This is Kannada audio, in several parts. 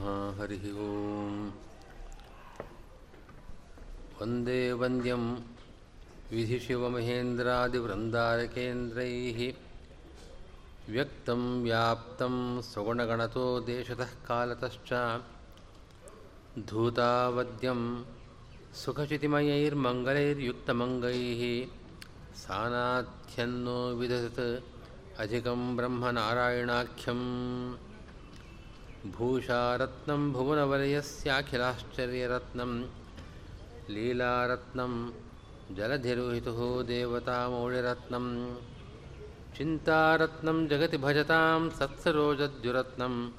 नमः हरिः ओम्। वंदे वन्द्यं विधिशिवमहेन्द्रादिवृन्दारकेन्द्रैः व्यक्तं व्याप्तं स्वगुणगणतो देशतः कालतश्च धूतावद्यं सुखचितिमयैर्मङ्गलैर्युक्तमङ्गैः सानाथ्यन्नो विदधत् अधिकं ब्रह्मनारायणाख्यम्। भूषारत्नं भुवनवलयस्याखिलाश्चर्यरत्नं लीलारत्नं जलधिरोहितुः देवतामौलिरत्नं चिन्तारत्नं जगति भजतां सत्सरोजद्युरत्नं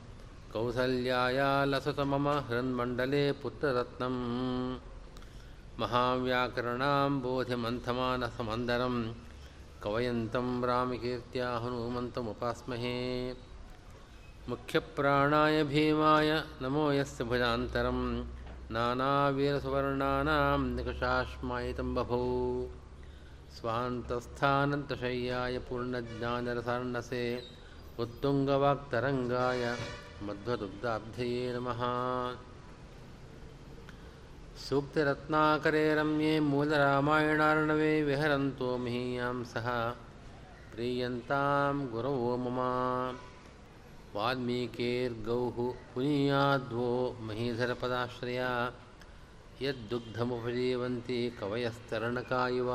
कौसल्याया लसत मम हृन्मण्डले पुत्ररत्नं महाव्याकरणां बोधिमन्थमानसमन्दरं कवयन्तं रामकीर्त्या हनुमन्तमुपास्महे। मुख्यप्राणाय भीमाय नमो यस्य भुजान्तरं नानावीरसुवर्णानां निकषाश्मायितं बभौ। स्वान्तस्थानन्तशय्याय पूर्णज्ञानरसार्णसे उत्तुङ्गवाक्तरङ्गाय मध्वदुग्धाब्धये नमः। सूक्तिरत्नाकरे रम्ये मूलरामायणार्णवे विहरन्तो महीयां सह प्रीयन्तां गुरवो मम। वाल्मीकेर्गौः पुनीयाद्वो महीधरपदाश्रया यद्दुग्धमुपजीवन्ति कवयस्तरणका इव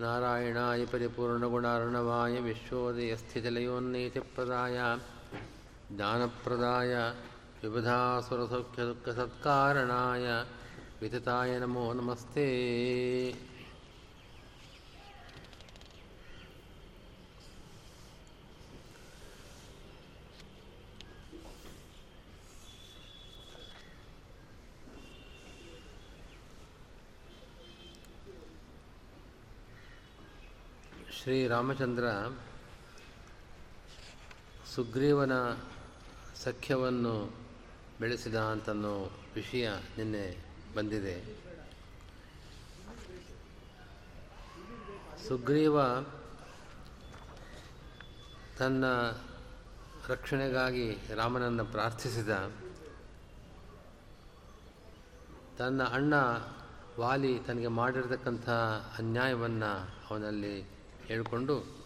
नारायणाय परिपूर्णगुणार्णवाय विश्वोदयस्थितिलयोन्नैतिप्रदाय ज्ञानप्रदाय विबुधासुरसौख्यदुःखसत्कारणाय वितताय नमो नमस्ते। ಶ್ರೀರಾಮಚಂದ್ರ ಸುಗ್ರೀವನ ಸಖ್ಯವನ್ನು ಬೆಳೆಸಿದ ಅಂತನ್ನೋ ವಿಷಯ ನಿನ್ನೆ ಬಂದಿದೆ. ಸುಗ್ರೀವ ತನ್ನ ರಕ್ಷಣೆಗಾಗಿ ರಾಮನನ್ನು ಪ್ರಾರ್ಥಿಸಿದ. ತನ್ನ ಅಣ್ಣ ವಾಲಿ ತನಗೆ ಮಾಡಿರತಕ್ಕಂಥ ಅನ್ಯಾಯವನ್ನು ಅವನಲ್ಲಿ ಹೇಳಿಕೊಂಡು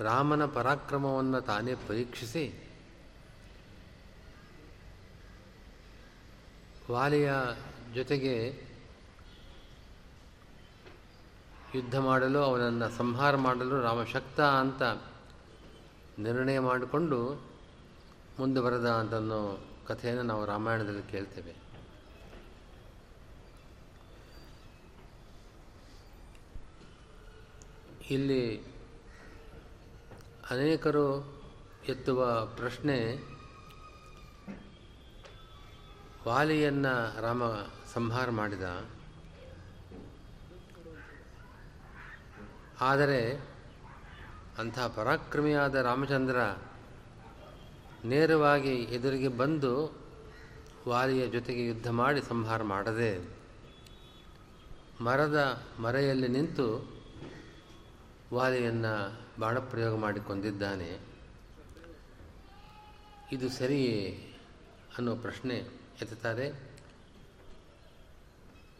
ರಾಮನ ಪರಾಕ್ರಮವನ್ನು ತಾನೇ ಪರೀಕ್ಷಿಸಿ ವಾಲಿಯ ಜೊತೆಗೆ ಯುದ್ಧ ಮಾಡಲು, ಅವನನ್ನು ಸಂಹಾರ ಮಾಡಲು ರಾಮಶಕ್ತ ಅಂತ ನಿರ್ಣಯ ಮಾಡಿಕೊಂಡು ಮುಂದೆ ಬರದ ಅಂತನ್ನೋ ಕಥೆಯನ್ನು ನಾವು ರಾಮಾಯಣದಲ್ಲಿ ಕೇಳ್ತೇವೆ. ಇಲ್ಲಿ ಅನೇಕರು ಎತ್ತುವ ಪ್ರಶ್ನೆ ವಾಲಿಯನ್ನು ರಾಮ ಸಂಹಾರ ಮಾಡಿದ. ಆದರೆ ಅಂಥ ಪರಾಕ್ರಮಿಯಾದ ರಾಮಚಂದ್ರ ನೇರವಾಗಿ ಎದುರಿಗೆ ಬಂದು ವಾಲಿಯ ಜೊತೆಗೆ ಯುದ್ಧ ಮಾಡಿ ಸಂಹಾರ ಮಾಡದೆ ಮರದ ಮರೆಯಲ್ಲಿ ನಿಂತು ವಾಲಿಯನ್ನು ಬಾಣಪ್ರಯೋಗ ಮಾಡಿಕೊಂಡಿದ್ದಾನೆ. ಇದು ಸರಿ ಅನ್ನೋ ಪ್ರಶ್ನೆ ಎತ್ತುತ್ತಾರೆ.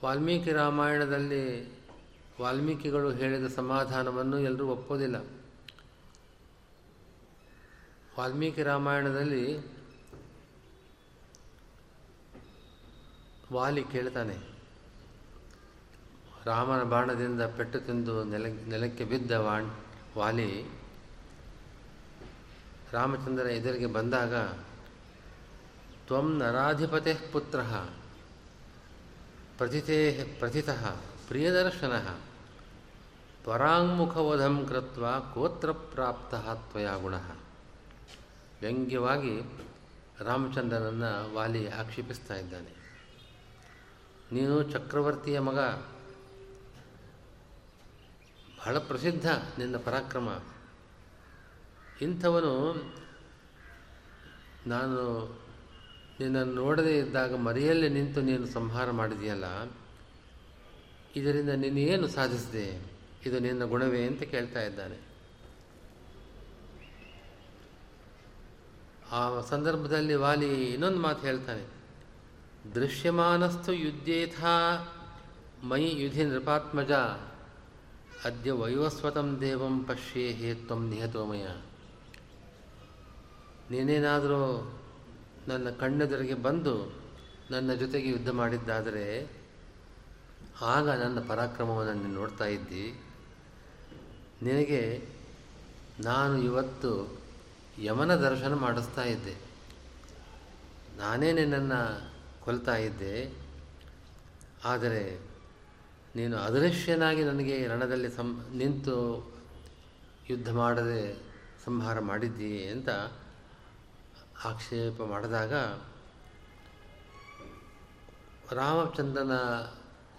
ವಾಲ್ಮೀಕಿ ರಾಮಾಯಣದಲ್ಲಿ ವಾಲ್ಮೀಕಿಗಳು ಹೇಳಿದ ಸಮಾಧಾನವನ್ನು ಎಲ್ಲರೂ ಒಪ್ಪೋದಿಲ್ಲ. ವಾಲ್ಮೀಕಿ ರಾಮಾಯಣದಲ್ಲಿ ವಾಲಿ ಕೇಳ್ತಾನೆ. ರಾಮನ ಬಾಣದಿಂದ ಪೆಟ್ಟು ತಿಂದು ನೆಲ, ನೆಲಕ್ಕೆ ಬಿದ್ದ ವಾಣ್, ವಾಲಿ ರಾಮಚಂದ್ರ ಎದುರಿಗೆ ಬಂದಾಗ, ತ್ವಂ ನರಾಧಿಪತೆ ಪುತ್ರ ಪ್ರಥಿತೇ ಪ್ರಥಿತಃ ಪ್ರಿಯದರ್ಶನ ಪರಾಂಗುಖವಧಂ ಕೃತ್ ಕೋತ್ರ ಪ್ರಾಪ್ತ ತ್ವಯ ಗುಣ. ವ್ಯಂಗ್ಯವಾಗಿ ರಾಮಚಂದ್ರನನ್ನು ವಾಲಿ ಆಕ್ಷೇಪಿಸ್ತಾ ಇದ್ದಾನೆ. ನೀನು ಚಕ್ರವರ್ತಿಯ ಮಗ ಬಹಳ ಪ್ರಸಿದ್ಧ ನಿನ್ನ ಪರಾಕ್ರಮ. ಇಂಥವನು ನಾನು ನಿನ್ನನ್ನು ನೋಡದೇ ಇದ್ದಾಗ ಮರೆಯಲ್ಲೇ ನಿಂತು ನೀನು ಸಂಹಾರ ಮಾಡಿದೆಯಲ್ಲ ಇದರಿಂದ ನೀನು ಏನು ಸಾಧಿಸಿದೆ? ಇದು ನಿನ್ನ ಗುಣವೇ ಅಂತ ಕೇಳ್ತಾ ಇದ್ದಾನೆ. ಆ ಸಂದರ್ಭದಲ್ಲಿ ವಾಲಿ ಇನ್ನೊಂದು ಮಾತು ಹೇಳ್ತಾನೆ. ದೃಶ್ಯಮಾನಸ್ತು ಯುದ್ಧೇಥ ಮೈ ಯುಧಿ ನೃಪಾತ್ಮಜ. ಅದ್ಯ ವೈವಸ್ವತಂ ದೇವಂ ಪಶ್ಯೇ ಹೇ ತ್ವಂ ನಿಹತೋಮಯ ನೀನೇನಾದರೂ ನನ್ನ ಕಣ್ಣೆದುರಿಗೆ ಬಂದು ನನ್ನ ಜೊತೆಗೆ ಯುದ್ಧ ಮಾಡಿದ್ದಾದರೆ ಆಗ ನನ್ನ ಪರಾಕ್ರಮವನ್ನು ನೀನು ನೋಡ್ತಾ ಇದ್ದಿ. ನಿನಗೆ ನಾನು ಇವತ್ತು ಯಮನ ದರ್ಶನ ಮಾಡಿಸ್ತಾ ಇದ್ದೆ. ನಾನೇ ನಿನ್ನನ್ನು ಕೊಲ್ತಾ ಇದ್ದೆ. ಆದರೆ ನೀನು ಅದೃಶ್ಯನಾಗಿ ನನಗೆ ರಣದಲ್ಲಿ ಸಂ, ನಿಂತು ಯುದ್ಧ ಮಾಡದೆ ಸಂಹಾರ ಮಾಡಿದ್ದೀ ಅಂತ ಆಕ್ಷೇಪ ಮಾಡಿದಾಗ ರಾಮಚಂದ್ರನ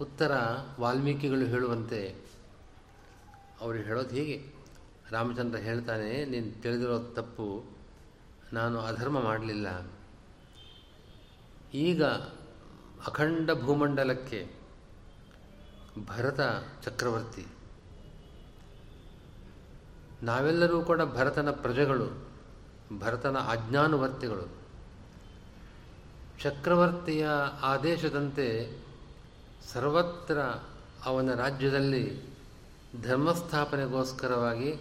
ಉತ್ತರ ವಾಲ್ಮೀಕಿಗಳು ಹೇಳುವಂತೆ ಅವರು ಹೇಳೋದು ಹೀಗೆ. ರಾಮಚಂದ್ರ ಹೇಳ್ತಾನೆ, ನೀನು ತಿಳಿದಿರೋ ತಪ್ಪು ನಾನು ಅಧರ್ಮ ಮಾಡಲಿಲ್ಲ. ಈಗ ಅಖಂಡ ಭೂಮಂಡಲಕ್ಕೆ ಭರತ ಚಕ್ರವರ್ತಿ. ನಾವೆಲ್ಲರೂ ಕೂಡ ಭರತನ ಪ್ರಜೆಗಳು, ಭರತನ ಆಜ್ಞಾನುವರ್ತಿಗಳು. ಚಕ್ರವರ್ತಿಯ ಆದೇಶದಂತೆ ಸರ್ವತ್ರ ಅವನ ರಾಜ್ಯದಲ್ಲಿ ಧರ್ಮಸ್ಥಾಪನೆಗೋಸ್ಕರವಾಗಿ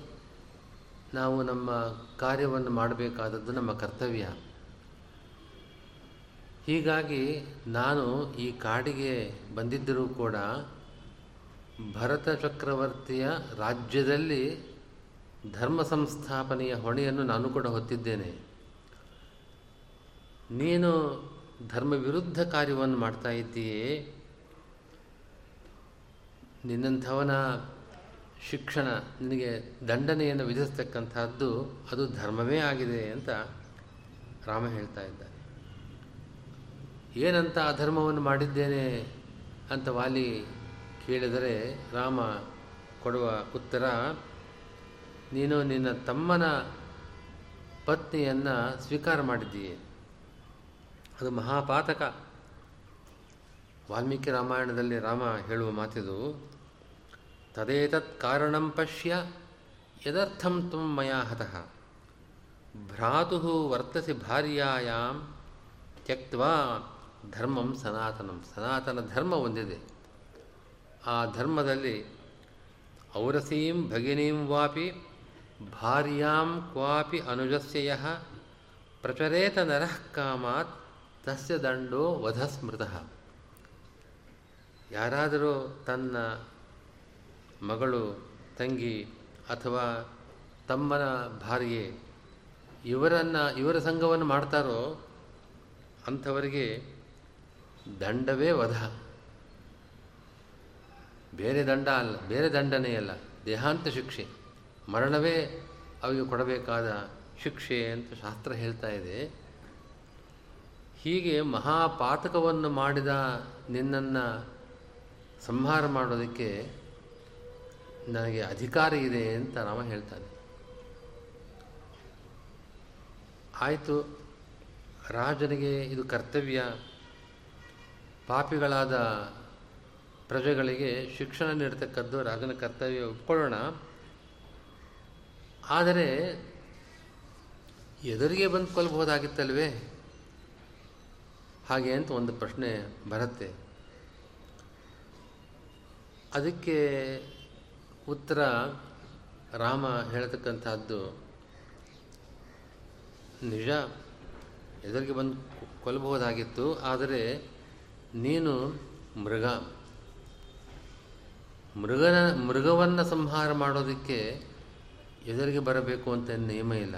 ನಾವು ನಮ್ಮ ಕಾರ್ಯವನ್ನು ಮಾಡಬೇಕಾದದ್ದು ನಮ್ಮ ಕರ್ತವ್ಯ. ಹೀಗಾಗಿ ನಾನು ಈ ಕಾಡಿಗೆ ಬಂದಿದ್ದರೂ ಕೂಡ ಭರತ ಚಕ್ರವರ್ತಿಯ ರಾಜ್ಯದಲ್ಲಿ ಧರ್ಮ ಸಂಸ್ಥಾಪನೆಯ ಹೊಣೆಯನ್ನು ನಾನು ಕೂಡ ಹೊತ್ತಿದ್ದೇನೆ. ನೀನು ಧರ್ಮ ವಿರುದ್ಧ ಕಾರ್ಯವನ್ನು ಮಾಡ್ತಾ ಇದ್ದೀಯೇ? ನಿನ್ನಂಥವನ ಶಿಕ್ಷಣ ನಿನಗೆ ದಂಡನೆಯನ್ನು ವಿಧಿಸ್ತಕ್ಕಂಥದ್ದು ಅದು ಧರ್ಮವೇ ಆಗಿದೆ ಅಂತ ರಾಮ ಹೇಳ್ತಾ ಇದ್ದಾನೆ. ಏನಂತ ಅಧರ್ಮವನ್ನು ಮಾಡಿದ್ದೇನೆ ಅಂತ ವಾಲಿ ಕೇಳಿದರೆ ರಾಮ ಕೊಡುವ ಉತ್ತರ, ನೀನು ನಿನ್ನ ತಮ್ಮನ ಪತ್ನಿಯನ್ನು ಸ್ವೀಕಾರ ಮಾಡಿದ್ದೀಯೆ. ಅದು ಮಹಾಪಾತಕ. ವಾಲ್ಮೀಕಿ ರಾಮಾಯಣದಲ್ಲಿ ರಾಮ ಹೇಳುವ ಮಾತಿದು, ತದೇತತ್ ಕಾರಣಂ ಪಶ್ಯ, ಯದರ್ಥಂ ತ್ವ ಮಯಾ ಹತಃ. ಭ್ರಾತು ವರ್ತಸಿ ಭಾರ್ಯಾಂ ತ್ಯಕ್ವಾ ಧರ್ಮಂ ಸನಾತನಂ. ಸನಾತನ ಧರ್ಮ ಒಂದಿದೆ ಆ ಧರ್ಮದಲ್ಲಿ ಔರಸೀಂ ಭಗಿನೀಂ ವಾಪಿ ಭಾರ್ಯಾಂ ಕ್ವಾಪಿ ಅನುಜಸ್ಯ ಪ್ರಚರೇತ ನರಃ ಕಾಮಾತ್ ತಸ್ಯ ದಂಡೋ ವಧಸ್ಮೃತಃ. ಯಾರಾದರೂ ತನ್ನ ಮಗಳು, ತಂಗಿ ಅಥವಾ ತಮ್ಮನ ಭಾರ್ಯೆ ಇವರನ್ನು, ಇವರ ಸಂಘವನ್ನು ಮಾಡ್ತಾರೋ ಅಂಥವರಿಗೆ ದಂಡವೇ ವಧ. ಬೇರೆ ದಂಡ ಅಲ್ಲ, ಬೇರೆ ದಂಡನೆಯಲ್ಲ ದೇಹಾಂತ ಶಿಕ್ಷೆ. ಮರಣವೇ ಅವರಿಗೆ ಕೊಡಬೇಕಾದ ಶಿಕ್ಷೆ ಅಂತ ಶಾಸ್ತ್ರ ಹೇಳ್ತಾ ಇದೆ. ಹೀಗೆ ಮಹಾಪಾತಕವನ್ನು ಮಾಡಿದ ನಿನ್ನನ್ನು ಸಂಹಾರ ಮಾಡೋದಕ್ಕೆ ನನಗೆ ಅಧಿಕಾರ ಇದೆ ಅಂತ ರಾಮ ಹೇಳ್ತಾನೆ. ಆಯಿತು, ರಾಜನಿಗೆ ಇದು ಕರ್ತವ್ಯ. ಪಾಪಿಗಳಾದ ಪ್ರಜೆಗಳಿಗೆ ಶಿಕ್ಷಣ ನೀಡತಕ್ಕದ್ದು ರಾಜನ ಕರ್ತವ್ಯ ಒಪ್ಕೊಳ್ಳೋಣ. ಆದರೆ ಎದುರಿಗೆ ಬಂದು ಕೊಲ್ಬಹುದಾಗಿತ್ತಲ್ವೇ? ಹಾಗೆ ಅಂತ ಒಂದು ಪ್ರಶ್ನೆ ಬರುತ್ತೆ. ಅದಕ್ಕೆ ಉತ್ತರ ರಾಮ ಹೇಳ್ತಕ್ಕಂಥದ್ದು ನಿಜ, ಎದುರಿಗೆ ಬಂದು ಕೊಲ್ಲಬಹುದಾಗಿತ್ತು ಆದರೆ ನೀನು ಮೃಗ. ಮೃಗನ ಮೃಗವನ್ನು ಸಂಹಾರ ಮಾಡೋದಕ್ಕೆ ಎದುರಿಗೆ ಬರಬೇಕು ಅಂತ ನಿಯಮ ಇಲ್ಲ.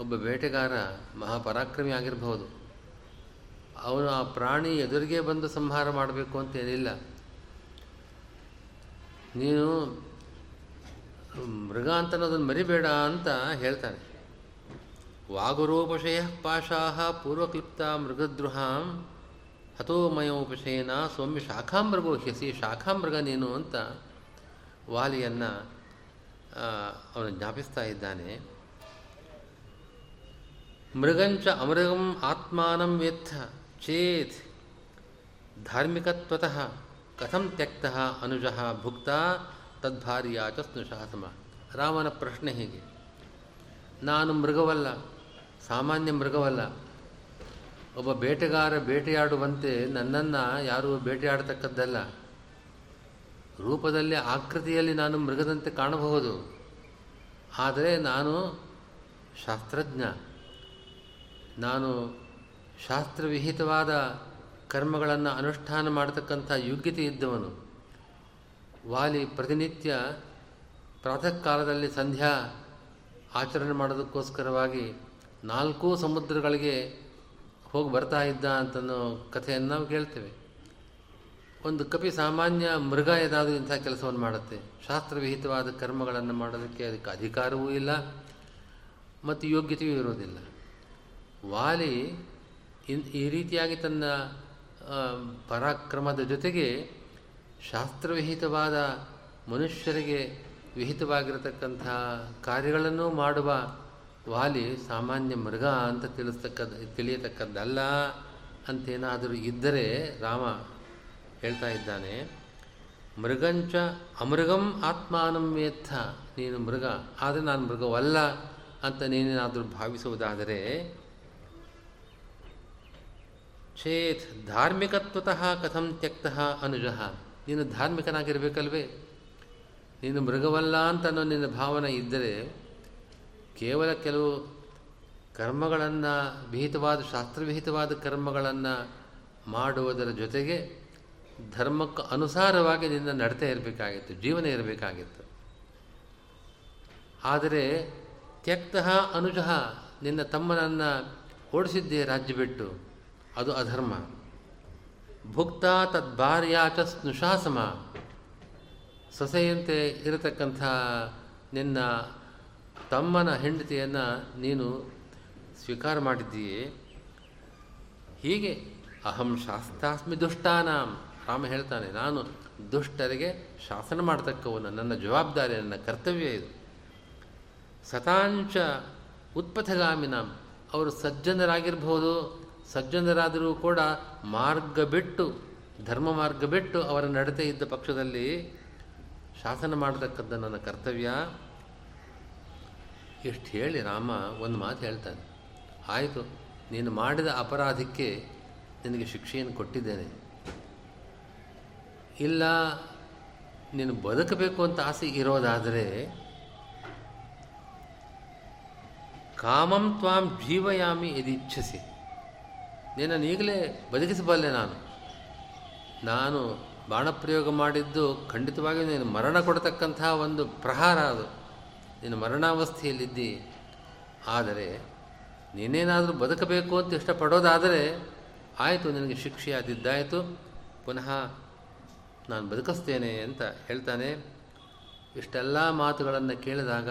ಒಬ್ಬ ಬೇಟೆಗಾರ ಮಹಾಪರಾಕ್ರಮಿ ಆಗಿರಬಹುದು. ಅವನು ಆ ಪ್ರಾಣಿ ಎದುರಿಗೆ ಬಂದು ಸಂಹಾರ ಮಾಡಬೇಕು ಅಂತ ಏನಿಲ್ಲ. ನೀನು ಮೃಗ ಅಂತ ಅನ್ನೋದನ್ನು ಮರಿಬೇಡ ಅಂತ ಹೇಳ್ತಾನೆ. ವಾಗುರೂಪಶಯ ಪಾಶಾಹ ಪೂರ್ವಕ್ಲಿಪ್ತ ಮೃಗದ್ರುಹಾಂ ಹತೋಮಯೋಪಶಯನ ಸೌಮ್ಯ ಶಾಖಾಮೃಗೋ ಹ್ಯಸಿ ಶಾಖಾಮೃಗ ನೀನು ಅಂತ ವಾಲಿಯನ್ನು ಅವನು ಜ್ಞಾಪಿಸ್ತಾ ಇದ್ದಾನೆ. ಮೃಗಂಚ ಅಮೃಗಂ ಆತ್ಮಾನಂ ವೇತ್ಥ ಚೇತ್ ಧಾರ್ಮಿಕತ್ವತಃ ಕಥಂ ತ್ಯಕ್ತ ಅನುಜ ಭುಕ್ತ ತದ್ಭಾರ್ಯಾಚ ಸ್ನುಷಾಸಮ ರಾಮನ ಪ್ರಶ್ನೆ ಹೀಗೆ, ನಾನು ಮೃಗವಲ್ಲ, ಸಾಮಾನ್ಯ ಮೃಗವಲ್ಲ ಒಬ್ಬ ಬೇಟೆಗಾರ ಬೇಟೆಯಾಡುವಂತೆ ನನ್ನನ್ನು ಯಾರೂ ಬೇಟೆಯಾಡತಕ್ಕದ್ದಲ್ಲ. ರೂಪದಲ್ಲಿ ಆಕೃತಿಯಲ್ಲಿ ನಾನು ಮೃಗದಂತೆ ಕಾಣಬಹುದು. ಆದರೆ ನಾನು ಶಾಸ್ತ್ರಜ್ಞ. ನಾನು ಶಾಸ್ತ್ರವಿಹಿತವಾದ ಕರ್ಮಗಳನ್ನು ಅನುಷ್ಠಾನ ಮಾಡತಕ್ಕಂಥ ಯೋಗ್ಯತೆ ಇದ್ದವನು. ವಾಲಿ ಪ್ರತಿನಿತ್ಯ ಪ್ರಾತಃ ಕಾಲದಲ್ಲಿ ಸಂಧ್ಯಾ ಆಚರಣೆ ಮಾಡೋದಕ್ಕೋಸ್ಕರವಾಗಿ ನಾಲ್ಕೂ ಸಮುದ್ರಗಳಿಗೆ ಹೋಗಿ ಬರ್ತಾ ಇದ್ದ ಅಂತನೋ ಕಥೆಯನ್ನು ನಾವು ಕೇಳ್ತೇವೆ. ಒಂದು ಕಪಿ ಸಾಮಾನ್ಯ ಮೃಗ ಏನಾದರೂ ಇಂಥ ಕೆಲಸವನ್ನು ಮಾಡುತ್ತೆ. ಶಾಸ್ತ್ರವಿಹಿತವಾದ ಕರ್ಮಗಳನ್ನು ಮಾಡೋದಕ್ಕೆ ಅದಕ್ಕೆ ಅಧಿಕಾರವೂ ಇಲ್ಲ, ಮತ್ತು ಯೋಗ್ಯತೆಯೂ ಇರೋದಿಲ್ಲ. ವಾಲಿ ಈ ರೀತಿಯಾಗಿ ತನ್ನ ಪರಾಕ್ರಮದ ಜೊತೆಗೆ ಶಾಸ್ತ್ರವಿಹಿತವಾದ ಮನುಷ್ಯರಿಗೆ ವಿಹಿತವಾಗಿರತಕ್ಕಂಥ ಕಾರ್ಯಗಳನ್ನು ಮಾಡುವ ವಾಲಿ ಸಾಮಾನ್ಯ ಮೃಗ ಅಂತ ತಿಳಿಸ್ತಕ್ಕದ್ದು ತಿಳಿಯತಕ್ಕದ್ದಲ್ಲ ಅಂತೇನಾದರೂ ಇದ್ದರೆ ರಾಮ ಹೇಳ್ತಾ ಇದ್ದಾನೆ, ಮೃಗಂಚ ಅಮೃಗಂ ಆತ್ಮಾನಂ ನೀನು ಮೃಗ, ಆದರೆ ನಾನು ಮೃಗವಲ್ಲ ಅಂತ ನೀನೇನಾದರೂ ಭಾವಿಸುವುದಾದರೆ ಚೇತ್ ಧಾರ್ಮಿಕತ್ವತಃ ಕಥಂ ತ್ಯಕ್ತಃ ಅನುಜಃ. ನೀನು ಧಾರ್ಮಿಕನಾಗಿರಬೇಕಲ್ವೇ? ನೀನು ಮೃಗವಲ್ಲ ಅಂತ ನಿನ್ನ ಭಾವನೆ ಇದ್ದರೆ ಕೇವಲ ಕೆಲವು ಕರ್ಮಗಳನ್ನು ವಿಹಿತವಾದ, ಶಾಸ್ತ್ರವಿಹಿತವಾದ ಕರ್ಮಗಳನ್ನು ಮಾಡುವುದರ ಜೊತೆಗೆ ಧರ್ಮಕ್ಕೆ ಅನುಸಾರವಾಗಿ ನಿನ್ನ ನಡತೆ ಇರಬೇಕಾಗಿತ್ತು, ಜೀವನ ಇರಬೇಕಾಗಿತ್ತು. ಆದರೆ ತ್ಯಕ್ತಃ ಅನುಜಃ ನಿನ್ನ ತಮ್ಮನನ್ನು ಓಡಿಸಿದ್ದೇ ರಾಜ್ಯ ಬಿಟ್ಟು ಅದು ಅಧರ್ಮ. ಭುಕ್ತ ತದ್ಭಾರ್ಯಾಚ ಸ್ನುಶಾಸಮ ಸೊಸೆಯಂತೆ ಇರತಕ್ಕಂಥ ನಿನ್ನ ತಮ್ಮನ ಹೆಂಡತಿಯನ್ನು ನೀನು ಸ್ವೀಕಾರ ಮಾಡಿದ್ದೀಯೇ? ಹೀಗೆ ಅಹಂ ಶಾಸ್ತಾಸ್ಮಿ ದುಷ್ಟಾನಾಂ. ರಾಮ ಹೇಳ್ತಾನೆ, ನಾನು ದುಷ್ಟರಿಗೆ ಶಾಸನ ಮಾಡತಕ್ಕವನು, ನನ್ನ ಜವಾಬ್ದಾರಿ, ನನ್ನ ಕರ್ತವ್ಯ ಇದು. ಸತಾಂಚ ಉತ್ಪಥಗಾಮಿನಾಂ. ಅವರು ಸಜ್ಜನರಾಗಿರ್ಬೋದು, ಸಜ್ಜನರಾದರೂ ಕೂಡ ಮಾರ್ಗ ಬಿಟ್ಟು, ಧರ್ಮ ಮಾರ್ಗ ಬಿಟ್ಟು ಅವರ ನಡತೆ ಇದ್ದ ಪಕ್ಷದಲ್ಲಿ ಶಾಸನ ಮಾಡತಕ್ಕದ್ದು ನನ್ನ ಕರ್ತವ್ಯ. ಇಷ್ಟು ಹೇಳಿ ರಾಮ ಒಂದು ಮಾತು ಹೇಳ್ತಾನೆ. ಆಯಿತು, ನೀನು ಮಾಡಿದ ಅಪರಾಧಕ್ಕೆ ನಿನಗೆ ಶಿಕ್ಷೆಯನ್ನು ಕೊಟ್ಟಿದ್ದೇನೆ. ಇಲ್ಲ, ನೀನು ಬದುಕಬೇಕು ಅಂತ ಆಸೆ ಇರೋದಾದರೆ ಕಾಮಂ ತ್ವಾಂ ಜೀವಯಾಮಿ ಇಚ್ಛಿಸಿ. ನಿನ್ನನ್ನು ಈಗಲೇ ಬದುಕಿಸಬಲ್ಲೆ ನಾನು. ನಾನು ಬಾಣಪ್ರಯೋಗ ಮಾಡಿದ್ದು ಖಂಡಿತವಾಗಿಯೂ ನೀನು ಮರಣ ಕೊಡತಕ್ಕಂಥ ಒಂದು ಪ್ರಹಾರ ಅದು. ನೀನು ಮರಣಾವಸ್ಥೆಯಲ್ಲಿದ್ದಿ. ಆದರೆ ನೀನೇನಾದರೂ ಬದುಕಬೇಕು ಅಂತ ಇಷ್ಟಪಡೋದಾದರೆ ಆಯಿತು, ನಿನಗೆ ಶಿಕ್ಷೆ ಆದಿದ್ದಾಯಿತು ಪುನಃ ನಾನು ಬದುಕಿಸ್ತೇನೆ ಅಂತ ಹೇಳ್ತಾನೆ. ಇಷ್ಟೆಲ್ಲ ಮಾತುಗಳನ್ನು ಕೇಳಿದಾಗ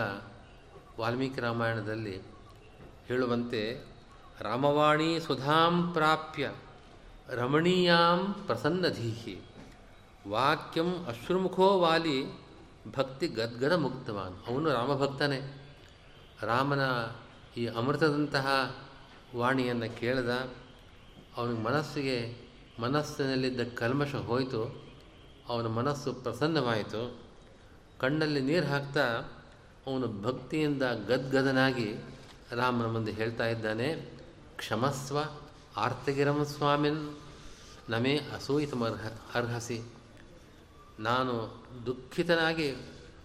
ವಾಲ್ಮೀಕಿ ರಾಮಾಯಣದಲ್ಲಿ ಹೇಳುವಂತೆ, ರಾಮವಾಣಿ ಸುಧಾಂ ಪ್ರಾಪ್ಯ ರಮಣೀಯಾಂ ಪ್ರಸನ್ನಧೀಹಿ. ವಾಕ್ಯಂ ಅಶ್ರುಮುಖೋ ವಾಲಿ ಭಕ್ತಿ ಗದ್ಗದ ಮುಕ್ತವಾನ್ ಅವನು ರಾಮಭಕ್ತನೇ. ರಾಮನ ಈ ಅಮೃತದಂತಹ ವಾಣಿಯನ್ನು ಕೇಳಿದ ಅವನ ಮನಸ್ಸಿಗೆ ಮನಸ್ಸಿನಲ್ಲಿದ್ದ ಕಲ್ಮಶ ಹೋಯಿತು, ಅವನ ಮನಸ್ಸು ಪ್ರಸನ್ನವಾಯಿತು. ಕಣ್ಣಲ್ಲಿ ನೀರು ಹಾಕ್ತಾ ಅವನು ಭಕ್ತಿಯಿಂದ ಗದ್ಗದನಾಗಿ ರಾಮನ ಮುಂದೆ ಹೇಳ್ತಾ ಇದ್ದಾನೆ, ಕ್ಷಮಸ್ವ ಆರ್ತಗಿರಂ ಸ್ವಾಮಿನ್, ನಮೇ ಅಸೂಯಿತಮರ್ಹ ಅರ್ಹಸಿ. ನಾನು ದುಃಖಿತನಾಗಿ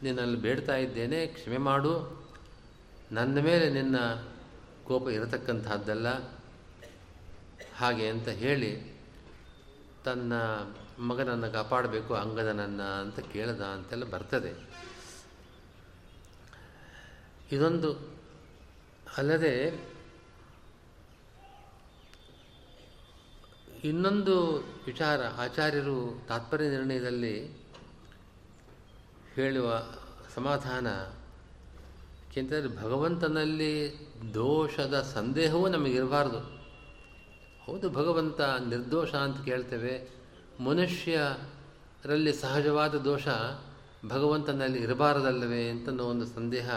ನಿನ್ನಲ್ಲಿ ಬೇಡ್ತಾ ಇದ್ದೇನೆ, ಕ್ಷಮೆ ಮಾಡು. ನನ್ನ ಮೇಲೆ ನಿನ್ನ ಕೋಪ ಇರತಕ್ಕಂಥದ್ದಲ್ಲ. ಹಾಗೆ ಅಂತ ಹೇಳಿ ತನ್ನ ಮಗನನ್ನು ಕಾಪಾಡಬೇಕು, ಅಂಗದನನ್ನು ಅಂತ ಕೇಳದ ಅಂತೆಲ್ಲ ಬರ್ತದೆ. ಇದೊಂದು ಅಲ್ಲದೆ ಇನ್ನೊಂದು ವಿಚಾರ, ಆಚಾರ್ಯರು ತಾತ್ಪರ್ಯ ನಿರ್ಣಯದಲ್ಲಿ ಹೇಳುವ ಸಮಾಧಾನ. ಏಕೆಂದರೆ ಭಗವಂತನಲ್ಲಿ ದೋಷದ ಸಂದೇಹವೂ ನಮಗಿರಬಾರ್ದು. ಹೌದು, ಭಗವಂತ ನಿರ್ದೋಷ ಅಂತ ಕೇಳ್ತೇವೆ. ಮನುಷ್ಯರಲ್ಲಿ ಸಹಜವಾದ ದೋಷ ಭಗವಂತನಲ್ಲಿ ಇರಬಾರದಲ್ಲವೇ ಅಂತ ಒಂದು ಸಂದೇಹ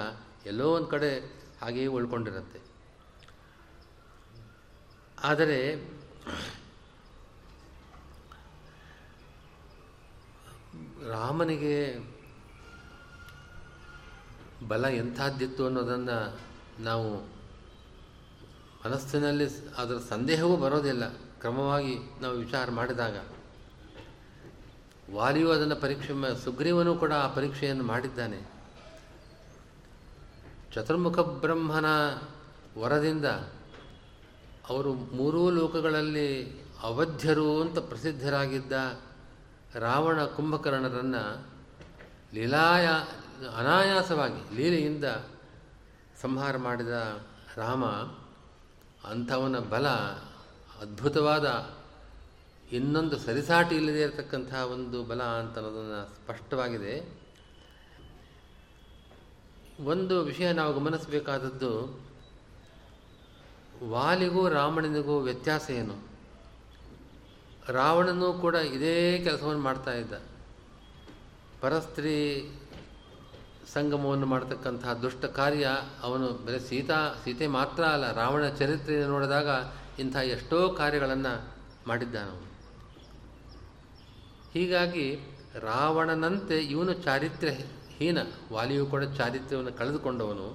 ಎಲ್ಲೋ ಒಂದು ಕಡೆ ಹಾಗೆಯೇ ಉಳ್ಕೊಂಡಿರುತ್ತೆ. ಆದರೆ ರಾಮನಿಗೆ ಬಲ ಎಂಥದ್ದಿತ್ತು ಅನ್ನೋದನ್ನು ನಾವು ಮನಸ್ಸಿನಲ್ಲಿ ಅದರ ಸಂದೇಹವೂ ಬರೋದಿಲ್ಲ. ಕ್ರಮವಾಗಿ ನಾವು ವಿಚಾರ ಮಾಡಿದಾಗ. ವಾಲಿಯು ಅದನ್ನು ಪರೀಕ್ಷೆ ಸುಗ್ರೀವನು ಕೂಡ ಆ ಪರೀಕ್ಷೆಯನ್ನು ಮಾಡಿದ್ದಾನೆ. ಚತುರ್ಮುಖ ಬ್ರಹ್ಮನ ವರದಿಂದ ಅವರು ಮೂರೂ ಲೋಕಗಳಲ್ಲಿ ಅವಧ್ಯರು ಅಂತ ಪ್ರಸಿದ್ಧರಾಗಿದ್ದ ರಾವಣ ಕುಂಭಕರ್ಣರನ್ನು ಲೀಲಾಯ ಅನಾಯಾಸವಾಗಿ ಲೀಲೆಯಿಂದ ಸಂಹಾರ ಮಾಡಿದ ರಾಮ, ಅಂಥವನ ಬಲ ಅದ್ಭುತವಾದ ಇನ್ನೊಂದು ಸರಿಸಾಟಿ ಇಲ್ಲದೇ ಇರತಕ್ಕಂಥ ಒಂದು ಬಲ ಅಂತ ಅನ್ನೋದನ್ನು ಸ್ಪಷ್ಟವಾಗಿದೆ. ಒಂದು ವಿಷಯ ನಾವು ಗಮನಿಸಬೇಕಾದದ್ದು, ವಾಲಿಗೂ ರಾವಣನಿಗೂ ವ್ಯತ್ಯಾಸ ಏನು? ರಾವಣನೂ ಕೂಡ ಇದೇ ಕೆಲಸವನ್ನು ಮಾಡ್ತಾ ಇದ್ದ. ಪರಸ್ತ್ರೀ ಸಂಗಮವನ್ನು ಮಾಡತಕ್ಕಂತಹ ದುಷ್ಟ ಕಾರ್ಯ ಅವನು ಬರೀ ಸೀತಾ, ಸೀತೆ ಮಾತ್ರ ಅಲ್ಲ, ರಾವಣ ಚರಿತ್ರೆಯನ್ನು ನೋಡಿದಾಗ ಇಂಥ ಎಷ್ಟೋ ಕಾರ್ಯಗಳನ್ನು ಮಾಡಿದ್ದಾನವನು. ಹೀಗಾಗಿ ರಾವಣನಂತೆ ಇವನು ಚಾರಿತ್ರ್ಯ ಹೀನ ವಾಲಿಯು ಕೂಡ ಚಾರಿತ್ರ್ಯವನ್ನು ಕಳೆದುಕೊಂಡವನು.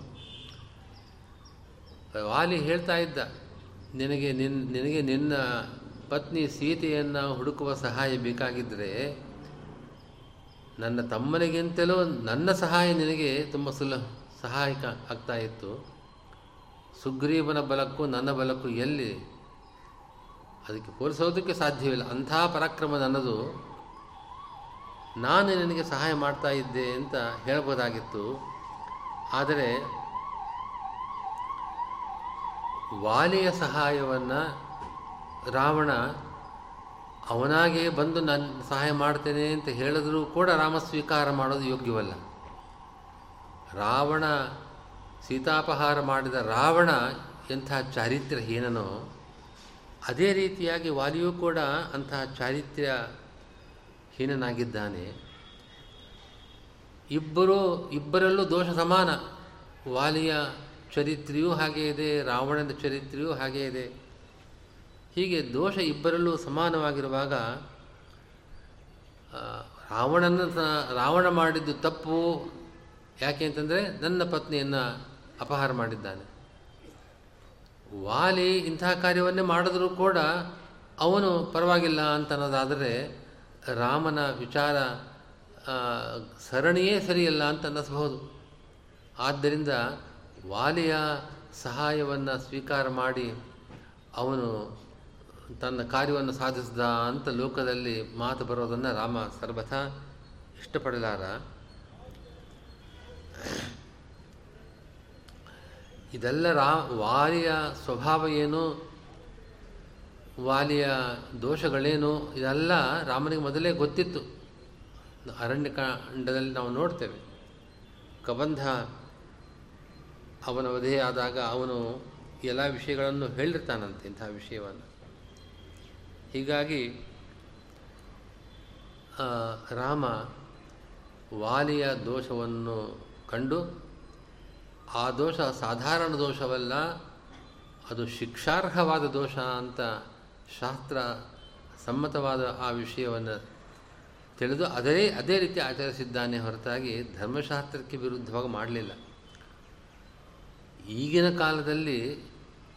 ವಾಲಿ ಹೇಳ್ತಾ ಇದ್ದ, ನಿನಗೆ ನಿನ್, ನಿನಗೆ ನಿನ್ನ ಪತ್ನಿ ಸೀತೆಯನ್ನು ಹುಡುಕುವ ಸಹಾಯ ಬೇಕಾಗಿದ್ದರೆ ನನ್ನ ತಮ್ಮನಿಗಿಂತಲೂ ನನ್ನ ಸಹಾಯ ನಿನಗೆ ತುಂಬ ಸುಲ ಸಹಾಯಕ ಆಗ್ತಾ ಇತ್ತು. ಸುಗ್ರೀವನ ಬಲಕ್ಕೂ ನನ್ನ ಬಲಕ್ಕೂ ಎಲ್ಲಿ? ಅದಕ್ಕೆ ಹೋಲಿಸೋದಕ್ಕೆ ಸಾಧ್ಯವಿಲ್ಲ. ಅಂಥ ಪರಾಕ್ರಮ ನನ್ನದು. ನಾನು ನಿನಗೆ ಸಹಾಯ ಮಾಡ್ತಾ ಇದ್ದೆ ಅಂತ ಹೇಳ್ಬೋದಾಗಿತ್ತು. ಆದರೆ ವಾಲಿಯ ಸಹಾಯವನ್ನು ರಾವಣ ಅವನಾಗೇ ಬಂದು ನಾನು ಸಹಾಯ ಮಾಡ್ತೇನೆ ಅಂತ ಹೇಳಿದರೂ ಕೂಡ ರಾಮ ಸ್ವೀಕಾರ ಮಾಡೋದು ಯೋಗ್ಯವಲ್ಲ. ರಾವಣ ಸೀತಾಪಹಾರ ಮಾಡಿದ ರಾವಣ ಎಂಥ ಚಾರಿತ್ರ್ಯಹೀನನೋ ಅದೇ ರೀತಿಯಾಗಿ ವಾಲಿಯೂ ಕೂಡ ಅಂತಹ ಚಾರಿತ್ರ್ಯ ಹೀನನಾಗಿದ್ದಾನೆ. ಇಬ್ಬರು, ಇಬ್ಬರಲ್ಲೂ ದೋಷ ಸಮಾನ. ವಾಲಿಯ ಚರಿತ್ರೆಯೂ ಹಾಗೇ ಇದೆ, ರಾವಣನ ಚರಿತ್ರೆಯೂ ಹಾಗೇ ಇದೆ. ಹೀಗೆ ದೋಷ ಇಬ್ಬರಲ್ಲೂ ಸಮಾನವಾಗಿರುವಾಗ ರಾವಣನ ರಾವಣ ಮಾಡಿದ್ದು ತಪ್ಪು. ಯಾಕೆ ಅಂತಂದರೆ ನನ್ನ ಪತ್ನಿಯನ್ನು ಅಪಹಾರ ಮಾಡಿದ್ದಾನೆ. ವಾಲಿ ಇಂತಹ ಕಾರ್ಯವನ್ನೇ ಮಾಡಿದ್ರೂ ಕೂಡ ಅವನು ಪರವಾಗಿಲ್ಲ ಅಂತ ಅನ್ನೋದಾದರೆ ರಾಮನ ವಿಚಾರ ಸರಣಿಯೇ ಸರಿಯಲ್ಲ ಅಂತ ಅನ್ನಿಸ್ಬಹುದು ಆದ್ದರಿಂದ ವಾಲಿಯ ಸಹಾಯವನ್ನು ಸ್ವೀಕಾರ ಮಾಡಿ ಅವನು ತನ್ನ ಕಾರ್ಯವನ್ನು ಸಾಧಿಸಿದ ಅಂತ ಲೋಕದಲ್ಲಿ ಮಾತು ಬರೋದನ್ನು ರಾಮ ಸರ್ವಥಾ ಇಷ್ಟಪಡಲಾರ. ಇದೆಲ್ಲ ರಾ, ವಾಲಿಯ ಸ್ವಭಾವ ಏನು? ವಾಲಿಯ ದೋಷಗಳೇನು? ಇದೆಲ್ಲ ರಾಮನಿಗೆ ಮೊದಲೇ ಗೊತ್ತಿತ್ತು. ಅರಣ್ಯಕಾಂಡದಲ್ಲಿ ನಾವು ನೋಡ್ತೇವೆ. ಕಬಂಧ ಅವನ ವಧೆಯಾದಾಗ ಅವನು ಎಲ್ಲ ವಿಷಯಗಳನ್ನು ಹೇಳಿರ್ತಾನಂತೆ ಇಂತಹ ವಿಷಯವನ್ನು. ಹೀಗಾಗಿ ರಾಮ ವಾಲಿಯ ದೋಷವನ್ನು ಕಂಡು, ಆ ದೋಷ ಸಾಧಾರಣ ದೋಷವಲ್ಲ, ಅದು ಶಿಕ್ಷಾರ್ಹವಾದ ದೋಷ ಅಂತ ಶಾಸ್ತ್ರ ಸಮ್ಮತವಾದ ಆ ವಿಷಯವನ್ನು ತಿಳಿದು ಅದೇ ಅದೇ ರೀತಿ ಆಚರಿಸಿದ್ದಾನೆ ಹೊರತಾಗಿ ಧರ್ಮಶಾಸ್ತ್ರಕ್ಕೆ ವಿರುದ್ಧವಾಗಿ ಮಾಡಲಿಲ್ಲ. ಈಗಿನ ಕಾಲದಲ್ಲಿ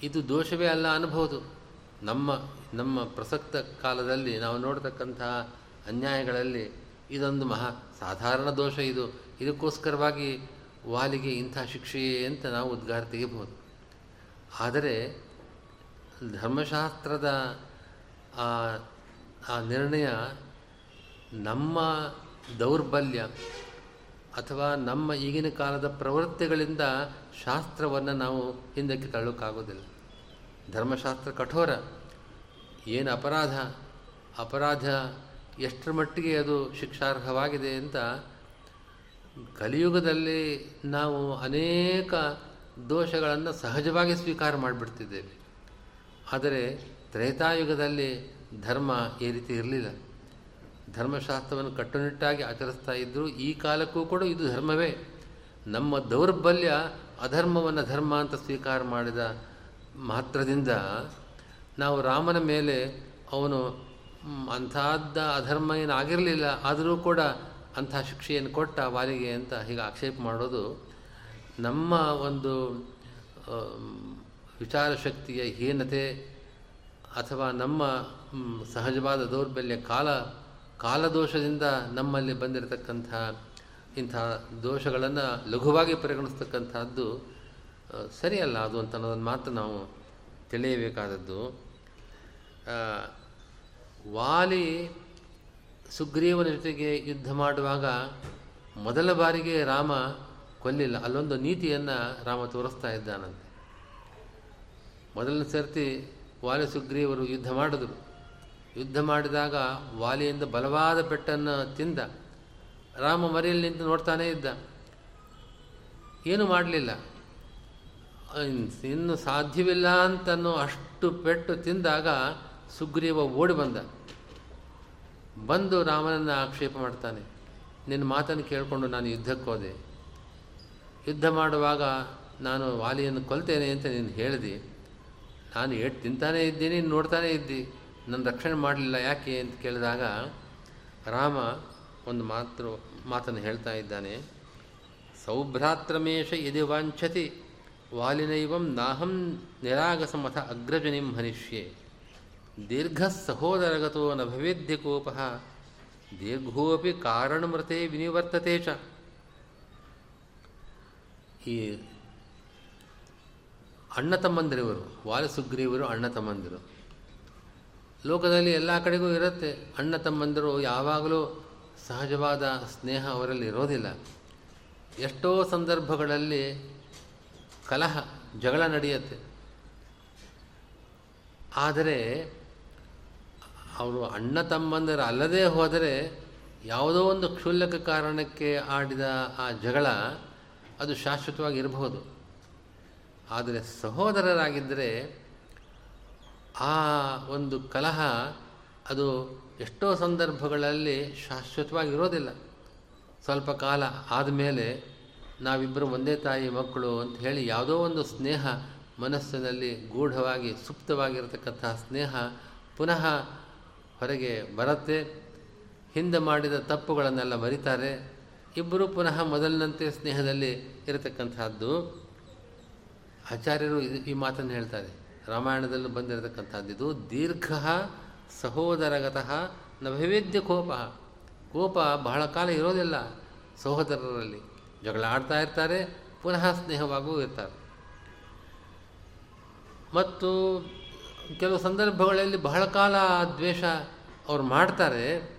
ಇದು ದೋಷವೇ ಅಲ್ಲ ಅನ್ಬೋದು ನಮ್ಮ ನಮ್ಮ ಪ್ರಸಕ್ತ ಕಾಲದಲ್ಲಿ ನಾವು ನೋಡ್ತಕ್ಕಂತಹ ಅನ್ಯಾಯಗಳಲ್ಲಿ ಇದೊಂದು ಮಹಾ ಸಾಧಾರಣ ದೋಷ ಇದು. ಇದಕ್ಕೋಸ್ಕರವಾಗಿ ವಾಲಿಗೆ ಇಂಥ ಶಿಕ್ಷೆಯೇ ಅಂತ ನಾವು ಉದ್ಗಾರ ತೆಗಿಬಹುದು ಆದರೆ ಧರ್ಮಶಾಸ್ತ್ರದ ಆ ನಿರ್ಣಯ ನಮ್ಮ ದೌರ್ಬಲ್ಯ ಅಥವಾ ನಮ್ಮ ಈಗಿನ ಕಾಲದ ಪ್ರವೃತ್ತಿಗಳಿಂದ ಶಾಸ್ತ್ರವನ್ನು ನಾವು ಹಿಂದಕ್ಕೆ ತಳ್ಳೋಕ್ಕಾಗೋದಿಲ್ಲ. ಧರ್ಮಶಾಸ್ತ್ರ ಕಠೋರ. ಏನು ಅಪರಾಧ? ಅಪರಾಧ ಎಷ್ಟರ ಮಟ್ಟಿಗೆ ಅದು ಶಿಕ್ಷಾರ್ಹವಾಗಿದೆ ಅಂತ ಕಲಿಯುಗದಲ್ಲಿ ನಾವು ಅನೇಕ ದೋಷಗಳನ್ನು ಸಹಜವಾಗಿ ಸ್ವೀಕಾರ ಮಾಡಿಬಿಡ್ತಿದ್ದೇವೆ. ಆದರೆ ತ್ರೇತಾಯುಗದಲ್ಲಿ ಧರ್ಮ ಈ ರೀತಿ ಇರಲಿಲ್ಲ. ಧರ್ಮಶಾಸ್ತ್ರವನ್ನು ಕಟ್ಟುನಿಟ್ಟಾಗಿ ಆಚರಿಸ್ತಾ ಇದ್ದರು ಈ ಕಾಲಕ್ಕೂ ಕೂಡ ಇದು ಧರ್ಮವೇ. ನಮ್ಮ ದೌರ್ಬಲ್ಯ ಅಧರ್ಮವನ್ನು ಧರ್ಮ ಅಂತ ಸ್ವೀಕಾರ ಮಾಡಿದ ಮಾತ್ರದಿಂದ ನಾವು ರಾಮನ ಮೇಲೆ ಅವನು ಅಂಥದ್ದ ಅಧರ್ಮ ಏನಾಗಿರಲಿಲ್ಲ ಆದರೂ ಕೂಡ ಅಂಥ ಶಿಕ್ಷೆಯನ್ನು ಕೊಟ್ಟ ವಾರಿಗೆ ಅಂತ ಹೀಗೆ ಆಕ್ಷೇಪ ಮಾಡೋದು ನಮ್ಮ ಒಂದು ವಿಚಾರ ಶಕ್ತಿಯ ಹೀನತೆ ಅಥವಾ ನಮ್ಮ ಸಹಜವಾದ ದೌರ್ಬಲ್ಯ ಕಾಲ, ಕಾಲದೋಷದಿಂದ ನಮ್ಮಲ್ಲಿ ಬಂದಿರತಕ್ಕಂಥ ಇಂಥ ದೋಷಗಳನ್ನು ಲಘುವಾಗಿ ಪರಿಗಣಿಸ್ತಕ್ಕಂಥದ್ದು ಸರಿಯಲ್ಲ ಅದು ಅಂತ ಅನ್ನೋದನ್ನು ಮಾತ್ರ ನಾವು ತಿಳಿಯಬೇಕಾದದ್ದು. ವಾಲಿ ಸುಗ್ರೀವನ ಜೊತೆಗೆ ಯುದ್ಧ ಮಾಡುವಾಗ ಮೊದಲ ಬಾರಿಗೆ ರಾಮ ಕೊಲ್ಲಿಲ್ಲ. ಅಲ್ಲೊಂದು ನೀತಿಯನ್ನು ರಾಮ ತೋರಿಸ್ತಾ ಇದ್ದಾನಂತೆ. ಮೊದಲನೇ ಸರ್ತಿ ವಾಲಿ ಸುಗ್ರೀವರು ಯುದ್ಧ ಮಾಡಿದರು. ಯುದ್ಧ ಮಾಡಿದಾಗ ವಾಲಿಯಿಂದ ಬಲವಾದ ಪೆಟ್ಟನ್ನು ತಿಂದ. ರಾಮ ಮರೆಯಲ್ಲಿ ನಿಂತು ನೋಡ್ತಾನೇ ಇದ್ದ. ಏನು ಮಾಡಲಿಲ್ಲ? ಇನ್ನು ಸಾಧ್ಯವಿಲ್ಲ ಅಂತನೋ ಅಷ್ಟು ಪೆಟ್ಟು ತಿಂದಾಗ ಸುಗ್ರೀವ ಓಡಿ ಬಂದ. ಬಂದು ರಾಮನನ್ನು ಆಕ್ಷೇಪ ಮಾಡ್ತಾನೆ. ನಿನ್ನ ಮಾತನ್ನು ಕೇಳಿಕೊಂಡು ನಾನು ಯುದ್ಧಕ್ಕೆ ಹೋದೆ. ಯುದ್ಧ ಮಾಡುವಾಗ ನಾನು ವಾಲಿಯನ್ನು ಕೊಲ್ತೇನೆ ಅಂತ ನೀನು ಹೇಳಿದೆ. ನಾನು ಏಟ್ ತಿಂತಾನೆ ಇದ್ದೀನಿ ನೋಡ್ತಾನೆ ಇದ್ದಿ. ನನ್ನ ರಕ್ಷಣೆ ಮಾಡಲಿಲ್ಲ ಯಾಕೆ ಅಂತ ಕೇಳಿದಾಗ ರಾಮ ಒಂದು ಮಾತೃ, ಮಾತನ್ನು ಹೇಳ್ತಾ ಇದ್ದಾನೆ. ಸೌಭ್ರಾತ್ರಮೇಶ ಯದಿ ವಾಂಛತಿ, ವಾಲಿನೈವಂ ನಾಹಂ ನಿರಾಗಸಮಥ ಅಗ್ರಜನಿಂ ಹನಿಷ್ಯೆ. ದೀರ್ಘ ಸಹೋದರಗತೋ ನ ಭವೇದ್ಯಕೋಪ ದೀರ್ಘೋಪಿ ಕಾರಣಮೃತೆ ವಿನಿವರ್ತತೆ ಚ. ಈ ಅಣ್ಣ ತಮ್ಮಂದಿರಿವರು ವಾಲಸುಗ್ರೀವರು ಅಣ್ಣ ತಮ್ಮಂದಿರು. ಲೋಕದಲ್ಲಿ ಎಲ್ಲ ಕಡೆಗೂ ಇರುತ್ತೆ. ಅಣ್ಣ ತಮ್ಮಂದಿರು ಯಾವಾಗಲೂ ಸಹಜವಾದ ಸ್ನೇಹ ಅವರಲ್ಲಿ ಇರೋದಿಲ್ಲ. ಎಷ್ಟೋ ಸಂದರ್ಭಗಳಲ್ಲಿ ಕಲಹ, ಜಗಳ ನಡೆಯುತ್ತೆ. ಆದರೆ ಅವರು ಅಣ್ಣ ತಮ್ಮಂದಿರು ಅಲ್ಲದೆ ಹೋದರೆ ಯಾವುದೋ ಒಂದು ಕ್ಷುಲ್ಲಕ ಕಾರಣಕ್ಕೆ ಆಡಿದ ಆ ಜಗಳ ಅದು ಶಾಶ್ವತವಾಗಿ ಇರಬಹುದು. ಆದರೆ ಸಹೋದರರಾಗಿದ್ದರೆ ಆ ಒಂದು ಕಲಹ ಅದು ಎಷ್ಟೋ ಸಂದರ್ಭಗಳಲ್ಲಿ ಶಾಶ್ವತವಾಗಿರೋದಿಲ್ಲ ಸ್ವಲ್ಪ ಕಾಲ ಆದಮೇಲೆ ನಾವಿಬ್ಬರು ಒಂದೇ ತಾಯಿ ಮಕ್ಕಳು ಅಂತ ಹೇಳಿ ಯಾವುದೋ ಒಂದು ಸ್ನೇಹ ಮನಸ್ಸಿನಲ್ಲಿ ಗೂಢವಾಗಿ, ಸುಪ್ತವಾಗಿರತಕ್ಕಂತಹ ಸ್ನೇಹ ಪುನಃ ಹೊರಗೆ ಬರುತ್ತೆ. ಹಿಂದೆ ಮಾಡಿದ ತಪ್ಪುಗಳನ್ನೆಲ್ಲ ಮರಿತಾರೆ. ಇಬ್ಬರೂ ಪುನಃ ಮೊದಲಿನಂತೆ ಸ್ನೇಹದಲ್ಲಿ ಇರತಕ್ಕಂಥದ್ದು ಆಚಾರ್ಯರು ಇದು ಈ ಮಾತನ್ನು ಹೇಳ್ತಾರೆ. ರಾಮಾಯಣದಲ್ಲೂ ಬಂದಿರತಕ್ಕಂಥದ್ದು ಇದು ದೀರ್ಘ ಸಹೋದರಗತಃ ನವೈವೇದ್ಯ ಕೋಪ. ಕೋಪ ಬಹಳ ಕಾಲ ಇರೋದಿಲ್ಲ ಸಹೋದರರಲ್ಲಿ. ಜಗಳ ಆಡ್ತಾ ಇರ್ತಾರೆ, ಪುನಃ ಸ್ನೇಹವಾಗೂ ಇರ್ತಾರೆ. ಮತ್ತು ಕೆಲವು ಸಂದರ್ಭಗಳಲ್ಲಿ ಬಹಳ ಕಾಲ ದ್ವೇಷ ಅವ್ರು ಮಾಡ್ತಾರೆ.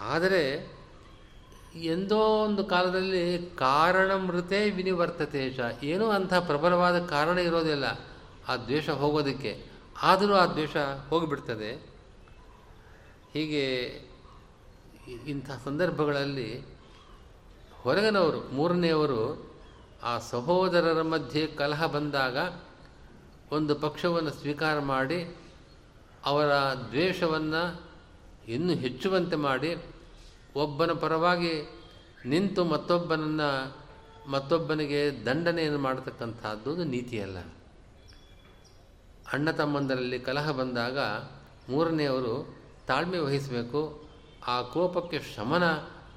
ಆದರೆ ಎಂದೋ ಒಂದು ಕಾಲದಲ್ಲಿ ಕಾರಣ ಮೃತೆ ವಿನಿವರ್ತತೆ ಏನೂ ಅಂಥ ಪ್ರಬಲವಾದ ಕಾರಣ ಇರೋದಿಲ್ಲ ಆ ದ್ವೇಷ ಹೋಗೋದಕ್ಕೆ. ಆದರೂ ಆ ದ್ವೇಷ ಹೋಗಿಬಿಡ್ತದೆ. ಹೀಗೆ ಇಂಥ ಸಂದರ್ಭಗಳಲ್ಲಿ ಹೊರಗನವರು, ಮೂರನೆಯವರು ಆ ಸಹೋದರರ ಮಧ್ಯೆ ಕಲಹ ಬಂದಾಗ ಒಂದು ಪಕ್ಷವನ್ನು ಸ್ವೀಕಾರ ಮಾಡಿ ಅವರ ದ್ವೇಷವನ್ನು ಇನ್ನೂ ಹೆಚ್ಚುವಂತೆ ಮಾಡಿ ಒಬ್ಬನ ಪರವಾಗಿ ನಿಂತು ಮತ್ತೊಬ್ಬನನ್ನು ಮತ್ತೊಬ್ಬನಿಗೆ ದಂಡನೆಯನ್ನು ಮಾಡತಕ್ಕಂಥದ್ದು ಒಂದು ನೀತಿಯಲ್ಲ. ಅಣ್ಣ ತಮ್ಮಂದರಲ್ಲಿ ಕಲಹ ಬಂದಾಗ ಮೂರನೆಯವರು ತಾಳ್ಮೆ ವಹಿಸಬೇಕು, ಆ ಕೋಪಕ್ಕೆ ಶಮನ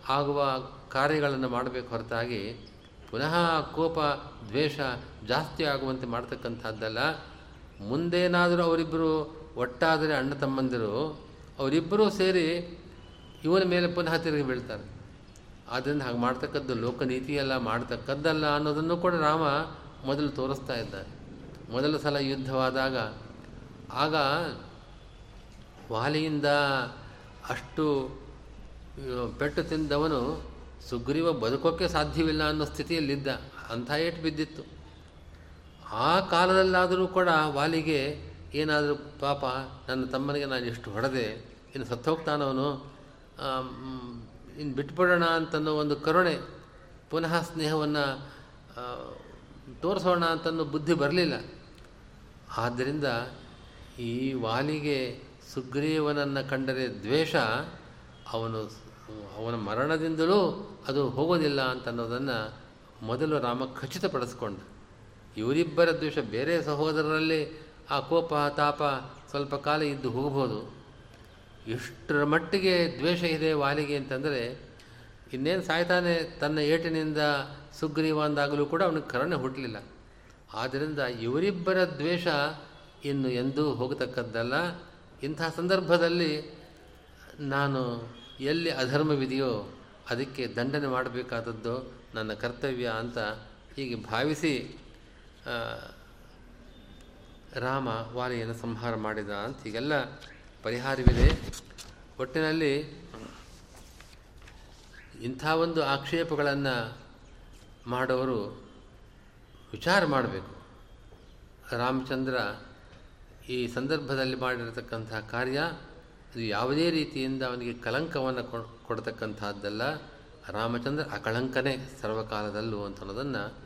ಆಗುವ ಕಾರ್ಯಗಳನ್ನು ಮಾಡಬೇಕು ಹೊರತಾಗಿ ಪುನಃ ಕೋಪ, ದ್ವೇಷ ಜಾಸ್ತಿ ಆಗುವಂತೆ ಮಾಡ್ತಕ್ಕಂಥದ್ದಲ್ಲ. ಮುಂದೇನಾದರೂ ಅವರಿಬ್ಬರು ಒಟ್ಟಾದರೆ ಅಣ್ಣ ತಮ್ಮಂದಿರು ಅವರಿಬ್ಬರೂ ಸೇರಿ ಇವನ ಮೇಲೆ ಪುನಃ ತಿರುಗಿ ಬೀಳ್ತಾರೆ. ಆದ್ದರಿಂದ ಹಾಗೆ ಮಾಡ್ತಕ್ಕದ್ದು ಲೋಕನೀತಿಯಲ್ಲ, ಮಾಡ್ತಕ್ಕದ್ದಲ್ಲ ಅನ್ನೋದನ್ನು ಕೂಡ ರಾಮ ಮೊದಲು ತೋರಿಸ್ತಾ ಇದ್ದಾರೆ. ಮೊದಲ ಸಲ ಯುದ್ಧವಾದಾಗ ಆಗ ವಾಲಿಯಿಂದ ಅಷ್ಟು ಪೆಟ್ಟು ತಿಂದವನು ಸುಗ್ರೀವ ಬದುಕೋಕ್ಕೆ ಸಾಧ್ಯವಿಲ್ಲ ಅನ್ನೋ ಸ್ಥಿತಿಯಲ್ಲಿದ್ದ ಅಂಥ ಏಟು ಬಿದ್ದಿತ್ತು. ಆ ಕಾಲದಲ್ಲಾದರೂ ಕೂಡ ವಾಲಿಗೆ ಏನಾದರೂ, ಪಾಪ, ನನ್ನ ತಮ್ಮನಿಗೆ ನಾನು ಎಷ್ಟು ಹೊಡೆದೆ, ಇನ್ನು ಸತ್ತೋಗ್ತಾನವನು ಇನ್ನು ಬಿಟ್ಬಿಡೋಣ ಅಂತನ್ನೋ ಒಂದು ಕರುಣೆ ಪುನಃ ಸ್ನೇಹವನ್ನು ತೋರಿಸೋಣ ಅಂತನ್ನೋ ಬುದ್ಧಿ ಬರಲಿಲ್ಲ. ಆದ್ದರಿಂದ ಈ ವಾಲಿಗೆ ಸುಗ್ರೀವನನ್ನು ಕಂಡರೆ ದ್ವೇಷ, ಅವನು ಅವನ ಮರಣದಿಂದಲೂ ಅದು ಹೋಗೋದಿಲ್ಲ ಅಂತ ಅನ್ನೋದನ್ನು ಮೊದಲು ರಾಮ ಖಚಿತಪಡಿಸ್ಕೊಂಡ. ಇವರಿಬ್ಬರ ದ್ವೇಷ ಬೇರೆ ಸಹೋದರರಲ್ಲಿ ಆ ಕೋಪ, ತಾಪ ಸ್ವಲ್ಪ ಕಾಲ ಇದ್ದು ಹೋಗ್ಬೋದು. ಎಷ್ಟರ ಮಟ್ಟಿಗೆ ದ್ವೇಷ ಇದೆ ವಾಲಿಗೆ ಅಂತಂದರೆ, ಇನ್ನೇನು ಸಾಯ್ತಾನೆ ತನ್ನ ಏಟಿನಿಂದ ಸುಗ್ರೀವ ಅಂದಾಗಲೂ ಕೂಡ ಅವನಿಗೆ ಕರಣೆ ಹುಟ್ಟಲಿಲ್ಲ ಆದ್ದರಿಂದ ಇವರಿಬ್ಬರ ದ್ವೇಷ ಇನ್ನು ಎಂದೂ ಹೋಗತಕ್ಕದ್ದಲ್ಲ. ಇಂಥ ಸಂದರ್ಭದಲ್ಲಿ ನಾನು ಎಲ್ಲಿ ಅಧರ್ಮವಿದೆಯೋ ಅದಕ್ಕೆ ದಂಡನೆ ಮಾಡಬೇಕಾದದ್ದು ನನ್ನ ಕರ್ತವ್ಯ ಅಂತ ಹೀಗೆ ಭಾವಿಸಿ ರಾಮ ವಾಲಿಯನ್ನು ಸಂಹಾರ ಮಾಡಿದ ಅಂತ ಹೀಗೆಲ್ಲ ಪರಿಹಾರವಿದೆ. ಒಟ್ಟಿನಲ್ಲಿ ಇಂಥ ಒಂದು ಆಕ್ಷೇಪಗಳನ್ನು ಮಾಡೋರು ವಿಚಾರ ಮಾಡಬೇಕು. ರಾಮಚಂದ್ರ ಈ ಸಂದರ್ಭದಲ್ಲಿ ಮಾಡಿರತಕ್ಕಂಥ ಕಾರ್ಯ ಇದು ಯಾವುದೇ ರೀತಿಯಿಂದ ಅವನಿಗೆ ಕಲಂಕವನ್ನು ಕೊಡ್ತಕ್ಕಂಥದ್ದಲ್ಲ. ರಾಮಚಂದ್ರ ಅಕಳಂಕನೇ ಸರ್ವಕಾಲದಲ್ಲೂ ಅಂತ ಅನ್ನೋದನ್ನು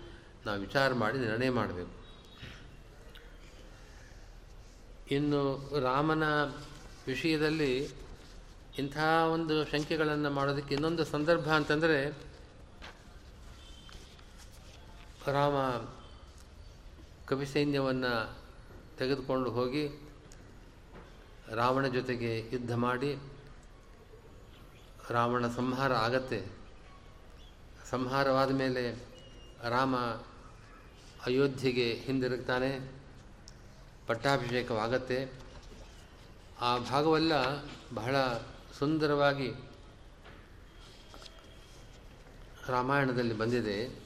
ನಾವು ವಿಚಾರ ಮಾಡಿ ನಿರ್ಣಯ ಮಾಡಬೇಕು. ಇನ್ನು ರಾಮನ ವಿಷಯದಲ್ಲಿ ಇಂಥ ಒಂದು ಶಂಕೆಗಳನ್ನು ಮಾಡೋದಕ್ಕೆ ಇನ್ನೊಂದು ಸಂದರ್ಭ ಅಂತಂದರೆ, ರಾಮ ಕವಿಸೈನ್ಯವನ್ನು ತೆಗೆದುಕೊಂಡು ಹೋಗಿ ರಾವಣ ಜೊತೆಗೆ ಯುದ್ಧ ಮಾಡಿ ರಾವಣ ಸಂಹಾರ ಆಗತ್ತೆ. ಸಂಹಾರವಾದ ಮೇಲೆ ರಾಮ ಅಯೋಧ್ಯೆಗೆ ಹಿಂದಿರುಗ್ತಾನೆ. ಪಟ್ಟಾಭಿಷೇಕವಾಗತ್ತೆ. ಆ ಭಾಗವೆಲ್ಲ ಬಹಳ ಸುಂದರವಾಗಿ ರಾಮಾಯಣದಲ್ಲಿ ಬಂದಿದೆ.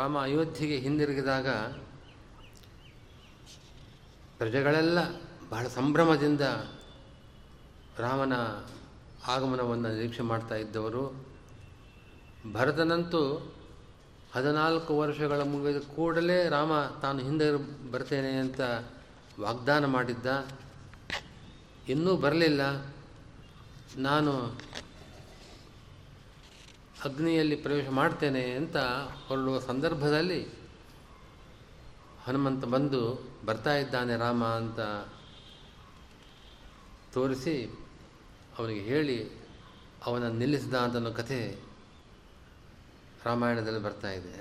ರಾಮ ಅಯೋಧ್ಯೆಗೆ ಹಿಂದಿರುಗಿದಾಗ ಪ್ರಜೆಗಳೆಲ್ಲ ಬಹಳ ಸಂಭ್ರಮದಿಂದ ರಾಮನ ಆಗಮನವನ್ನು ನಿರೀಕ್ಷೆ ಮಾಡ್ತಾ ಇದ್ದವರು. ಭರತನಂತೂ ಹದಿನಾಲ್ಕು ವರ್ಷಗಳ ಮುಗಿದ ಕೂಡಲೇ ರಾಮ ತಾನು ಹಿಂದೆ ಬರ್ತೇನೆ ಅಂತ ವಾಗ್ದಾನ ಮಾಡಿದ್ದ. ಇನ್ನೂ ಬರಲಿಲ್ಲ. ನಾನು ಅಗ್ನಿಯಲ್ಲಿ ಪ್ರವೇಶ ಮಾಡ್ತೇನೆ ಅಂತ ಹೊರಡುವ ಸಂದರ್ಭದಲ್ಲಿ ಹನುಮಂತ ಬಂದು ಬರ್ತಾ ಇದ್ದಾನೆ ರಾಮ ಅಂತ ತೋರಿಸಿ ಅವನಿಗೆ ಹೇಳಿ ಅವನನ್ನು ನಿಲ್ಲಿಸಿದ ಅಂತ ಅನ್ನೋ ಕಥೆ ರಾಮಾಯಣದಲ್ಲಿ ಬರ್ತಾ ಇದೆ.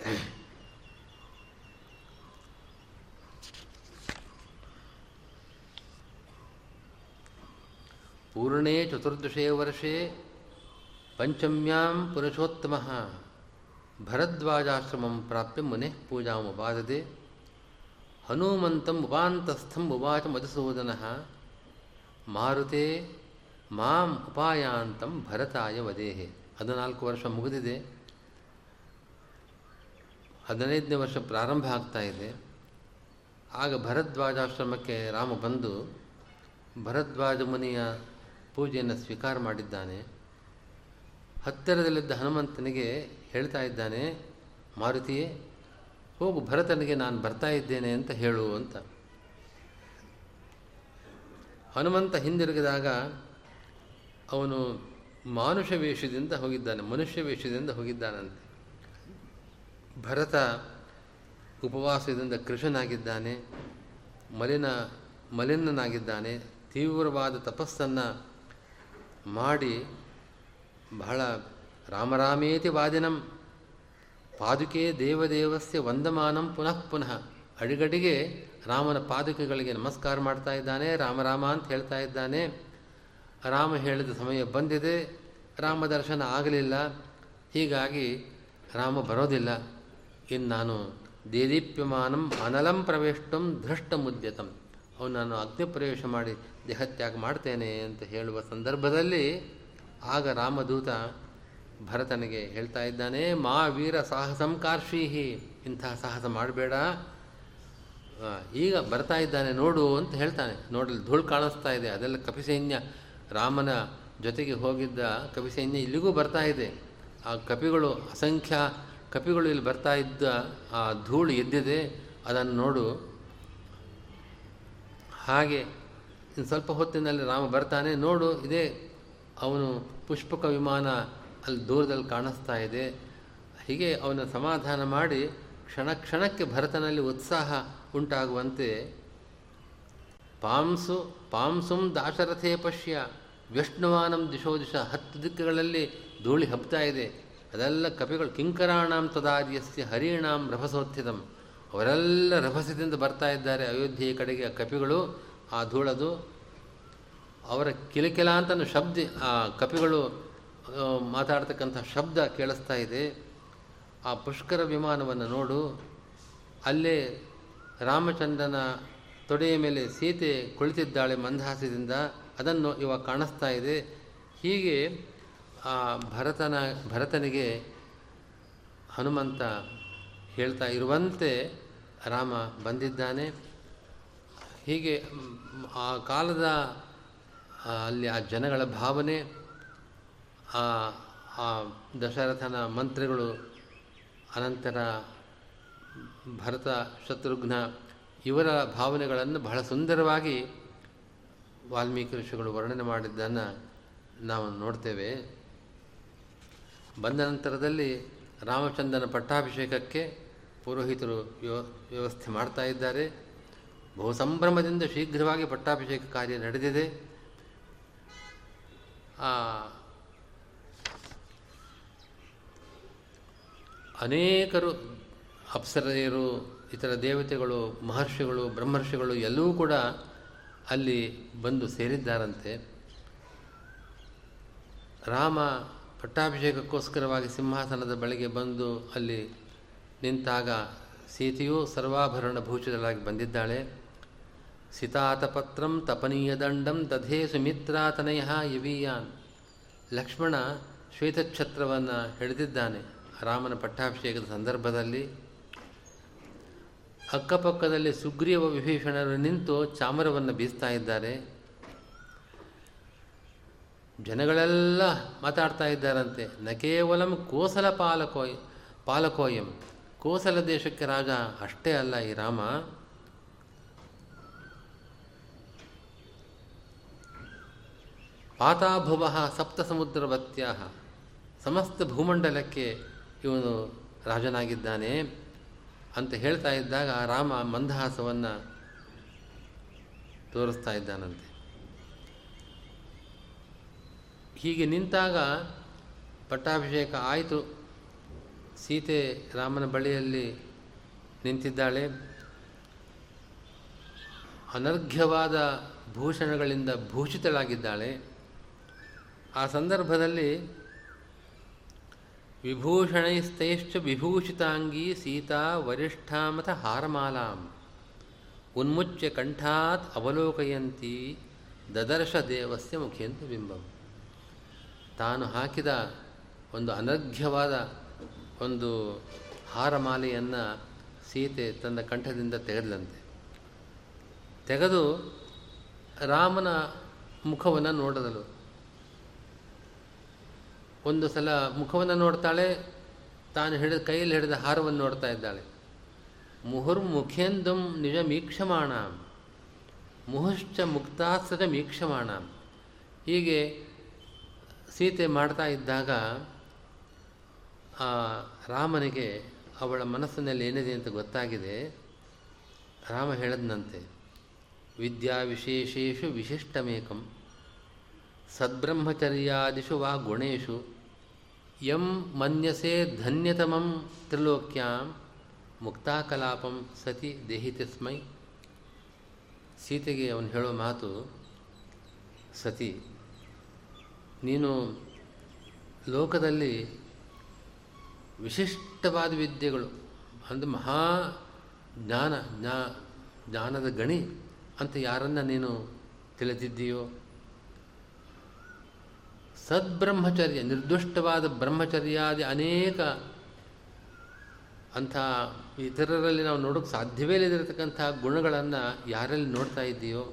ಪೂರ್ಣೇ ಚತುರ್ದಶೇ ವರ್ಷೇ ಪಂಚಮ್ಯಾಂ ಪುರುಷೋತ್ತಮ. ಭರದ್ವಾಜಾಶ್ರಮಂ ಪ್ರಾಪ್ಯ ಮುನೆ ಪೂಜಾಮುಪಾದದೆ ಹನುಮಂತಂ ಉಪಾಂತಸ್ಥಂ ಉವಾಚ ಮಧುಸೂದನ. ಮಾರುತೆ ಮಾಂ ಉಪಾಯಾಂತಂ ಭರತಾಯ ವದೇಹೆ. ಹದಿನಾಲ್ಕು ವರ್ಷ ಮುಗಿದಿದೆ. ಹದಿನೈದನೇ ವರ್ಷ ಪ್ರಾರಂಭ ಆಗ್ತಾ ಇದೆ. ಆಗ ಭರದ್ವಾಜಾಶ್ರಮಕ್ಕೆ ರಾಮ ಬಂದು ಭರದ್ವಾಜ ಮುನಿಯ ಪೂಜೆಯನ್ನು ಸ್ವೀಕಾರ ಮಾಡಿದ್ದಾನೆ. ಹತ್ತಿರದಲ್ಲಿದ್ದ ಹನುಮಂತನಿಗೆ ಹೇಳ್ತಾ ಇದ್ದಾನೆ ಮಾರುತಿಯೇ ಹೋಗು, ಭರತನಿಗೆ ನಾನು ಬರ್ತಾ ಇದ್ದೇನೆ ಅಂತ ಹೇಳು ಅಂತ. ಹನುಮಂತ ಹಿಂದಿರುಗಿದಾಗ ಅವನು ಮಾನುಷ ವೇಷದಿಂದ ಹೋಗಿದ್ದಾನೆ, ಮನುಷ್ಯ ವೇಷದಿಂದ ಹೋಗಿದ್ದಾನಂತೆ. ಭರತ ಉಪವಾಸದಿಂದ ಕೃಷನಾಗಿದ್ದಾನೆ ಮಲಿನ, ಮಲಿನನಾಗಿದ್ದಾನೆ, ತೀವ್ರವಾದ ತಪಸ್ಸನ್ನು ಮಾಡಿ ಬಹಳ ರಾಮರಾಮೇತಿ ವಾದಿನಂ. ಪಾದುಕೆ ದೇವದೇವಸ್ಯ ವಂದಮಾನಂ ಪುನಃ ಪುನಃ. ಅಡಿಗಡಿಗೆ ರಾಮನ ಪಾದುಕೆಗಳಿಗೆ ನಮಸ್ಕಾರ ಮಾಡ್ತಾ ಇದ್ದಾನೆ, ರಾಮರಾಮ ಅಂತ ಹೇಳ್ತಾ ಇದ್ದಾನೆ. ರಾಮ ಹೇಳಿದ ಸಮಯ ಬಂದಿದೆ, ರಾಮ ದರ್ಶನ ಆಗಲಿಲ್ಲ. ಹೀಗಾಗಿ ರಾಮ ಬರೋದಿಲ್ಲ. ಇನ್ನು ನಾನು ದೇದೀಪ್ಯಮಾನಂ ಅನಲಂ ಪ್ರವೇಷ್ಟಂ ಧೃಷ್ಟ ಮುದ್ಯತಂ ಅವನು ನಾನು ಅಗ್ನಿ ಪ್ರವೇಶ ಮಾಡಿ ದೇಹತ್ಯಾಗ ಮಾಡ್ತೇನೆ ಅಂತ ಹೇಳುವ ಸಂದರ್ಭದಲ್ಲಿ ಆಗ ರಾಮದೂತ ಭರತನಿಗೆ ಹೇಳ್ತಾ ಇದ್ದಾನೆ, ಮಾ ವೀರ ಸಾಹಸಂ ಕಾರ್ಷೀಹಿ ಇಂತಹ ಸಾಹಸ ಮಾಡಬೇಡ. ಈಗ ಬರ್ತಾ ಇದ್ದಾನೆ, ನೋಡು ಅಂತ ಹೇಳ್ತಾನೆ. ನೋಡಲಿ ಧೂಳು ಕಾಣಿಸ್ತಾ ಇದೆ, ಅದೆಲ್ಲ ಕಪಿಸೈನ್ಯ. ರಾಮನ ಜೊತೆಗೆ ಹೋಗಿದ್ದ ಕಪಿಸೈನ್ಯ ಇಲ್ಲಿಗೂ ಬರ್ತಾ ಇದೆ. ಆ ಕಪಿಗಳು ಅಸಂಖ್ಯ ಕಪಿಗಳು ಇಲ್ಲಿ ಬರ್ತಾ ಇದ್ದ ಆ ಧೂಳು ಎದ್ದಿದೆ. ಅದನ್ನು ನೋಡು. ಹಾಗೆ ಇನ್ನು ಸ್ವಲ್ಪ ಹೊತ್ತಿನಲ್ಲಿ ರಾಮ ಬರ್ತಾನೆ, ನೋಡು, ಇದೇ ಅವನು ಪುಷ್ಪಕ ವಿಮಾನ ಅಲ್ಲಿ ದೂರದಲ್ಲಿ ಕಾಣಿಸ್ತಾ ಇದೆ. ಹೀಗೆ ಅವನ ಸಮಾಧಾನ ಮಾಡಿ ಕ್ಷಣ ಕ್ಷಣಕ್ಕೆ ಭರತನಲ್ಲಿ ಉತ್ಸಾಹ ಉಂಟಾಗುವಂತೆ, ಪಾಂಸು, ಪಾಂಸುಂ ದಾಶರಥೇ ಪಶ್ಯ ವಿಷ್ಣುವಾನಂ ದಿಶೋ ದಿಶ ಹತ್ತು ದಿಕ್ಕುಗಳಲ್ಲಿ ಧೂಳಿ ಹಬ್ತಾ ಇದೆ. ಅದೆಲ್ಲ ಕಪಿಗಳು ಕಿಂಕರಾಣಾಂ ತದಾರ್ಯಸ್ಯ ಹರಿಣಾಂ ರಭಸೋತ್ಥಿತಂ. ಅವರೆಲ್ಲ ರಭಸದಿಂದ ಬರ್ತಾ ಇದ್ದಾರೆ. ಅಯೋಧ್ಯೆಯ ಕಡೆಗೆ ಆ ಕಪಿಗಳು, ಆ ಧೂಳದು ಅವರ ಕಿಲಕಿಲ ಅಂತ ಶಬ್ದ, ಆ ಕಪಿಗಳು ಮಾತಾಡ್ತಕ್ಕಂಥ ಶಬ್ದ ಕೇಳಿಸ್ತಾ ಇದೆ. ಆ ಪುಷ್ಕರ ವಿಮಾನವನ್ನು ನೋಡು. ಅಲ್ಲೇ ರಾಮಚಂದ್ರನ ತೊಡೆಯ ಮೇಲೆ ಸೀತೆ ಕುಳಿತಿದ್ದಾಳೆ ಮಂದಹಾಸದಿಂದ. ಅದನ್ನು ಇವಾಗ ಕಾಣಿಸ್ತಾ ಇದೆ. ಹೀಗೆ, ಆ ಭರತನ, ಭರತನಿಗೆ ಹನುಮಂತ ಹೇಳ್ತಾ ಇರುವಂತೆ ರಾಮ ಬಂದಿದ್ದಾನೆ. ಹೀಗೆ, ಆ ಕಾಲದ ಅಲ್ಲಿ ಆ ಜನಗಳ ಭಾವನೆ, ಆ ಆ ದಶರಥನ ಮಂತ್ರಿಗಳು, ಅನಂತರ ಭರತ, ಶತ್ರುಘ್ನ, ಇವರ ಭಾವನೆಗಳನ್ನು ಬಹಳ ಸುಂದರವಾಗಿ ವಾಲ್ಮೀಕಿ ಋಷಿಗಳು ವರ್ಣನೆ ಮಾಡಿದ್ದನ್ನು ನಾವು ನೋಡ್ತೇವೆ. ಬಂದ ನಂತರದಲ್ಲಿ ರಾಮಚಂದ್ರನ ಪಟ್ಟಾಭಿಷೇಕಕ್ಕೆ ಪುರೋಹಿತರು ವ್ಯವ ವ್ಯವಸ್ಥೆ ಮಾಡ್ತಾ ಇದ್ದಾರೆ. ಬಹು ಸಂಭ್ರಮದಿಂದ ಶೀಘ್ರವಾಗಿ ಪಟ್ಟಾಭಿಷೇಕ ಕಾರ್ಯ ನಡೆದಿದೆ. ಅನೇಕರು ಅಪ್ಸರೆಯರು, ಇತರ ದೇವತೆಗಳು, ಮಹರ್ಷಿಗಳು, ಬ್ರಹ್ಮರ್ಷಿಗಳು ಎಲ್ಲವೂ ಕೂಡ ಅಲ್ಲಿ ಬಂದು ಸೇರಿದ್ದಾರಂತೆ. ರಾಮ ಪಟ್ಟಾಭಿಷೇಕಕ್ಕೋಸ್ಕರವಾಗಿ ಸಿಂಹಾಸನದ ಬಳಿಗೆ ಬಂದು ಅಲ್ಲಿ ನಿಂತಾಗ ಸೀತೆಯೂ ಸರ್ವಾಭರಣ ಭೂಷಿತಳಾಗಿ ಬಂದಿದ್ದಾಳೆ. ಸಿತಾತಪತ್ರಂ ತಪನೀಯ ದಂಡಂ ದಧೇ ಸುಮಿತ್ರಾತನಯ ಯವೀಯಾನ್. ಲಕ್ಷ್ಮಣ ಶ್ವೇತಛತ್ರವನ್ನು ಹಿಡಿದಿದ್ದಾನೆ ರಾಮನ ಪಟ್ಟಾಭಿಷೇಕದ ಸಂದರ್ಭದಲ್ಲಿ. ಅಕ್ಕಪಕ್ಕದಲ್ಲಿ ಸುಗ್ರೀವ ವಿಭೀಷಣರು ನಿಂತು ಚಾಮರವನ್ನು ಬೀಸ್ತಾ ಇದ್ದಾರೆ. ಜನಗಳೆಲ್ಲ ಮಾತಾಡ್ತಾ ಇದ್ದಾರಂತೆ. ನ ಕೇವಲಂ ಕೋಸಲ ಪಾಲಕೋಯ್ ಪಾಲಕೋಯಂ. ಕೋಸಲ ದೇಶಕ್ಕೆ ರಾಜ ಅಷ್ಟೇ ಅಲ್ಲ ಈ ರಾಮ. ಪಾತಾಭುವ ಸಪ್ತ ಸಮುದ್ರವತ್ಯ ಸಮಸ್ತ ಭೂಮಂಡಲಕ್ಕೆ ಇವನು ರಾಜನಾಗಿದ್ದಾನೆ ಅಂತ ಹೇಳ್ತಾ ಇದ್ದಾಗ ರಾಮ ಮಂದಹಾಸವನ್ನು ತೋರಿಸ್ತಾ ಇದ್ದಾನಂತೆ. ಹೀಗೆ ನಿಂತಾಗ ಪಟ್ಟಾಭಿಷೇಕ ಆಯಿತು. ಸೀತೆ ರಾಮನ ಬಳಿಯಲ್ಲಿ ನಿಂತಿದ್ದಾಳೆ. ಅನರ್ಘ್ಯವಾದ ಭೂಷಣಗಳಿಂದ ಭೂಷಿತಳಾಗಿದ್ದಾಳೆ. ಆ ಸಂದರ್ಭದಲ್ಲಿ ವಿಭೂಷಣೈಸ್ತೈಶ್ಚ ವಿಭೂಷಿತಾಂಗಿ ಸೀತಾ ವರಿಷ್ಠಾಮತ ಹಾರಮಾಲಾಂ. ಉನ್ಮುಚ್ಯ ಕಂಠಾತ್ ಅವಲೋಕಯಂತಿ ದದರ್ಶ ದೇವಸ್ಯ ಮುಖೇಂದ್ರ ಬಿಂಬಂ. ತಾನು ಹಾಕಿದ ಒಂದು ಅನರ್ಘ್ಯವಾದ ಒಂದು ಹಾರಮಾಲೆಯನ್ನು ಸೀತೆ ತನ್ನ ಕಂಠದಿಂದ ತೆಗೆದಂತೆ ತೆಗೆದು ರಾಮನ ಮುಖವನ್ನು ನೋಡಿದಳು. ಒಂದು ಸಲ ಮುಖವನ್ನು ನೋಡ್ತಾಳೆ, ತಾನು ಹಿಡಿದ ಕೈಯಲ್ಲಿ ಹಿಡಿದ ಹಾರವನ್ನು ನೋಡ್ತಾ ಇದ್ದಾಳೆ. ಮುಹುರ್ಮುಖೇಂದುಂ ನಿಜ ಮೀಕ್ಷಮಾಣ. ಮುಹುಶ್ಚ ಮುಕ್ತಾಸ್ತ್ರ ಮೀಕ್ಷಮಾಣ. ಹೀಗೆ ಸೀತೆ ಮಾಡ್ತಾ ಇದ್ದಾಗ, ಆ ರಾಮನಿಗೆ ಅವಳ ಮನಸ್ಸಿನಲ್ಲಿ ಏನಿದೆ ಅಂತ ಗೊತ್ತಾಗಿದೆ. ರಾಮ ಹೇಳದ್ನಂತೆ, ವಿದ್ಯಾ ವಿಶೇಷೇಷು ವಿಶಿಷ್ಟಮೇಕಂ. ಸದ್ಬ್ರಹ್ಮಚರ್ಯಾದಿಷು ವಾ ಗುಣೇಶು. ಯಂ ಮನ್ಯಸೆ ಧನ್ಯತಮಂ ತ್ರಿಲೋಕ್ಯಾಂ ಮುಕ್ತಾಕಲಾಪಂ ಸತಿ ದೇಹಿತಸ್ಮೈ ಸೀತೆಗೆ ಅವನು ಹೇಳೋ ಮಾತು ಸತಿ। ನೀನು ಲೋಕದಲ್ಲಿ ವಿಶಿಷ್ಟವಾದ ವಿದ್ಯೆಗಳು, ಅಂದರೆ ಮಹಾ ಜ್ಞಾನ, ಜ್ಞಾ ಜ್ಞಾನದ ಗಣಿ ಅಂತ ಯಾರನ್ನು ನೀನು ತಿಳಿದಿದ್ದೀಯೋ ಸದ್ಬ್ರಹ್ಮಚರ್ಯ, ನಿರ್ದುಷ್ಟವಾದ ಬ್ರಹ್ಮಚರ್ಯಾದಿ ಅನೇಕ ಅಂಥ ಇತರರಲ್ಲಿ ನಾವು ನೋಡೋಕ್ಕೆ ಸಾಧ್ಯವೇ ಇಲ್ಲದಿರತಕ್ಕಂಥ ಗುಣಗಳನ್ನು ಯಾರಲ್ಲಿ ನೋಡ್ತಾ ಇದ್ದೀಯೋ,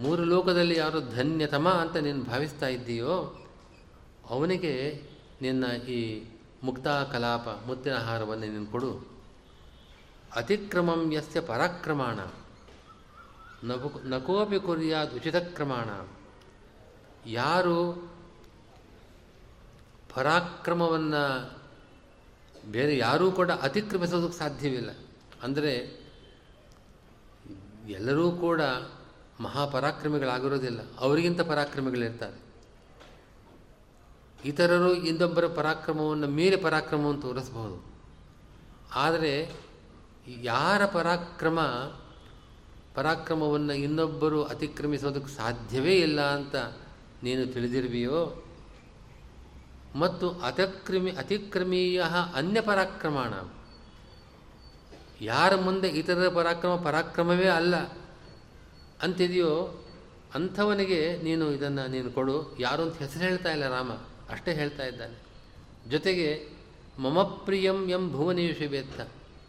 ಮೂರು ಲೋಕದಲ್ಲಿ ಯಾರು ಧನ್ಯತಮ ಅಂತ ನೀನು ಭಾವಿಸ್ತಾ ಇದ್ದೀಯೋ, ಅವನಿಗೆ ನಿನ್ನ ಈ ಮುಕ್ತಾ ಕಲಾಪ, ಮುತ್ತಿನ ಆಹಾರವನ್ನು ನೀನು ಕೊಡು. ಅತಿಕ್ರಮಂ ಯಸ್ಯ ಪರಾಕ್ರಮಾಣ ನಕು ನಕೋಪಿ ಕುರ್ಯಾದ್ ಉಚಿತ ಕ್ರಮಾಣ ಯಾರು ಪರಾಕ್ರಮವನ್ನು ಬೇರೆ ಯಾರೂ ಕೂಡ ಅತಿಕ್ರಮಿಸೋದಕ್ಕೆ ಸಾಧ್ಯವಿಲ್ಲ. ಅಂದರೆ ಎಲ್ಲರೂ ಕೂಡ ಮಹಾಪರಾಕ್ರಮಿಗಳಾಗಿರೋದಿಲ್ಲ. ಅವರಿಗಿಂತ ಪರಾಕ್ರಮಿಗಳಿರ್ತಾರೆ. ಇತರರು ಇನ್ನೊಬ್ಬರ ಪರಾಕ್ರಮವನ್ನು ಮೀರಿ ಪರಾಕ್ರಮವನ್ನು ತೋರಿಸಬಹುದು. ಆದರೆ ಯಾರ ಪರಾಕ್ರಮ ಪರಾಕ್ರಮವನ್ನು ಇನ್ನೊಬ್ಬರು ಅತಿಕ್ರಮಿಸೋದಕ್ಕೆ ಸಾಧ್ಯವೇ ಇಲ್ಲ ಅಂತ ನೀನು ತಿಳಿದಿರುವಿಯೋ? ಮತ್ತು ಅತಕ್ರಮಿ, ಅತಿಕ್ರಮೀಯ ಅನ್ಯ ಪರಾಕ್ರಮಣ ಯಾರ ಮುಂದೆ ಇತರರ ಪರಾಕ್ರಮ ಪರಾಕ್ರಮವೇ ಅಲ್ಲ. ಅಂತಿದೆಯೋ? ಅಂಥವನಿಗೆ ನೀನು ಇದನ್ನು ನೀನು ಕೊಡು. ಯಾರು ಅಂತ ಹೆಸರು ಹೇಳ್ತಾ ಇಲ್ಲ ರಾಮ. ಅಷ್ಟೇ ಹೇಳ್ತಾ ಇದ್ದಾನೆ. ಜೊತೆಗೆ ಮಮ ಪ್ರಿಯಂ ಎಂ ಭುವನೇಶವೇತ್ತ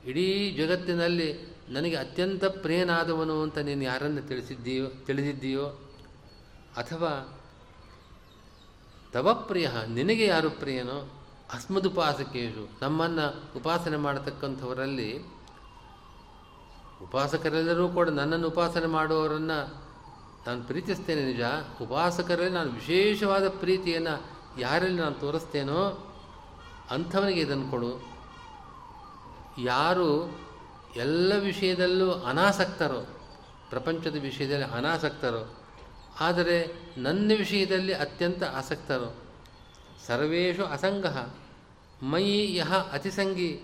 ಇಡೀ ಜಗತ್ತಿನಲ್ಲಿ ನನಗೆ ಅತ್ಯಂತ ಪ್ರಿಯನಾದವನು ಅಂತ ನೀನು ಯಾರನ್ನು ತಿಳಿಸಿದ್ದೀಯೋ, ತಿಳಿದಿದ್ದೀಯೋ? ಅಥವಾ ತವ ಪ್ರಿಯ, ನಿನಗೆ ಯಾರು ಪ್ರಿಯನೋ? ಅಸ್ಮದುಪಾಸಕೇಶು. ನಮ್ಮನ್ನು ಉಪಾಸನೆ ಮಾಡತಕ್ಕಂಥವರಲ್ಲಿ ಉಪಾಸಕರೆಲ್ಲರೂ ಕೂಡ ನನ್ನನ್ನು ಉಪಾಸನೆ ಮಾಡುವವರನ್ನು ನಾನು ಪ್ರೀತಿಸ್ತೇನೆ ನಿಜ. ಉಪಾಸಕರಲ್ಲಿ ನಾನು ವಿಶೇಷವಾದ ಪ್ರೀತಿಯನ್ನು ಯಾರಲ್ಲಿ ನಾನು ತೋರಿಸ್ತೇನೋ ಅಂಥವನಿಗೆ ಇದನ್ನು ಕೊಡು. ಯಾರು ಎಲ್ಲ ವಿಷಯದಲ್ಲೂ ಅನಾಸಕ್ತರೋ, ಪ್ರಪಂಚದ ವಿಷಯದಲ್ಲಿ ಅನಾಸಕ್ತರೋ ಆದರೆ ನನ್ನ ವಿಷಯದಲ್ಲಿ ಅತ್ಯಂತ ಆಸಕ್ತರು. ಸರ್ವೇಷು ಅಸಂಗ, ಮಯಿ ಯಹ ಅತಿಸಂಗಿ,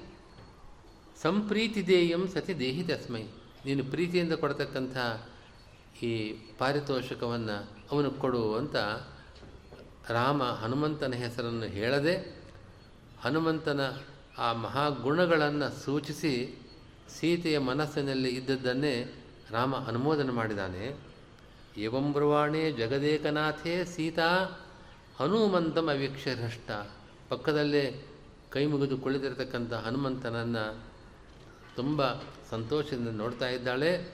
ಸಂಪ್ರೀತಿದೇಯಂ ಸತಿ ದೇಹಿ ತಸ್ಮೈ. ನೀನು ಪ್ರೀತಿಯಿಂದ ಕೊಡತಕ್ಕಂಥ ಈ ಪಾರಿತೋಷಕವನ್ನು ಅವನು ಕೊಡು ಅಂತ ರಾಮ ಹನುಮಂತನ ಹೆಸರನ್ನು ಹೇಳದೆ, ಹನುಮಂತನ ಆ ಮಹಾಗುಣಗಳನ್ನು ಸೂಚಿಸಿ ಸೀತೆಯ ಮನಸ್ಸಿನಲ್ಲಿ ಇದ್ದದ್ದನ್ನೇ ರಾಮ ಅನುಮೋದನೆ ಮಾಡಿದ್ದಾನೆ ಏವಂ ಬ್ರವಾಣೇ ಜಗದೇಕನಾಥೇ ಸೀತಾ ಹನುಮಂತಂ ಅವೀಕ್ಷ ಹೃಷ್ಟ ಪಕ್ಕದಲ್ಲೇ ಕೈ ಮುಗಿದು ಕುಳಿತಿರತಕ್ಕಂಥ ಹನುಮಂತನನ್ನು ತುಂಬ ಸಂತೋಷದಿಂದ ನೋಡ್ತಾ ಇದ್ದಾಳೆ.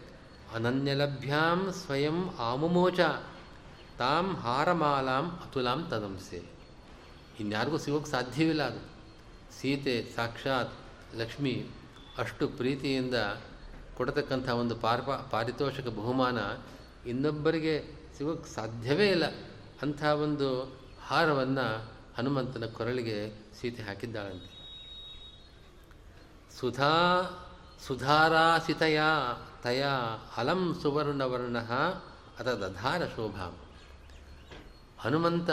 ಅನನ್ಯಲಭ್ಯಾಂ ಸ್ವಯಂ ಆಮುಮೋಚ, ತಾಂ ಹಾರಮಾಲಾಂ ಅತುಲಾಂ ತದಂಸೆ। ಇನ್ಯಾರಿಗೂ ಸಿಗೋಕ್ಕೆ ಸಾಧ್ಯವಿಲ್ಲ ಅದು। ಸೀತೆ ಸಾಕ್ಷಾತ್ ಲಕ್ಷ್ಮಿ ಅಷ್ಟು ಪ್ರೀತಿಯಿಂದ ಕೊಡತಕ್ಕಂಥ ಒಂದು ಪಾರ್ಪ ಪಾರಿತೋಷಕ ಬಹುಮಾನ ಇನ್ನೊಬ್ಬರಿಗೆ ಸಿಗೋಕ್ಕೆ ಸಾಧ್ಯವೇ ಇಲ್ಲ. ಅಂಥ ಒಂದು ಹಾರವನ್ನು ಹನುಮಂತನ ಕೊರಳಿಗೆ ಸೀತೆ ಹಾಕಿದ್ದಾಳಂತೆ. ಸುಧಾ ಸುಧಾರಾಸಿತಯ ತಯ, ಅಲಂ ಸುವರ್ಣವರ್ಣ ಅಥ ದಧಾರ ಶೋಭಾ. ಹನುಮಂತ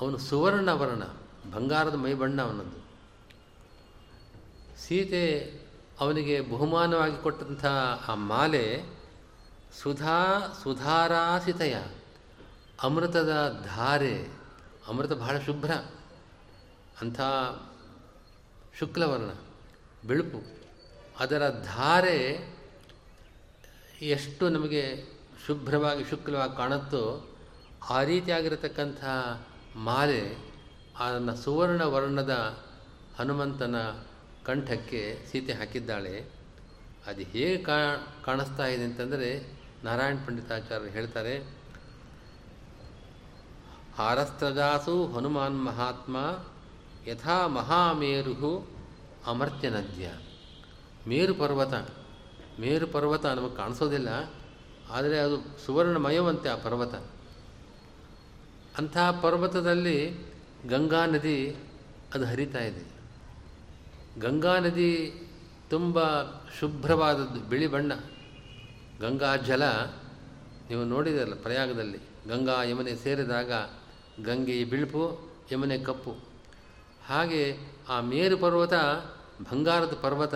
ಅವನು ಸುವರ್ಣವರ್ಣ ಬಂಗಾರದ ಮೈಬಣ್ಣ ಅವನದ್ದು. ಸೀತೆ ಅವನಿಗೆ ಬಹುಮಾನವಾಗಿ ಕೊಟ್ಟಂಥ ಆ ಮಾಲೆ ಸುಧಾ ಸುಧಾರಾಸಿತಯ. ಅಮೃತದ ಧಾರೆ, ಅಮೃತ ಬಹಳ ಶುಭ್ರ. ಅಂಥ ಶುಕ್ಲವರ್ಣ, ಬಿಳುಪು. ಅದರ ಧಾರೆ ಎಷ್ಟು ನಮಗೆ ಶುಭ್ರವಾಗಿ, ಶುಕ್ಲವಾಗಿ ಕಾಣುತ್ತೋ ಆ ರೀತಿಯಾಗಿರತಕ್ಕಂಥ ಮಾಲೆ ಅದನ್ನು ಸುವರ್ಣ ವರ್ಣದ ಹನುಮಂತನ ಕಂಠಕ್ಕೆ ಸೀತೆ ಹಾಕಿದ್ದಾಳೆ. ಅದು ಹೇಗೆ ಕಾಣಿಸ್ತಾ ಇದೆ ಅಂತಂದರೆ ನಾರಾಯಣ ಪಂಡಿತಾಚಾರ್ಯರು ಹೇಳ್ತಾರೆ, ಹಾರಸ್ತ್ರಜಾಸು ಹನುಮಾನ್ ಮಹಾತ್ಮ ಯಥಾ ಮಹಾಮೇರು ಅಮರ್ತ್ಯ ನದ್ಯ ಮೇರು ಪರ್ವತ ಮೇರು ಪರ್ವತ ನಮಗೆ ಕಾಣಿಸೋದಿಲ್ಲ, ಆದರೆ ಅದು ಸುವರ್ಣಮಯವಂತೆ ಆ ಪರ್ವತ. ಅಂಥ ಪರ್ವತದಲ್ಲಿ ಗಂಗಾ ನದಿ ಅದು ಹರಿತಾ ಇದೆ. ಗಂಗಾ ನದಿ ತುಂಬ ಶುಭ್ರವಾದದ್ದು, ಬಿಳಿ ಬಣ್ಣ. ಗಂಗಾ ಜಲ, ನೀವು ನೋಡಿದಲ್ಲ ಪ್ರಯಾಗದಲ್ಲಿ, ಗಂಗಾ ಯಮುನೆ ಸೇರಿದಾಗ ಗಂಗೆ ಬಿಳುಪು, ಯಮುನೆ ಕಪ್ಪು. ಹಾಗೆ ಆ ಮೇರು ಪರ್ವತ, ಬಂಗಾರದ ಪರ್ವತ,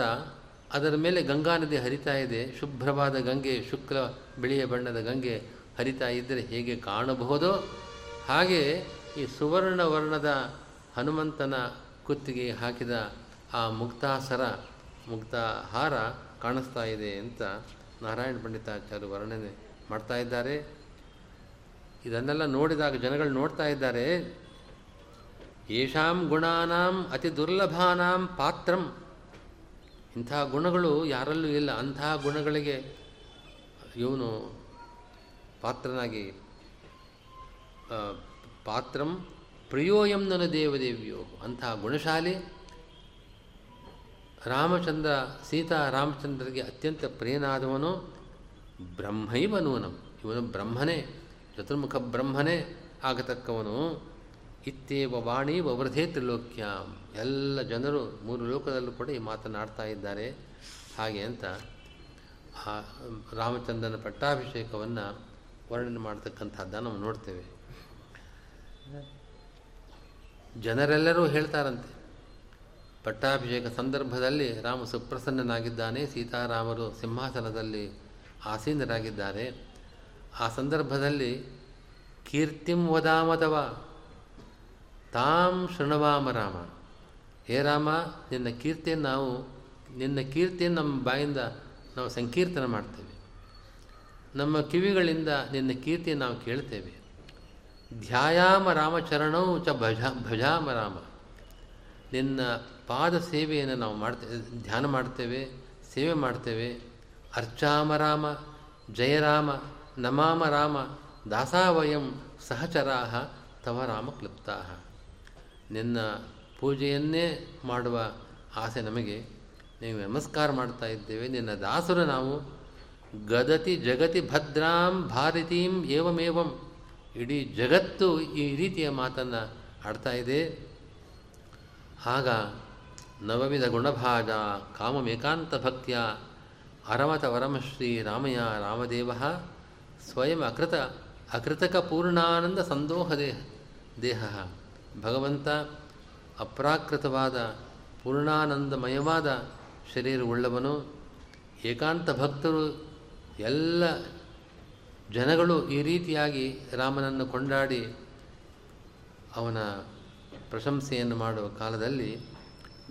ಅದರ ಮೇಲೆ ಗಂಗಾ ನದಿ ಹರಿತಾ ಇದೆ. ಶುಭ್ರವಾದ ಗಂಗೆ, ಶುಕ್ಲ ಬಿಳಿಯ ಬಣ್ಣದ ಗಂಗೆ ಹರಿತಾ ಇದ್ದರೆ ಹೇಗೆ ಕಾಣಬಹುದೋ? ಹಾಗೆ ಈ ಸುವರ್ಣ ವರ್ಣದ ಹನುಮಂತನ ಕುತ್ತಿಗೆ ಹಾಕಿದ ಆ ಮುಕ್ತಾಸರ, ಮುಕ್ತಾಹಾರ ಕಾಣಿಸ್ತಾ ಇದೆ ಅಂತ ನಾರಾಯಣ ಪಂಡಿತಾಚಾರ್ಯ ವರ್ಣನೆ ಮಾಡ್ತಾ ಇದ್ದಾರೆ. ಇದನ್ನೆಲ್ಲ ನೋಡಿದಾಗ ಜನಗಳು ನೋಡ್ತಾ ಇದ್ದಾರೆ. ಯಶಾಂ ಗುಣಾನಾಂ ಅತಿ ದುರ್ಲಭಾನಾಂ ಪಾತ್ರಂ. ಇಂಥ ಗುಣಗಳು ಯಾರಲ್ಲೂ ಇಲ್ಲ. ಅಂಥ ಗುಣಗಳಿಗೆ ಇವನು ಪಾತ್ರನಾಗಿ ಪಾತ್ರಂ ಪ್ರಿಯೋಯಂ ನನ್ನ ದೇವದೇವಿಯೋ. ಅಂಥ ಗುಣಶಾಲಿ ರಾಮಚಂದ್ರ, ಸೀತಾ ರಾಮಚಂದ್ರರಿಗೆ ಅತ್ಯಂತ ಪ್ರಿಯನಾದವನು ಬ್ರಹ್ಮೈವ ನೂನಂ ಇವನು ಬ್ರಹ್ಮನೇ, ಚತುರ್ಮುಖ ಬ್ರಹ್ಮನೇ ಆಗತಕ್ಕವನು. ಇತ್ತೇವ ವಾಣಿ ವವೃಧೇ ತ್ರಿಲೋಕ್ಯ. ಎಲ್ಲ ಜನರು ಮೂರು ಲೋಕದಲ್ಲೂ ಕೂಡ ಈ ಮಾತನಾಡ್ತಾ ಇದ್ದಾರೆ. ಹಾಗೆ ಅಂತ ರಾಮಚಂದ್ರನ ಪಟ್ಟಾಭಿಷೇಕವನ್ನು ವರ್ಣನೆ ಮಾಡ್ತಕ್ಕಂಥದ್ದನ್ನು ನಾವು ನೋಡ್ತೇವೆ. ಜನರೆಲ್ಲರೂ ಹೇಳ್ತಾರಂತೆ ಪಟ್ಟಾಭಿಷೇಕ ಸಂದರ್ಭದಲ್ಲಿ ರಾಮ ಸುಪ್ರಸನ್ನನಾಗಿದ್ದಾನೆ. ಸೀತಾರಾಮರು ಸಿಂಹಾಸನದಲ್ಲಿ ಆಸೀನರಾಗಿದ್ದಾರೆ. ಆ ಸಂದರ್ಭದಲ್ಲಿ ಕೀರ್ತಿಂ ವದಾಮದವ ತಾಂ ಶೃಣವಾಮ ರಾಮ. ಹೇ ರಾಮ, ನಿನ್ನ ಕೀರ್ತಿಯನ್ನು ನಾವು, ನಿನ್ನ ಕೀರ್ತಿಯನ್ನು ನಮ್ಮ ಬಾಯಿಂದ ನಾವು ಸಂಕೀರ್ತನ ಮಾಡ್ತೇವೆ. ನಮ್ಮ ಕಿವಿಗಳಿಂದ ನಿನ್ನ ಕೀರ್ತಿಯನ್ನು ನಾವು ಕೇಳ್ತೇವೆ. ಧ್ಯಾಯಾಮ ರಾಮಚರಣೌ ಚ ಭಜ, ಭಜಾಮ ರಾಮ. ನಿನ್ನ ಪಾದ ಸೇವೆಯನ್ನು ನಾವು ಮಾಡ್ತೇವೆ ಧ್ಯಾನ ಮಾಡ್ತೇವೆ, ಸೇವೆ ಮಾಡ್ತೇವೆ. ಅರ್ಚಾಮ ರಾಮ ಜಯರಾಮ ನಮಾಮ ರಾಮ, ದಾಸಾವಯಂ ಸಹಚರಾಹ, ತವ ರಾಮ ಕ್ಲುಪ್ತಾ ನಿನ್ನ ಪೂಜೆಯನ್ನೇ ಮಾಡುವ ಆಸೆ ನಮಗೆ. ನೀವು ನಮಸ್ಕಾರ ಮಾಡ್ತಾ ಇದ್ದೇವೆ. ನಿನ್ನ ದಾಸರು ನಾವು. ಗದತಿ ಜಗತಿ ಭದ್ರಾಂ ಭಾರತೀಂ ಏವಮೇವಂ. ಇಡೀ ಜಗತ್ತು ಈ ರೀತಿಯ ಮಾತನ್ನು ಆಡ್ತಾ ಇದೆ. ಆಗ ನವವಿಧ ಗುಣಭಾಜ ಕಾಮಮೇಕಾಂತ ಭಕ್ತಿಯ ಅರಮತ ವರಮಶ್ರೀ ರಾಮಯ್ಯ ರಾಮದೇವ ಸ್ವಯಂ ಅಕೃತ ಅಕೃತಕ ಪೂರ್ಣಾನಂದ ಸಂದೋಹ ದೇಹ ದೇಹ. ಭಗವಂತ ಅಪ್ರಾಕೃತವಾದ ಪೂರ್ಣಾನಂದಮಯವಾದ ಶರೀರವುಳ್ಳವನು ಏಕಾಂತ ಭಕ್ತರು ಎಲ್ಲ ಜನಗಳು ಈ ರೀತಿಯಾಗಿ ರಾಮನನ್ನು ಕೊಂಡಾಡಿ ಅವನ ಪ್ರಶಂಸೆಯನ್ನು ಮಾಡುವ ಕಾಲದಲ್ಲಿ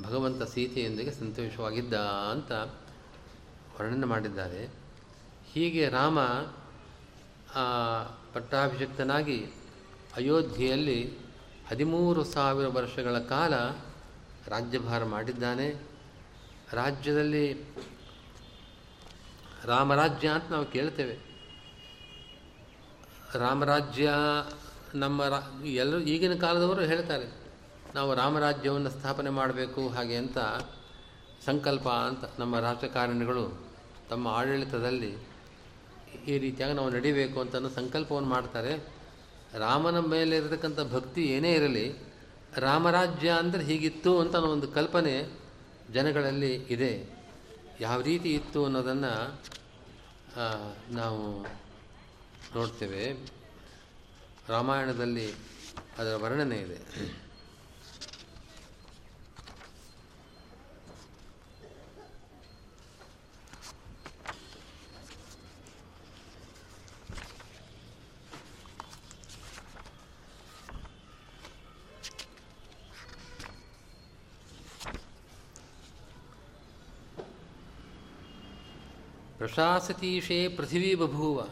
ಭಗವಂತ ಸೀತೆಯೊಂದಿಗೆ ಸಂತೋಷವಾಗಿದ್ದ ಅಂತ ವರ್ಣನೆ ಮಾಡಿದ್ದಾರೆ. ಹೀಗೆ ರಾಮ ಪಟ್ಟಾಭಿಷಕ್ತನಾಗಿ ಅಯೋಧ್ಯೆಯಲ್ಲಿ ಹದಿಮೂರು ಸಾವಿರ ವರ್ಷಗಳ ಕಾಲ ರಾಜ್ಯಭಾರ ಮಾಡಿದ್ದಾನೆ. ರಾಜ್ಯದಲ್ಲಿ ರಾಮರಾಜ್ಯ ಅಂತ ನಾವು ಕೇಳ್ತೇವೆ. ರಾಮರಾಜ್ಯ ನಮ್ಮ ರಾ ಎಲ್ಲರೂ ಈಗಿನ ಕಾಲದವರು ಹೇಳ್ತಾರೆ. ನಾವು ರಾಮರಾಜ್ಯವನ್ನು ಸ್ಥಾಪನೆ ಮಾಡಬೇಕು ಹಾಗೆ ಅಂತ ಸಂಕಲ್ಪ ಅಂತ ನಮ್ಮ ರಾಜಕಾರಣಿಗಳು ತಮ್ಮ ಆಡಳಿತದಲ್ಲಿ ಈ ರೀತಿಯಾಗಿ ನಾವು ನಡಿಬೇಕು ಅಂತ ಸಂಕಲ್ಪವನ್ನು ಮಾಡ್ತಾರೆ. ರಾಮನ ಮೇಲೆ ಇರತಕ್ಕಂಥ ಭಕ್ತಿ ಏನೇ ಇರಲಿ, ರಾಮರಾಜ್ಯ ಅಂದರೆ ಹೀಗಿತ್ತು ಅಂತ ಒಂದು ಕಲ್ಪನೆ ಜನಗಳಲ್ಲಿ ಇದೆ. ಯಾವ ರೀತಿ ಇತ್ತು ಅನ್ನೋದನ್ನು ನಾವು ನೋಡ್ತೇವೆ. ರಾಮಾಯಣದಲ್ಲಿ ಅದರ ವರ್ಣನೆ ಇದೆ. ಪ್ರಶಾಸತೀಶೇ ಪೃಥಿವೀ ಬಭೂವ.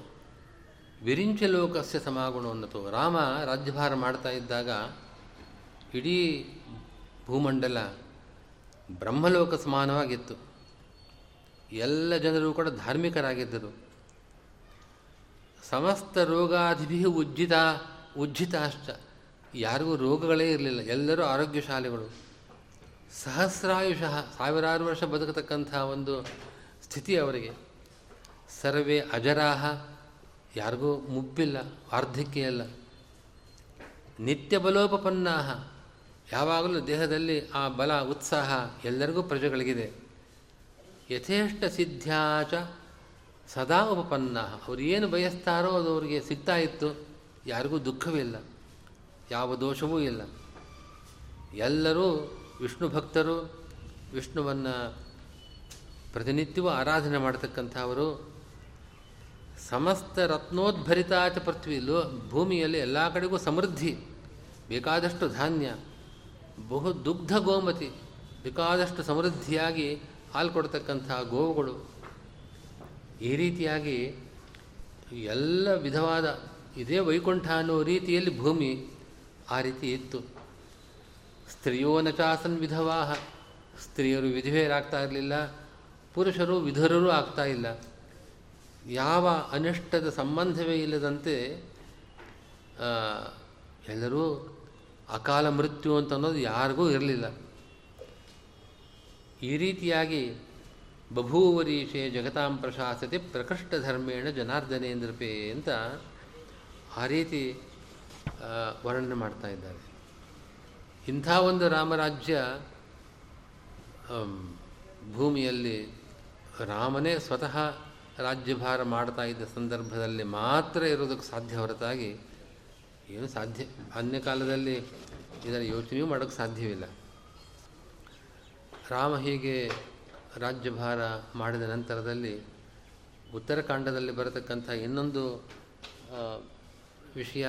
ವಿರಿಂಚಲೋಕಸ್ಯ ಸಮಾಗುಣೋನ್ನತು. ರಾಮ ರಾಜ್ಯಭಾರ ಮಾಡ್ತಾ ಇದ್ದಾಗ ಇಡೀ ಭೂಮಂಡಲ ಬ್ರಹ್ಮಲೋಕ ಸಮಾನವಾಗಿತ್ತು. ಎಲ್ಲ ಜನರು ಕೂಡ ಧಾರ್ಮಿಕರಾಗಿದ್ದರು. ಸಮಸ್ತ ರೋಗಾಧಿಭಿ ಉಜ್ಜಿತ, ಉಜ್ಜಿತಾಶ್ಚ. ಯಾರಿಗೂ ರೋಗಗಳೇ ಇರಲಿಲ್ಲ. ಎಲ್ಲರೂ ಆರೋಗ್ಯಶಾಲಿಗಳು. ಸಹಸ್ರಾಯುಷಃ ಸಾವಿರಾರು ವರ್ಷ ಬದುಕತಕ್ಕಂಥ ಒಂದು ಸ್ಥಿತಿ ಅವರಿಗೆ. ಸರ್ವೇ ಅಜರಾಹ. ಯಾರಿಗೂ ಮುಬ್ಬಿಲ್ಲ ವಾರ್ಧಕ್ಯ ನಿತ್ಯ ಬಲೋಪಪನ್ನಾಹ ಯಾವಾಗಲೂ ದೇಹದಲ್ಲಿ ಆ ಬಲ, ಉತ್ಸಾಹ ಎಲ್ಲರಿಗೂ ಪ್ರಜೆಗಳಿಗಿದೆ. ಯಥೇಷ್ಟ ಸಿದ್ಧ್ಯಾಚ ಸದಾ ಉಪಪನ್ನ ಅವರು ಏನು ಬಯಸ್ತಾರೋ ಅದು ಅವರಿಗೆ ಸಿಗ್ತಾ ಇತ್ತು. ಯಾರಿಗೂ ದುಃಖವಿಲ್ಲ ಯಾವ ದೋಷವೂ ಇಲ್ಲ. ಎಲ್ಲರೂ ವಿಷ್ಣು ಭಕ್ತರು ವಿಷ್ಣುವನ್ನು ಪ್ರತಿನಿತ್ಯವೂ ಆರಾಧನೆ ಮಾಡತಕ್ಕಂಥವರು ಸಮಸ್ತ ರತ್ನೋದ್ಭರಿತಾಚ ಪೃಥ್ವಿ. ಲೋ ಭೂಮಿಯಲ್ಲಿ ಎಲ್ಲ ಕಡೆಗೂ ಸಮೃದ್ಧಿ, ಬೇಕಾದಷ್ಟು ಧಾನ್ಯ, ಬಹು ದುಗ್ಧ ಗೋಮತಿ, ಬೇಕಾದಷ್ಟು ಸಮೃದ್ಧಿಯಾಗಿ ಹಾಲು ಕೊಡ್ತಕ್ಕಂಥ ಗೋವುಗಳು. ಈ ರೀತಿಯಾಗಿ ಎಲ್ಲ ವಿಧವಾದ, ಇದೇ ವೈಕುಂಠ ಅನ್ನೋ ರೀತಿಯಲ್ಲಿ ಭೂಮಿ ಆ ರೀತಿ ಇತ್ತು. ಸ್ತ್ರೀಯೋ ನಚಾಸನ್ ವಿಧವಾಹ. ಸ್ತ್ರೀಯರು ವಿಧವೇರಾಗ್ತಾ ಇರಲಿಲ್ಲ, ಪುರುಷರು ವಿಧರರೂ ಆಗ್ತಾ ಇಲ್ಲ. ಯಾವ ಅನಿಷ್ಟದ ಸಂಬಂಧವೇ ಇಲ್ಲದಂತೆ ಎಲ್ಲರೂ ಅಕಾಲ ಮೃತ್ಯು ಅಂತ ಅನ್ನೋದು ಯಾರಿಗೂ ಇರಲಿಲ್ಲ. ಈ ರೀತಿಯಾಗಿ ಬಭೂವರೀಶೆ ಜಗತಾಂ ಪ್ರಶಾಸತಿ ಪ್ರಕೃಷ್ಟ ಧರ್ಮೇಣ ಜನಾರ್ದನೇಂದ್ರಪೇ ಅಂತ ಆ ರೀತಿ ವರ್ಣನೆ ಮಾಡ್ತಾ ಇದ್ದಾರೆ. ಇಂಥ ಒಂದು ರಾಮರಾಜ್ಯ ಭೂಮಿಯಲ್ಲಿ ರಾಮನೇ ಸ್ವತಃ ರಾಜ್ಯಭಾರ ಮಾಡ್ತಾ ಇದ್ದ ಸಂದರ್ಭದಲ್ಲಿ ಮಾತ್ರ ಇರೋದಕ್ಕೆ ಸಾಧ್ಯ ಹೊರತಾಗಿ ಏನು ಸಾಧ್ಯ? ಅನ್ಯ ಕಾಲದಲ್ಲಿ ಇದರ ಯೋಚನೆಯೂ ಮಾಡೋಕ್ಕೆ ಸಾಧ್ಯವಿಲ್ಲ. ರಾಮ ಹೀಗೆ ರಾಜ್ಯಭಾರ ಮಾಡಿದ ನಂತರದಲ್ಲಿ ಉತ್ತರಕಾಂಡದಲ್ಲಿ ಬರತಕ್ಕಂಥ ಇನ್ನೊಂದು ವಿಷಯ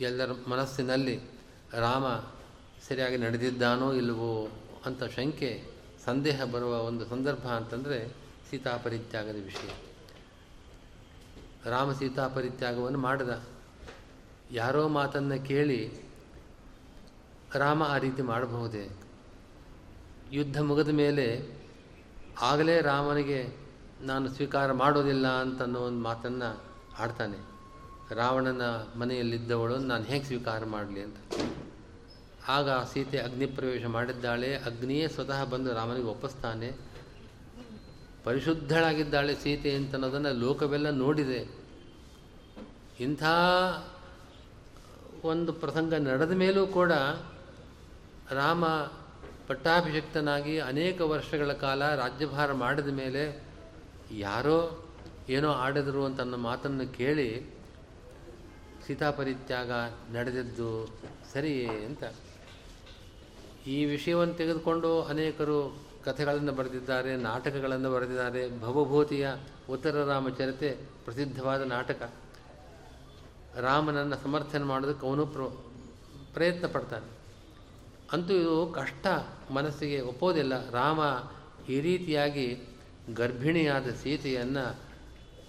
ಎಲ್ಲರ ಮನಸ್ಸಿನಲ್ಲಿ ರಾಮ ಸರಿಯಾಗಿ ನಡೆದಿದ್ದಾನೋ ಇಲ್ಲವೋ ಅಂತ ಶಂಕೆ, ಸಂದೇಹ ಬರುವ ಒಂದು ಸಂದರ್ಭ ಅಂತಂದರೆ ಸೀತಾಪರಿತ್ಯಾಗದ ವಿಷಯ. ರಾಮ ಸೀತಾಪರಿತ್ಯಾಗವನ್ನು ಮಾಡಿದ. ಯಾರೋ ಮಾತನ್ನು ಕೇಳಿ ರಾಮ ಆ ರೀತಿ ಮಾಡಬಹುದೇ? ಯುದ್ಧ ಮುಗಿದ ಮೇಲೆ ಆಗಲೇ ರಾಮನಿಗೆ ನಾನು ಸ್ವೀಕಾರ ಮಾಡೋದಿಲ್ಲ ಅಂತನ್ನೋ ಒಂದು ಮಾತನ್ನು ಆಡ್ತಾನೆ. ರಾವಣನ ಮನೆಯಲ್ಲಿದ್ದವಳು, ನಾನು ಹೇಗೆ ಸ್ವೀಕಾರ ಮಾಡಲಿ ಅಂತ. ಆಗ ಸೀತೆ ಅಗ್ನಿ ಪ್ರವೇಶ ಮಾಡಿದ್ದಾಳೆ. ಅಗ್ನಿಯೇ ಸ್ವತಃ ಬಂದು ರಾಮನಿಗೆ ಒಪ್ಪಿಸ್ತಾನೆ. ಪರಿಶುದ್ಧಳಾಗಿದ್ದಾಳೆ ಸೀತೆ ಅಂತನ್ನೋದನ್ನು ಲೋಕವೆಲ್ಲ ನೋಡಿದೆ. ಇಂಥ ಒಂದು ಪ್ರಸಂಗ ನಡೆದ ಮೇಲೂ ಕೂಡ ರಾಮ ಪಟ್ಟಾಭಿಷಕ್ತನಾಗಿ ಅನೇಕ ವರ್ಷಗಳ ಕಾಲ ರಾಜ್ಯಭಾರ ಮಾಡಿದ ಮೇಲೆ ಯಾರೋ ಏನೋ ಆಡಿದರು ಅಂತ ನನ್ನ ಮಾತನ್ನು ಕೇಳಿ ಸೀತಾಪರಿತ್ಯಾಗ ನಡೆದದ್ದು ಸರಿಯೇ ಅಂತ. ಈ ವಿಷಯವನ್ನು ತೆಗೆದುಕೊಂಡು ಅನೇಕರು ಕಥೆಗಳನ್ನು ಬರೆದಿದ್ದಾರೆ, ನಾಟಕಗಳನ್ನು ಬರೆದಿದ್ದಾರೆ. ಭವಭೂತಿಯ ಉತ್ತರ ರಾಮಚರಿತೆ ಪ್ರಸಿದ್ಧವಾದ ನಾಟಕ. ರಾಮನನ್ನು ಸಮರ್ಥನೆ ಮಾಡೋದಕ್ಕೆ ಅವನು ಪ್ರ, ಪ್ರಯತ್ನ ಪಡ್ತಾನೆ. ಅಂತೂ ಇದು ಕಷ್ಟ ಮನಸ್ಸಿಗೆ ಒಪ್ಪೋದಿಲ್ಲ. ರಾಮ ಈ ರೀತಿಯಾಗಿ ಗರ್ಭಿಣಿಯಾದ ಸೀತೆಯನ್ನು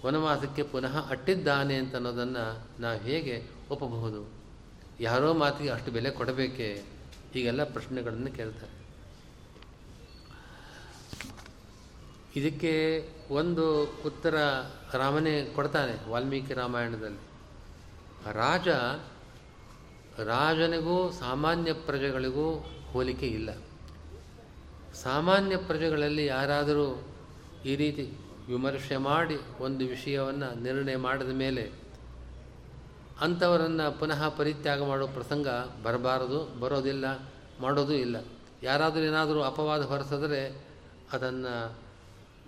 ವನವಾಸಕ್ಕೆ ಪುನಃ ಅಟ್ಟಿದ್ದಾನೆ ಅಂತ ಅನ್ನೋದನ್ನು ನಾವು ಹೇಗೆ ಒಪ್ಪಬಹುದು? ಯಾರೋ ಮಾತಿಗೆ ಅಷ್ಟು ಬೆಲೆ ಕೊಡಬೇಕೇ? ಹೀಗೆಲ್ಲ ಪ್ರಶ್ನೆಗಳನ್ನು ಕೇಳ್ತಾರೆ. ಇದಕ್ಕೆ ಒಂದು ಉತ್ತರ ರಾಮನೇ ಕೊಡ್ತಾನೆ ವಾಲ್ಮೀಕಿ ರಾಮಾಯಣದಲ್ಲಿ. ರಾಜ, ರಾಜನಿಗೂ ಸಾಮಾನ್ಯ ಪ್ರಜೆಗಳಿಗೂ ಹೋಲಿಕೆ ಇಲ್ಲ. ಸಾಮಾನ್ಯ ಪ್ರಜೆಗಳಲ್ಲಿ ಯಾರಾದರೂ ಈ ರೀತಿ ವಿಮರ್ಶೆ ಮಾಡಿ ಒಂದು ವಿಷಯವನ್ನು ನಿರ್ಣಯ ಮಾಡಿದ ಮೇಲೆ ಅಂಥವರನ್ನು ಪುನಃ ಪರಿತ್ಯಾಗ ಮಾಡೋ ಪ್ರಸಂಗ ಬರಬಾರದು, ಬರೋದಿಲ್ಲ, ಮಾಡೋದೂ ಇಲ್ಲ. ಯಾರಾದರೂ ಏನಾದರೂ ಅಪವಾದ ಹೊರಸಿದ್ರೆ ಅದನ್ನು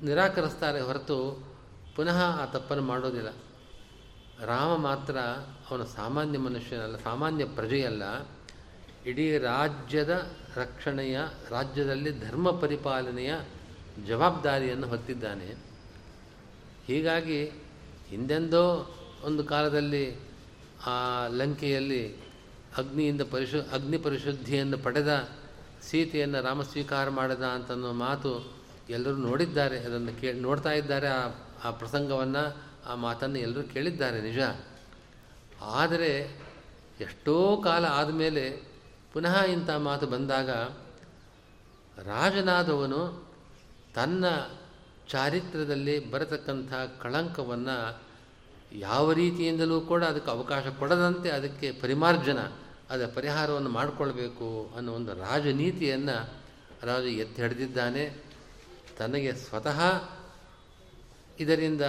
ನಿರಾಕರಿಸ್ತಾರೆ ಹೊರತು ಪುನಃ ಆ ತಪ್ಪನ್ನು ಮಾಡೋದಿಲ್ಲ. ರಾಮ ಮಾತ್ರ ಅವನ ಸಾಮಾನ್ಯ ಮನುಷ್ಯನಲ್ಲ, ಸಾಮಾನ್ಯ ಪ್ರಜೆಯಲ್ಲ. ಇಡೀ ರಾಜ್ಯದ ರಕ್ಷಣೆಯ, ರಾಜ್ಯದಲ್ಲಿ ಧರ್ಮ ಪರಿಪಾಲನೆಯ ಜವಾಬ್ದಾರಿಯನ್ನು ಹೊತ್ತಿದ್ದಾನೆ. ಹೀಗಾಗಿ ಹಿಂದೆಂದೋ ಒಂದು ಕಾಲದಲ್ಲಿ ಆ ಲಂಕೆಯಲ್ಲಿ ಅಗ್ನಿಯಿಂದ ಪರಿಶು, ಅಗ್ನಿ ಪರಿಶುದ್ಧಿಯನ್ನು ಪಡೆದ ಸೀತೆಯನ್ನು ರಾಮ ಸ್ವೀಕಾರ ಮಾಡಿದ ಅಂತನ್ನೋ ಮಾತು ಎಲ್ಲರೂ ನೋಡಿದ್ದಾರೆ, ಅದನ್ನು ಕೇ, ನೋಡ್ತಾ ಇದ್ದಾರೆ ಆ ಆ ಪ್ರಸಂಗವನ್ನು, ಆ ಮಾತನ್ನು ಎಲ್ಲರೂ ಕೇಳಿದ್ದಾರೆ, ನಿಜ. ಆದರೆ ಎಷ್ಟೋ ಕಾಲ ಆದಮೇಲೆ ಪುನಃ ಇಂಥ ಮಾತು ಬಂದಾಗ ರಾಜನಾದವನು ತನ್ನ ಚಾರಿತ್ರ್ಯದಲ್ಲಿ ಬರತಕ್ಕಂಥ ಕಳಂಕವನ್ನು ಯಾವ ರೀತಿಯಿಂದಲೂ ಕೂಡ ಅದಕ್ಕೆ ಅವಕಾಶ ಕೊಡದಂತೆ ಅದಕ್ಕೆ ಪರಿಮಾರ್ಜನ ಅದರ ಪರಿಹಾರವನ್ನು ಮಾಡಿಕೊಳ್ಬೇಕು ಅನ್ನೋ ಒಂದು ರಾಜನೀತಿಯನ್ನು ರಾಜ ಎತ್ತಿ ಹಿಡಿದಿದ್ದಾನೆ. ತನಗೆ ಸ್ವತಃ ಇದರಿಂದ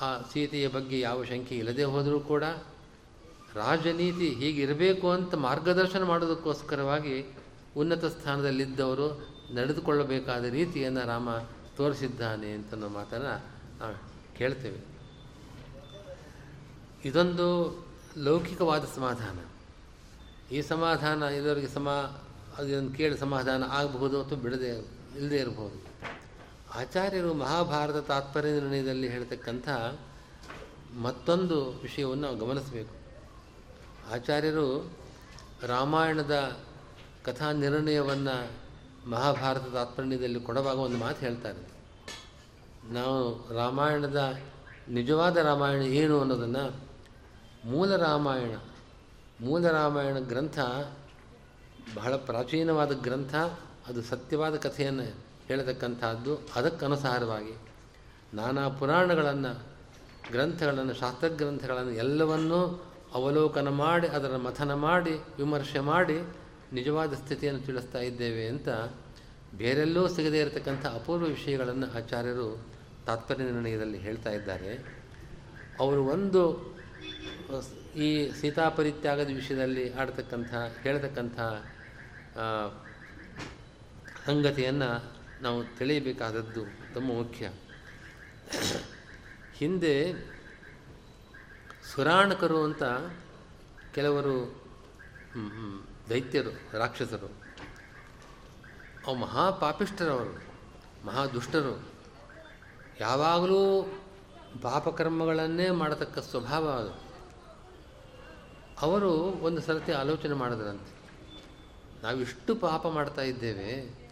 ಆ ಸೀತೆಯ ಬಗ್ಗೆ ಯಾವ ಶಂಕೆ ಇಲ್ಲದೆ ಹೋದರೂ ಕೂಡ ರಾಜನೀತಿ ಹೀಗಿರಬೇಕು ಅಂತ ಮಾರ್ಗದರ್ಶನ ಮಾಡೋದಕ್ಕೋಸ್ಕರವಾಗಿ ಉನ್ನತ ಸ್ಥಾನದಲ್ಲಿದ್ದವರು ನಡೆದುಕೊಳ್ಳಬೇಕಾದ ರೀತಿಯನ್ನು ರಾಮ ತೋರಿಸಿದ್ದಾನೆ ಅಂತನ್ನೋ ಮಾತನ್ನು ನಾವು ಕೇಳ್ತೇವೆ. ಇದೊಂದು ಲೌಕಿಕವಾದ ಸಮಾಧಾನ. ಈ ಸಮಾಧಾನ ಇದರಿಗೆ ಸಮ ಅದನ್ನು ಕೇಳಿ ಸಮಾಧಾನ ಆಗಬಹುದು ಅಥವಾ ಬಿಡದೆ ಇಲ್ಲದೇ ಇರಬಹುದು. ಆಚಾರ್ಯರು ಮಹಾಭಾರತ ತಾತ್ಪರ್ಯ ನಿರ್ಣಯದಲ್ಲಿ ಹೇಳ್ತಕ್ಕಂಥ ಮತ್ತೊಂದು ವಿಷಯವನ್ನು ನಾವು ಗಮನಿಸಬೇಕು. ಆಚಾರ್ಯರು ರಾಮಾಯಣದ ಕಥಾ ನಿರ್ಣಯವನ್ನು ಮಹಾಭಾರತ ತಾತ್ಪರ್ಯದಲ್ಲಿ ಕೊಡುವಾಗ ಒಂದು ಮಾತು ಹೇಳ್ತಾರೆ. ನಾವು ರಾಮಾಯಣದ ನಿಜವಾದ ರಾಮಾಯಣ ಏನು ಅನ್ನೋದನ್ನು ಮೂಲ ರಾಮಾಯಣ ಮೂಲ ರಾಮಾಯಣ ಗ್ರಂಥ ಬಹಳ ಪ್ರಾಚೀನವಾದ ಗ್ರಂಥ, ಅದು ಸತ್ಯವಾದ ಕಥೆಯನ್ನು ಹೇಳತಕ್ಕಂಥದ್ದು ಅದಕ್ಕನುಸಾರವಾಗಿ ನಾನಾ ಪುರಾಣಗಳನ್ನು, ಗ್ರಂಥಗಳನ್ನು, ಶಾಸ್ತ್ರಗ್ರಂಥಗಳನ್ನು ಎಲ್ಲವನ್ನೂ ಅವಲೋಕನ ಮಾಡಿ, ಅದರ ಮಥನ ಮಾಡಿ, ವಿಮರ್ಶೆ ಮಾಡಿ ನಿಜವಾದ ಸ್ಥಿತಿಯನ್ನು ತಿಳಿಸ್ತಾ ಇದ್ದೇವೆ ಅಂತ ಬೇರೆಲ್ಲೂ ಸಿಗದೇ ಇರತಕ್ಕಂಥ ಅಪೂರ್ವ ವಿಷಯಗಳನ್ನು ಆಚಾರ್ಯರು ತಾತ್ಪರ್ಯ ನಿರ್ಣಯದಲ್ಲಿ ಹೇಳ್ತಾ ಇದ್ದಾರೆ. ಅವರು ಒಂದು, ಈ ಸೀತಾಪರಿತ್ಯಾಗದ ವಿಷಯದಲ್ಲಿ ಆಡ್ತಕ್ಕಂಥ, ಹೇಳ್ತಕ್ಕಂಥ ಸಂಗತಿಯನ್ನು ನಾವು ತಿಳಿಯಬೇಕಾದದ್ದು ತುಂಬ ಮುಖ್ಯ. ಹಿಂದೆ ಸುರಾಣಕರು ಅಂತ ಕೆಲವರು ದೈತ್ಯರು, ರಾಕ್ಷಸರು, ಅವು ಮಹಾಪಾಪಿಷ್ಟರವರು ಮಹಾದುಷ್ಟರು. ಯಾವಾಗಲೂ ಪಾಪಕರ್ಮಗಳನ್ನೇ ಮಾಡತಕ್ಕ ಸ್ವಭಾವ ಅದು. ಅವರು ಒಂದು ಸರತಿ ಆಲೋಚನೆ ಮಾಡಿದ್ರಂತೆ. ನಾವಿಷ್ಟು ಪಾಪ ಮಾಡ್ತಾ ಇದ್ದೇವೆ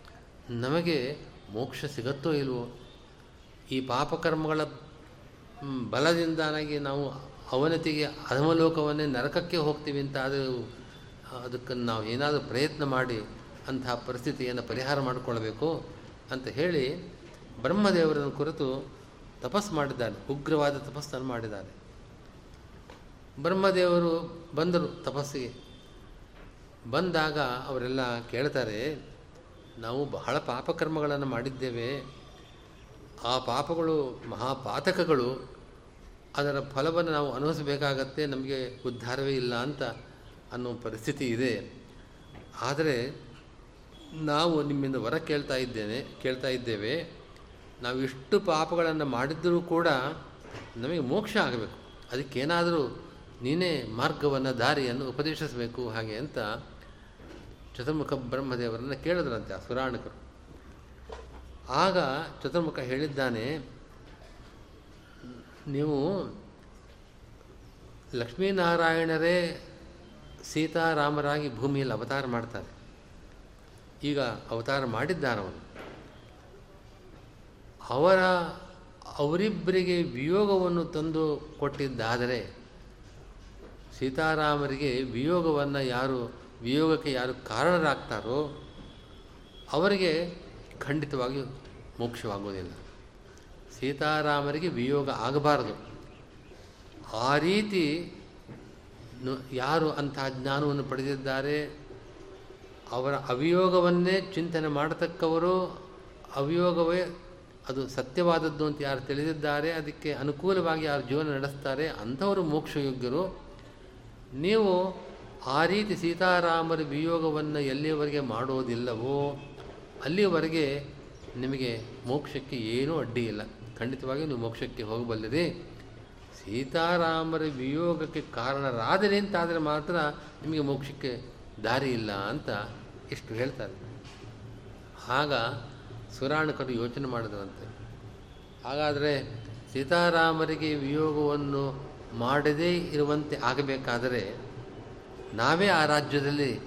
ನಮಗೆ ಮೋಕ್ಷ ಸಿಗತ್ತೋ ಇಲ್ವೋ? ಈ ಪಾಪಕರ್ಮಗಳ ಬಲದಿಂದಾಗಿ ನಾವು ಅವನತಿಗೆ ಅಧಮಲೋಕವನ್ನೇ ನರಕಕ್ಕೆ ಹೋಗ್ತೀವಿ ಅಂತ ಅದು, ಅದಕ್ಕೆ ನಾವು ಏನಾದರೂ ಪ್ರಯತ್ನ ಮಾಡಿ ಅಂತಹ ಪರಿಸ್ಥಿತಿಯನ್ನು ಪರಿಹಾರ ಮಾಡಿಕೊಳ್ಬೇಕು ಅಂತ ಹೇಳಿ ಬ್ರಹ್ಮದೇವರನ್ನು ಕುರಿತು ತಪಸ್ ಮಾಡಿದ್ದಾನೆ, ಉಗ್ರವಾದ ತಪಸ್ಸನ್ನು ಮಾಡಿದ್ದಾನೆ. ಬ್ರಹ್ಮದೇವರು ಬಂದರು ತಪಸ್ಸಿಗೆ. ಬಂದಾಗ ಅವರೆಲ್ಲ ಕೇಳ್ತಾರೆ ನಾವು ಬಹಳ ಪಾಪಕರ್ಮಗಳನ್ನು ಮಾಡಿದ್ದೇವೆ. ಆ ಪಾಪಗಳು, ಮಹಾಪಾತಕಗಳು, ಅದರ ಫಲವನ್ನು ನಾವು ಅನುಭವಿಸಬೇಕಾಗತ್ತೆ, ನಮಗೆ ಉದ್ಧಾರವೇ ಇಲ್ಲ ಅಂತ ಅನ್ನೋ ಪರಿಸ್ಥಿತಿ ಇದೆ. ಆದರೆ ನಾವು ನಿಮ್ಮಿಂದ ವರ ಕೇಳ್ತಾ ಇದ್ದೇನೆ, ಕೇಳ್ತಾ ಇದ್ದೇವೆ. ನಾವು ಇಷ್ಟು ಪಾಪಗಳನ್ನು ಮಾಡಿದ್ದರೂ ಕೂಡ ನಮಗೆ ಮೋಕ್ಷ ಆಗಬೇಕು. ಅದಕ್ಕೇನಾದರೂ ನೀನೇ ಮಾರ್ಗವನ್ನು, ದಾರಿಯನ್ನು ಉಪದೇಶಿಸಬೇಕು ಹಾಗೆ ಅಂತ ಚತುರ್ಮುಖ ಬ್ರಹ್ಮದೇವರನ್ನು ಕೇಳಿದ್ರಂತೆ ಆ ಸುರಾಣಕರು ಆಗ ಚತುರ್ಮುಖ ಹೇಳಿದ್ದಾನೆ, ನೀವು ಲಕ್ಷ್ಮೀನಾರಾಯಣರೇ ಸೀತಾರಾಮರಾಗಿ ಭೂಮಿಯಲ್ಲಿ ಅವತಾರ ಮಾಡ್ತಾರೆ. ಈಗ ಅವತಾರ ಮಾಡಿದ್ದಾನವನು. ಅವರ ಅವರಿಬ್ಬರಿಗೆ ವಿಯೋಗವನ್ನು ತಂದು ಕೊಟ್ಟಿದ್ದಾದರೆ ಸೀತಾರಾಮರಿಗೆ ವಿಯೋಗವನ್ನು ಯಾರು ವಿಯೋಗಕ್ಕೆ ಯಾರು ಕಾರಣರಾಗ್ತಾರೋ ಅವರಿಗೆ ಖಂಡಿತವಾಗಿಯೂ ಮೋಕ್ಷವಾಗುವುದಿಲ್ಲ ಸೀತಾರಾಮರಿಗೆ ವಿಯೋಗ ಆಗಬಾರದು. ಆ ರೀತಿ ಯಾರು ಅಂತಹ ಜ್ಞಾನವನ್ನು ಪಡೆದಿದ್ದಾರೆ? ಅವರ ಅವಿಯೋಗವನ್ನೇ ಚಿಂತನೆ ಮಾಡತಕ್ಕವರು ಅವಿಯೋಗವೇ ಅದು ಸತ್ಯವಾದದ್ದು ಅಂತ ಯಾರು ತಿಳಿದಿದ್ದಾರೆ? ಅದಕ್ಕೆ ಅನುಕೂಲವಾಗಿ ಯಾರು ಜೀವನ ನಡೆಸ್ತಾರೆ? ಅಂಥವರು ಮೋಕ್ಷಯೋಗ್ಯರು. ನೀವು ಆ ರೀತಿ ಸೀತಾರಾಮರ ವಿಯೋಗವನ್ನು ಎಲ್ಲಿಯವರೆಗೆ ಮಾಡೋದಿಲ್ಲವೋ ಅಲ್ಲಿವರೆಗೆ ನಿಮಗೆ ಮೋಕ್ಷಕ್ಕೆ ಏನೂ ಅಡ್ಡಿ ಇಲ್ಲ. ಖಂಡಿತವಾಗಿ ನೀವು ಮೋಕ್ಷಕ್ಕೆ ಹೋಗಬಲ್ಲದೆ ಸೀತಾರಾಮರ ವಿಯೋಗಕ್ಕೆ ಕಾರಣರಾದರೆ ಅಂತಾದರೆ ಮಾತ್ರ ನಿಮಗೆ ಮೋಕ್ಷಕ್ಕೆ ದಾರಿ ಇಲ್ಲ ಅಂತ ಇಷ್ಟು ಹೇಳ್ತಾರೆ. ಆಗ ಸುರಾಣಕರು ಯೋಚನೆ ಮಾಡಿದ್ರಂತೆ. ಹಾಗಾದರೆ ಸೀತಾರಾಮರಿಗೆ ವಿಯೋಗವನ್ನು ಮಾಡದೇ ಇರುವಂತೆ ಆಗಬೇಕಾದರೆ ನಾವೇ ಆ ರಾಜ್ಯದಲ್ಲಿ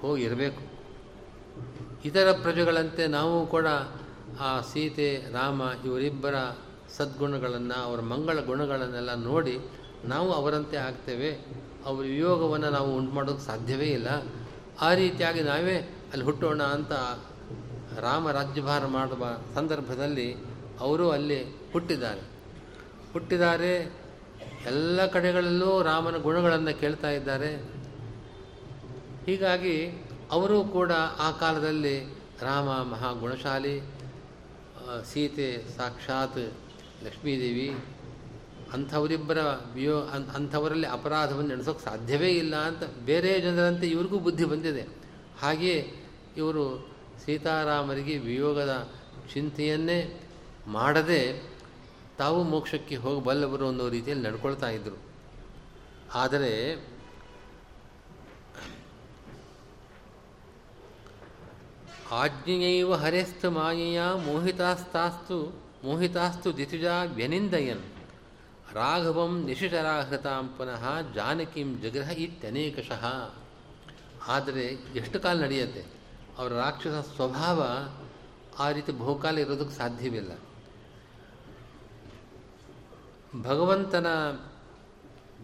ಹೋಗಿರಬೇಕು. ಇತರ ಪ್ರಜೆಗಳಂತೆ ನಾವು ಕೂಡ ಆ ಸೀತೆ, ರಾಮ ಇವರಿಬ್ಬರ ಸದ್ಗುಣಗಳನ್ನು, ಅವರ ಮಂಗಳ ಗುಣಗಳನ್ನೆಲ್ಲ ನೋಡಿ ನಾವು ಅವರಂತೆ ಆಗ್ತೇವೆ. ಅವರ ವಿಯೋಗವನ್ನು ನಾವು ಉಂಟು ಮಾಡೋಕ್ಕೆ ಸಾಧ್ಯವೇ ಇಲ್ಲ. ಆ ರೀತಿಯಾಗಿ ನಾವೇ ಅಲ್ಲಿ ಹುಟ್ಟೋಣ ಅಂತ ರಾಮ ರಾಜ್ಯಭಾರ ಮಾಡುವ ಸಂದರ್ಭದಲ್ಲಿ ಅವರು ಅಲ್ಲಿ ಹುಟ್ಟಿದ್ದಾರೆ. ಹುಟ್ಟಿದ್ದಾರೆ ಎಲ್ಲ ಕಡೆಗಳಲ್ಲೂ ರಾಮನ ಗುಣಗಳನ್ನು ಕೇಳ್ತಾ ಇದ್ದಾರೆ. ಹೀಗಾಗಿ ಅವರು ಕೂಡ ಆ ಕಾಲದಲ್ಲಿ ರಾಮ ಮಹಾಗುಣಶಾಲಿ ಸೀತೆ ಸಾಕ್ಷಾತ್ ಲಕ್ಷ್ಮೀದೇವಿ, ಅಂಥವರಿಬ್ಬರ ವಿಯೋ, ಅನ್, ಅಂಥವರಲ್ಲಿ ಅಪರಾಧವನ್ನು ನಡೆಸೋಕೆ ಸಾಧ್ಯವೇ ಇಲ್ಲ ಅಂತ ಬೇರೆ ಜನರಂತೆ ಇವ್ರಿಗೂ ಬುದ್ಧಿ ಬಂದಿದೆ. ಹಾಗೆಯೇ ಇವರು ಸೀತಾರಾಮರಿಗೆ ವಿಯೋಗದ ಚಿಂತೆಯನ್ನೇ ಮಾಡದೆ ತಾವು ಮೋಕ್ಷಕ್ಕೆ ಹೋಗಬಲ್ಲವರು ಅನ್ನೋ ರೀತಿಯಲ್ಲಿ ನಡ್ಕೊಳ್ತಾ ಇದ್ದರು ಆದರೆ ಆಜ್ಞೆಯೈವ ಹರೆಸ್ತು ಮಾಯೆಯ ಮೋಹಿತಾಸ್ತಾಸ್ತು, ಮೋಹಿತಾಸ್ತು ದಿತುಜಾ ವ್ಯನಿಂದಯನ್. ರಾಘವಂ ನಿಶಿಚರಾಹೃತಾಂ ಪುನಃ ಜಾನಕಿಂ ಜಗ್ರಹ ಇತ್ಯನೇಕಶಃ. ಆದರೆ ಎಷ್ಟು ಕಾಲ ನಡೆಯುತ್ತೆ? ಅವರ ರಾಕ್ಷಸ ಸ್ವಭಾವ ಆ ರೀತಿ ಬಹುಕಾಲ ಇರೋದಕ್ಕೆ ಸಾಧ್ಯವಿಲ್ಲ. ಭಗವಂತನ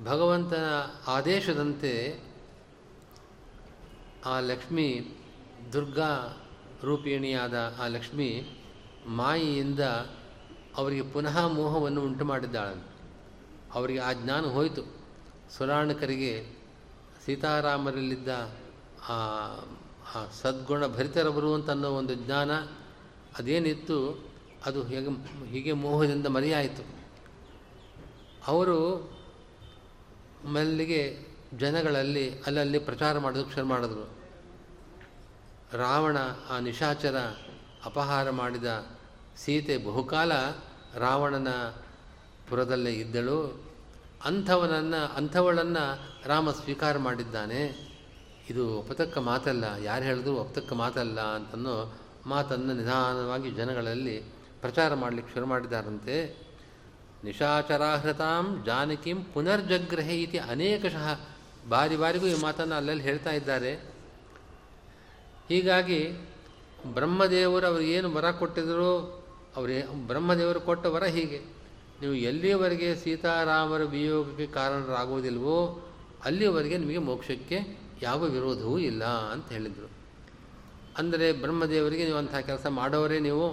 ಭಗವಂತನ ಆದೇಶದಂತೆ ಆ ಲಕ್ಷ್ಮಿ ದುರ್ಗಾ ರೂಪಿಣಿಯಾದ ಆ ಲಕ್ಷ್ಮಿ ಮಾಯಿಯಿಂದ ಅವರಿಗೆ ಪುನಃ ಮೋಹವನ್ನು ಉಂಟು ಮಾಡಿದ್ದಾಳಂತೆ ಅವರಿಗೆ ಆ ಜ್ಞಾನ ಹೋಯಿತು. ಸುರಾಣಕರಿಗೆ ಸೀತಾರಾಮರಲ್ಲಿದ್ದ ಆ ಸದ್ಗುಣ ಭರಿತರವರು ಅಂತ ಅನ್ನೋ ಒಂದು ಜ್ಞಾನ ಅದೇನಿತ್ತು, ಅದು ಹೇಗೆ, ಹೀಗೆ ಮೋಹದಿಂದ ಮರೆಯಾಯಿತು. ಅವರು ಮಲ್ಲಿಗೆ ಜನಗಳಲ್ಲಿ ಅಲ್ಲಲ್ಲಿ ಪ್ರಚಾರ ಮಾಡೋದಕ್ಕೆ ಶುರು ಮಾಡಿದ್ರು. ರಾವಣ ಆ ನಿಶಾಚರ ಅಪಹಾರ ಮಾಡಿದ ಸೀತೆ ಬಹುಕಾಲ ರಾವಣನ ಪುರದಲ್ಲೇ ಇದ್ದಳು. ಅಂಥವನನ್ನು, ಅಂಥವಳನ್ನು ರಾಮ ಸ್ವೀಕಾರ ಮಾಡಿದ್ದಾನೆ. ಇದು ಒಪ್ಪತಕ್ಕ ಮಾತಲ್ಲ. ಯಾರು ಹೇಳಿದ್ರು ಒಪ್ಪತಕ್ಕ ಮಾತಲ್ಲ ಅಂತನೋ ಮಾತನ್ನು ನಿಧಾನವಾಗಿ ಜನಗಳಲ್ಲಿ ಪ್ರಚಾರ ಮಾಡಲಿಕ್ಕೆ ಶುರು ಮಾಡಿದ್ದಾರಂತೆ. ನಿಶಾಚರಾಹೃತಾಂ ಜಾನಕಿಂ ಪುನರ್ಜಗ್ರಹೆ ಇತಿ ಅನೇಕಶಃ. ಬಾರಿ ಬಾರಿಗೂ ಈ ಮಾತನ್ನು ಅಲ್ಲಲ್ಲಿ ಹೇಳ್ತಾ ಇದ್ದಾರೆ. ಹೀಗಾಗಿ ಬ್ರಹ್ಮದೇವರು ಏನು ವರ ಕೊಟ್ಟಿದ್ರು, ಅವರೇ ಬ್ರಹ್ಮದೇವರು ಕೊಟ್ಟ ವರ ಹೀಗೆ. ನೀವು ಎಲ್ಲಿಯವರೆಗೆ ಸೀತಾರಾಮರ ವಿಯೋಗಕ್ಕೆ ಕಾರಣರಾಗುವುದಿಲ್ವೋ ಅಲ್ಲಿಯವರೆಗೆ ನಿಮಗೆ ಮೋಕ್ಷಕ್ಕೆ ಯಾವ ವಿರೋಧವೂ ಇಲ್ಲ ಅಂತ ಹೇಳಿದರು. ಅಂದರೆ ಬ್ರಹ್ಮದೇವರಿಗೆ ನೀವು ಅಂಥ ಕೆಲಸ ಮಾಡೋವರೇ ನೀವು.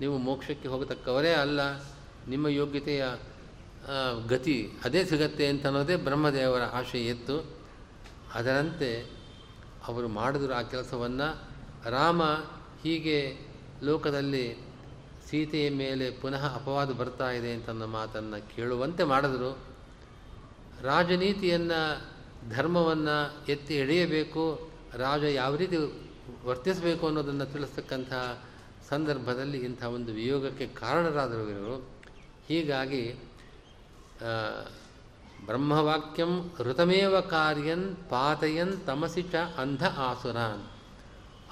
ನೀವು ಮೋಕ್ಷಕ್ಕೆ ಹೋಗತಕ್ಕವರೇ ಅಲ್ಲ. ನಿಮ್ಮ ಯೋಗ್ಯತೆಯ ಗತಿ ಅದೇ ಸಿಗತ್ತೆ ಅಂತ ಅನ್ನೋದೇ ಬ್ರಹ್ಮದೇವರ ಆಶೆ ಇತ್ತು ಅದರಂತೆ ಅವರು ಮಾಡಿದ್ರು ಆ ಕೆಲಸವನ್ನು. ರಾಮ ಹೀಗೆ ಲೋಕದಲ್ಲಿ ಸೀತೆಯ ಮೇಲೆ ಪುನಃ ಅಪವಾದ ಬರ್ತಾ ಇದೆ ಅಂತ ಮಾತನ್ನು ಕೇಳುವಂತೆ ಮಾಡಿದ್ರು. ರಾಜನೀತಿಯನ್ನು, ಧರ್ಮವನ್ನು ಎತ್ತಿ ಎಳೆಯಬೇಕು, ರಾಜ ಯಾವ ರೀತಿ ವರ್ತಿಸಬೇಕು ಅನ್ನೋದನ್ನು ತಿಳಿಸ್ತಕ್ಕಂಥ ಸಂದರ್ಭದಲ್ಲಿ ಇಂಥ ಒಂದು ವಿಯೋಗಕ್ಕೆ ಕಾರಣರಾದರು ಇವರು. ಹೀಗಾಗಿ ಬ್ರಹ್ಮವಾಕ್ಯಂ ಋತಮೇವ ಕಾರ್ಯನ್ ಪಾತಯನ್ ತಮಸಿ ಚ ಅಂಧ ಆಸುರಾನ್.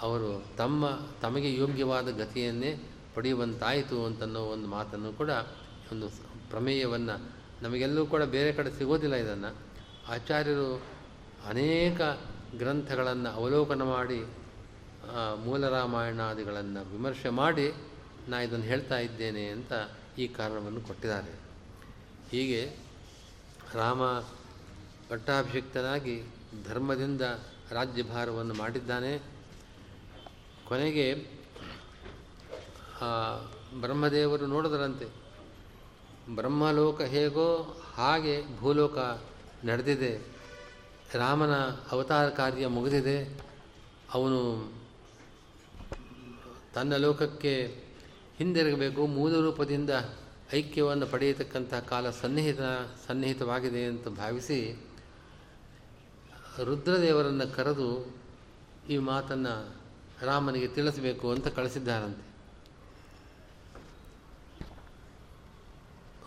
ಅವರು ತಮ್ಮ ತಮಗೆ ಯೋಗ್ಯವಾದ ಗತಿಯನ್ನೇ ಪಡೆಯುವಂತಾಯಿತು ಅಂತನ್ನೋ ಒಂದು ಮಾತನ್ನು ಕೂಡ ಒಂದು ಪ್ರಮೇಯವನ್ನು ನಮಗೆಲ್ಲೂ ಕೂಡ ಬೇರೆ ಕಡೆ ಸಿಗೋದಿಲ್ಲ ಇದನ್ನು. ಆಚಾರ್ಯರು ಅನೇಕ ಗ್ರಂಥಗಳನ್ನು ಅವಲೋಕನ ಮಾಡಿ ಮೂಲ ರಾಮಾಯಣಾದಿಗಳನ್ನು ವಿಮರ್ಶೆ ಮಾಡಿ ನಾ ಇದನ್ನು ಹೇಳ್ತಾ ಇದ್ದೇನೆ ಅಂತ ಈ ಕಾರಣವನ್ನು ಕೊಟ್ಟಿದ್ದಾರೆ. ಹೀಗೆ ರಾಮ ಪಟ್ಟಾಭಿಷಿಕ್ತನಾಗಿ ಧರ್ಮದಿಂದ ರಾಜ್ಯಭಾರವನ್ನು ಮಾಡಿದ್ದಾನೆ. ಕೊನೆಗೆ ಬ್ರಹ್ಮದೇವರು ನೋಡಿದರಂತೆ, ಬ್ರಹ್ಮಲೋಕ ಹೇಗೋ ಹಾಗೆ ಭೂಲೋಕ ನಡೆದಿದೆ. ರಾಮನ ಅವತಾರ ಕಾರ್ಯ ಮುಗಿದಿದೆ. ಅವನು ತನ್ನ ಲೋಕಕ್ಕೆ ಹಿಂದಿರುಗಬೇಕು, ಮೂಲ ರೂಪದಿಂದ ಐಕ್ಯವನ್ನು ಪಡೆಯತಕ್ಕಂತಹ ಕಾಲ ಸನ್ನಿಹಿತ, ಸನ್ನಿಹಿತವಾಗಿದೆ ಅಂತ ಭಾವಿಸಿ ರುದ್ರದೇವರನ್ನು ಕರೆದು ಈ ಮಾತನ್ನು ರಾಮನಿಗೆ ತಿಳಿಸಬೇಕು ಅಂತ ಕಳಿಸಿದ್ದಾರಂತೆ.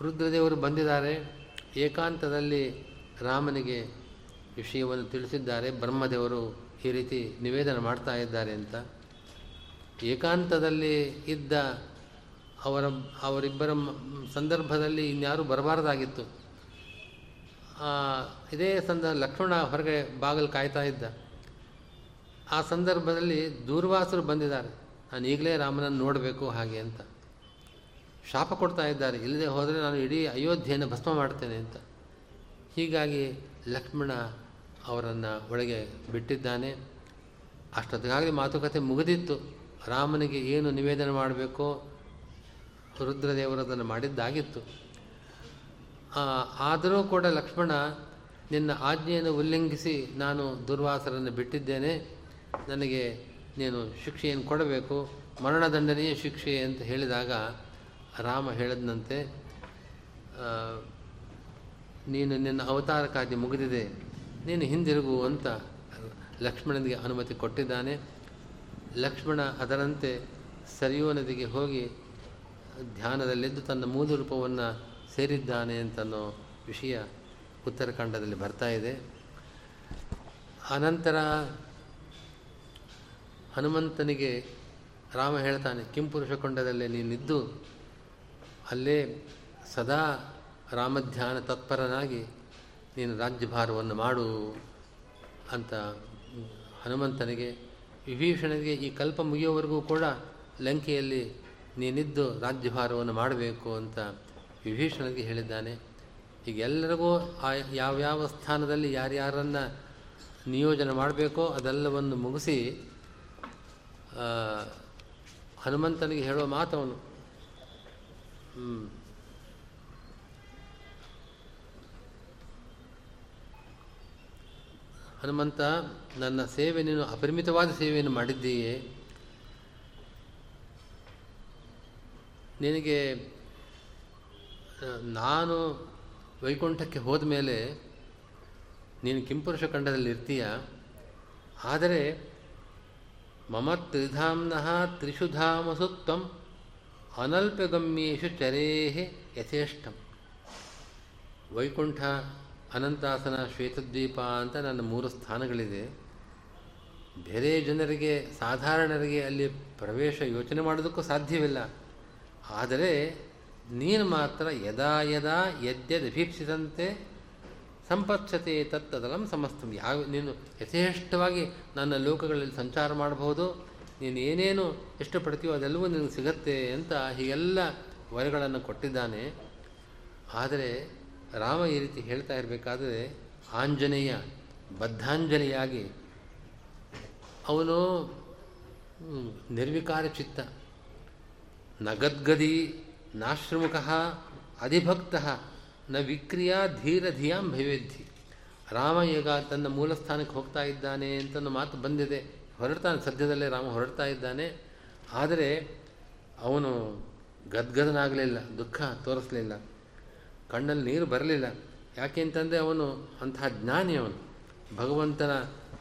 ರುದ್ರದೇವರು ಬಂದಿದ್ದಾರೆ. ಏಕಾಂತದಲ್ಲಿ ರಾಮನಿಗೆ ವಿಷಯವನ್ನು ತಿಳಿಸಿದ್ದಾರೆ. ಬ್ರಹ್ಮದೇವರು ಈ ರೀತಿ ನಿವೇದನ ಮಾಡ್ತಾ ಇದ್ದಾರೆ ಅಂತ. ಏಕಾಂತದಲ್ಲಿ ಇದ್ದ ಅವರ, ಅವರಿಬ್ಬರ ಸಂದರ್ಭದಲ್ಲಿ ಇನ್ಯಾರೂ ಬರಬಾರ್ದಾಗಿತ್ತು. ಇದೇ ಸಂದ, ಲಕ್ಷ್ಮಣ ಹೊರಗೆ ಬಾಗಿಲು ಕಾಯ್ತಾ ಇದ್ದ. ಆ ಸಂದರ್ಭದಲ್ಲಿ ದೂರ್ವಾಸರು ಬಂದಿದ್ದಾರೆ. ನಾನು ಈಗಲೇ ರಾಮನನ್ನು ನೋಡಬೇಕು ಹಾಗೆ ಅಂತ. ಶಾಪ ಕೊಡ್ತಾ ಇದ್ದಾರೆ. ಇಲ್ಲದೆ ಹೋದರೆ ನಾನು ಇಡೀ ಅಯೋಧ್ಯೆಯನ್ನು ಭಸ್ಮ ಮಾಡ್ತೇನೆ ಅಂತ. ಹೀಗಾಗಿ ಲಕ್ಷ್ಮಣ ಅವರನ್ನು ಒಳಗೆ ಬಿಟ್ಟಿದ್ದಾನೆ. ಅಷ್ಟೊತ್ತಿಗಾಗಲಿ ಮಾತುಕತೆ ಮುಗಿದಿತ್ತು. ರಾಮನಿಗೆ ಏನು ನಿವೇದನೆ ಮಾಡಬೇಕೋ ರುದ್ರದೇವರದನ್ನು ಮಾಡಿದ್ದಾಗಿತ್ತು. ಆದರೂ ಕೂಡ ಲಕ್ಷ್ಮಣ, ನಿನ್ನ ಆಜ್ಞೆಯನ್ನು ಉಲ್ಲಂಘಿಸಿ ನಾನು ದುರ್ವಾಸರನ್ನು ಬಿಟ್ಟಿದ್ದೇನೆ. ನನಗೆ ನೀನು ಶಿಕ್ಷೆಯನ್ನು ಕೊಡಬೇಕು, ಮರಣದಂಡನೆಯ ಶಿಕ್ಷೆ ಅಂತ ಹೇಳಿದಾಗ ರಾಮ ಹೇಳಿದಂತೆ ನೀನು ನಿನ್ನ ಅವತಾರಕ್ಕಾಗಿ ಮುಗಿದಿದೆ, ನೀನು ಹಿಂದಿರುಗು ಅಂತ ಲಕ್ಷ್ಮಣನಿಗೆ ಅನುಮತಿ ಕೊಟ್ಟಿದ್ದಾನೆ. ಲಕ್ಷ್ಮಣ ಅದರಂತೆ ಸರಿಯೋ ನದಿಗೆ ಹೋಗಿ ಧ್ಯಾನದಲ್ಲಿದ್ದು ತನ್ನ ಮೂಲ ರೂಪವನ್ನು ಸೇರಿದ್ದಾನೆ ಅಂತನ್ನೋ ವಿಷಯ ಉತ್ತರಖಂಡದಲ್ಲಿ ಬರ್ತಾ ಇದೆ. ಅನಂತರ ಹನುಮಂತನಿಗೆ ರಾಮ ಹೇಳ್ತಾನೆ ಕೊಂಡದಲ್ಲಿ ನೀನಿದ್ದು ಅಲ್ಲೇ ಸದಾ ರಾಮಧ್ಯಾನ ತತ್ಪರನಾಗಿ ನೀನು ರಾಜ್ಯಭಾರವನ್ನು ಮಾಡು ಅಂತ ಹನುಮಂತನಿಗೆ ವಿಭೀಷಣನಿಗೆ ಈ ಕಲ್ಪ ಮುಗಿಯೋವರೆಗೂ ಕೂಡ ಲಂಕೆಯಲ್ಲಿ ನೀನಿದ್ದು ರಾಜ್ಯಭಾರವನ್ನು ಮಾಡಬೇಕು ಅಂತ ವಿಭೀಷಣನಿಗೆ ಹೇಳಿದ್ದಾನೆ. ಈಗ ಎಲ್ಲರಿಗೂ ಆ ಯಾವ್ಯಾವ ಸ್ಥಾನದಲ್ಲಿ ಯಾರ್ಯಾರನ್ನು ನಿಯೋಜನೆ ಮಾಡಬೇಕೋ ಅದೆಲ್ಲವನ್ನು ಮುಗಿಸಿ ಹನುಮಂತನಿಗೆ ಹೇಳುವ ಮಾತವನು. ಹನುಮಂತ, ನನ್ನ ಸೇವೆ ನೀನು ಅಪರಿಮಿತವಾದ ಸೇವೆಯನ್ನು ಮಾಡಿದ್ದೀಯೇ? ನಿನಗೆ ನಾನು ವೈಕುಂಠಕ್ಕೆ ಹೋದ ಮೇಲೆ ನೀನು ಕಿಂಪುರುಷ ಖಂಡದಲ್ಲಿ ಇರ್ತೀಯ? ಆದರೆ ಮಮ ತ್ರಿಧಾಮ್ನಃ ತ್ರಿಷು ಧಾಮಸು ತ್ವ ಅನಲ್ಪಗಮ್ಯೇಷು ಚರೇಹೆ ಯಥೇಷ್ಟಂ. ವೈಕುಂಠ ಅನಂತಾಸನ ಶ್ವೇತದ್ವೀಪ ಅಂತ ನನ್ನ ಮೂರು ಸ್ಥಾನಗಳಿದೆ. ಬೇರೆ ಜನರಿಗೆ, ಸಾಧಾರಣರಿಗೆ ಅಲ್ಲಿ ಪ್ರವೇಶ ಯೋಚನೆ ಮಾಡೋದಕ್ಕೂ ಸಾಧ್ಯವಿಲ್ಲ. ಆದರೆ ನೀನು ಮಾತ್ರ ಯದಾ ಯದಾ ಯದ್ಯದಭೀಪ್ಸಿದಂತೆ ಸಂಪತ್ಸತೆ ತತ್ತದಲಂ ಸಮಸ್ತಂ. ಯಾವ ನೀನು ಯಥೇಷ್ಟವಾಗಿ ನನ್ನ ಲೋಕಗಳಲ್ಲಿ ಸಂಚಾರ ಮಾಡಬಹುದು, ನೀನು ಏನೇನು ಇಷ್ಟಪಡ್ತೀಯೋ ಅದೆಲ್ಲವೂ ನಿನಗೆ ಸಿಗತ್ತೆ ಅಂತ ಹೀಗೆಲ್ಲ ವರಗಳನ್ನು ಕೊಟ್ಟಿದ್ದಾನೆ. ಆದರೆ ರಾಮ ಈ ರೀತಿ ಹೇಳ್ತಾ ಇರಬೇಕಾದ್ರೆ ಆಂಜನೇಯ ಬದ್ಧಾಂಜಲಿಯಾಗಿ ಅವನು ನಿರ್ವಿಕಾರ ಚಿತ್ತ ನಗದ್ಗದಿ ನಾಶ್ರಮುಖ ಅಧಿಭಕ್ತ ನ ವಿಕ್ರಿಯಾ ಧೀರ ಧಿಯಾಂ ಭೈವೇದ್ಧಿ ರಾಮ ಈಗ ತನ್ನ ಮೂಲ ಸ್ಥಾನಕ್ಕೆ ಹೋಗ್ತಾ ಇದ್ದಾನೆ ಅಂತ ಮಾತು ಬಂದಿದೆ. ಹೊರಡ್ತಾನೆ, ಸದ್ಯದಲ್ಲೇ ರಾಮ ಹೊರಡ್ತಾ ಇದ್ದಾನೆ. ಆದರೆ ಅವನು ಗದ್ಗದನಾಗಲಿಲ್ಲ, ದುಃಖ ತೋರಿಸಲಿಲ್ಲ, ಕಣ್ಣಲ್ಲಿ ನೀರು ಬರಲಿಲ್ಲ. ಯಾಕೆ ಅಂತಂದರೆ ಅವನು ಅಂತಹ ಜ್ಞಾನಿ ಅವನು. ಭಗವಂತನ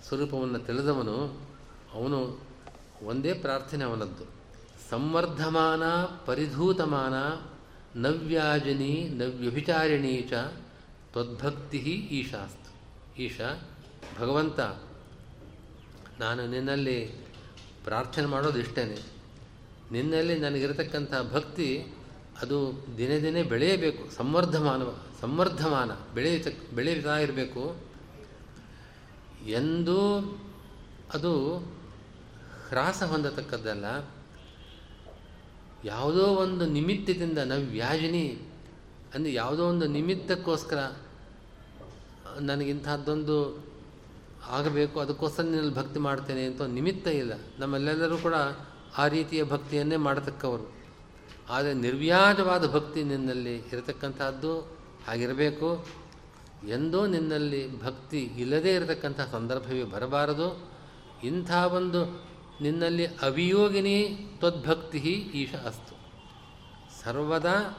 ಸ್ವರೂಪವನ್ನು ತಿಳಿದವನು, ಅವನು ಒಂದೇ ಪ್ರಾರ್ಥನೆ ಅವನದ್ದು. ಸಂವರ್ಧಮಾನ, ಪರಿಧೂತಮಾನ, ನವ್ಯಾಜನಿ, ನವ್ಯಭಿಚಾರಿಣಿ ಚ ತ್ವದ್ಭಕ್ತಿ ಈಶಾಸ್ತು. ಈಶಾ, ಭಗವಂತ, ನಾನು ನಿನ್ನಲ್ಲಿ ಪ್ರಾರ್ಥನೆ ಮಾಡೋದು ಇಷ್ಟೇ ನಿನ್ನಲ್ಲಿ ನನಗಿರತಕ್ಕಂಥ ಭಕ್ತಿ, ಅದು ದಿನೇ ದಿನೇ ಬೆಳೆಯಬೇಕು. ಸಂವರ್ಧಮಾನ ಸಂವರ್ಧಮಾನ ಬೆಳೆಯುತ್ತ ಬೆಳೆಯುತ್ತಾ ಇರಬೇಕು. ಎಂದೂ ಅದು ಹ್ರಾಸ ಹೊಂದತಕ್ಕದ್ದಲ್ಲ. ಯಾವುದೋ ಒಂದು ನಿಮಿತ್ತದಿಂದ ನಾವು ವ್ಯಾಜಿನಿ ಅಂದರೆ ಯಾವುದೋ ಒಂದು ನಿಮಿತ್ತಕ್ಕೋಸ್ಕರ ನನಗಿಂಥದ್ದೊಂದು ಆಗಬೇಕು, ಅದಕ್ಕೋಸ್ಕರ ನಿನ್ನಲ್ಲಿ ಭಕ್ತಿ ಮಾಡ್ತೇನೆ ಅಂತ ನಿಮಿತ್ತ ಇಲ್ಲ. ನಮ್ಮಲ್ಲೆಲ್ಲರೂ ಕೂಡ ಆ ರೀತಿಯ ಭಕ್ತಿಯನ್ನೇ ಮಾಡತಕ್ಕವರು. ಆದರೆ ನಿರ್ವ್ಯಾಜವಾದ ಭಕ್ತಿ ನಿನ್ನಲ್ಲಿ ಇರತಕ್ಕಂಥದ್ದು ಆಗಿರಬೇಕು. ಎಂದೋ ನಿನ್ನಲ್ಲಿ ಭಕ್ತಿ ಇಲ್ಲದೇ ಇರತಕ್ಕಂಥ ಸಂದರ್ಭವೇ ಬರಬಾರದು. ಇಂಥ ಒಂದು ನಿನ್ನಲ್ಲಿ ಅವಿಯೋಗಿನಿ ತ್ವದ್ಭಕ್ತಿ ಈಶ ಅಸ್ತು. ಸರ್ವದಾ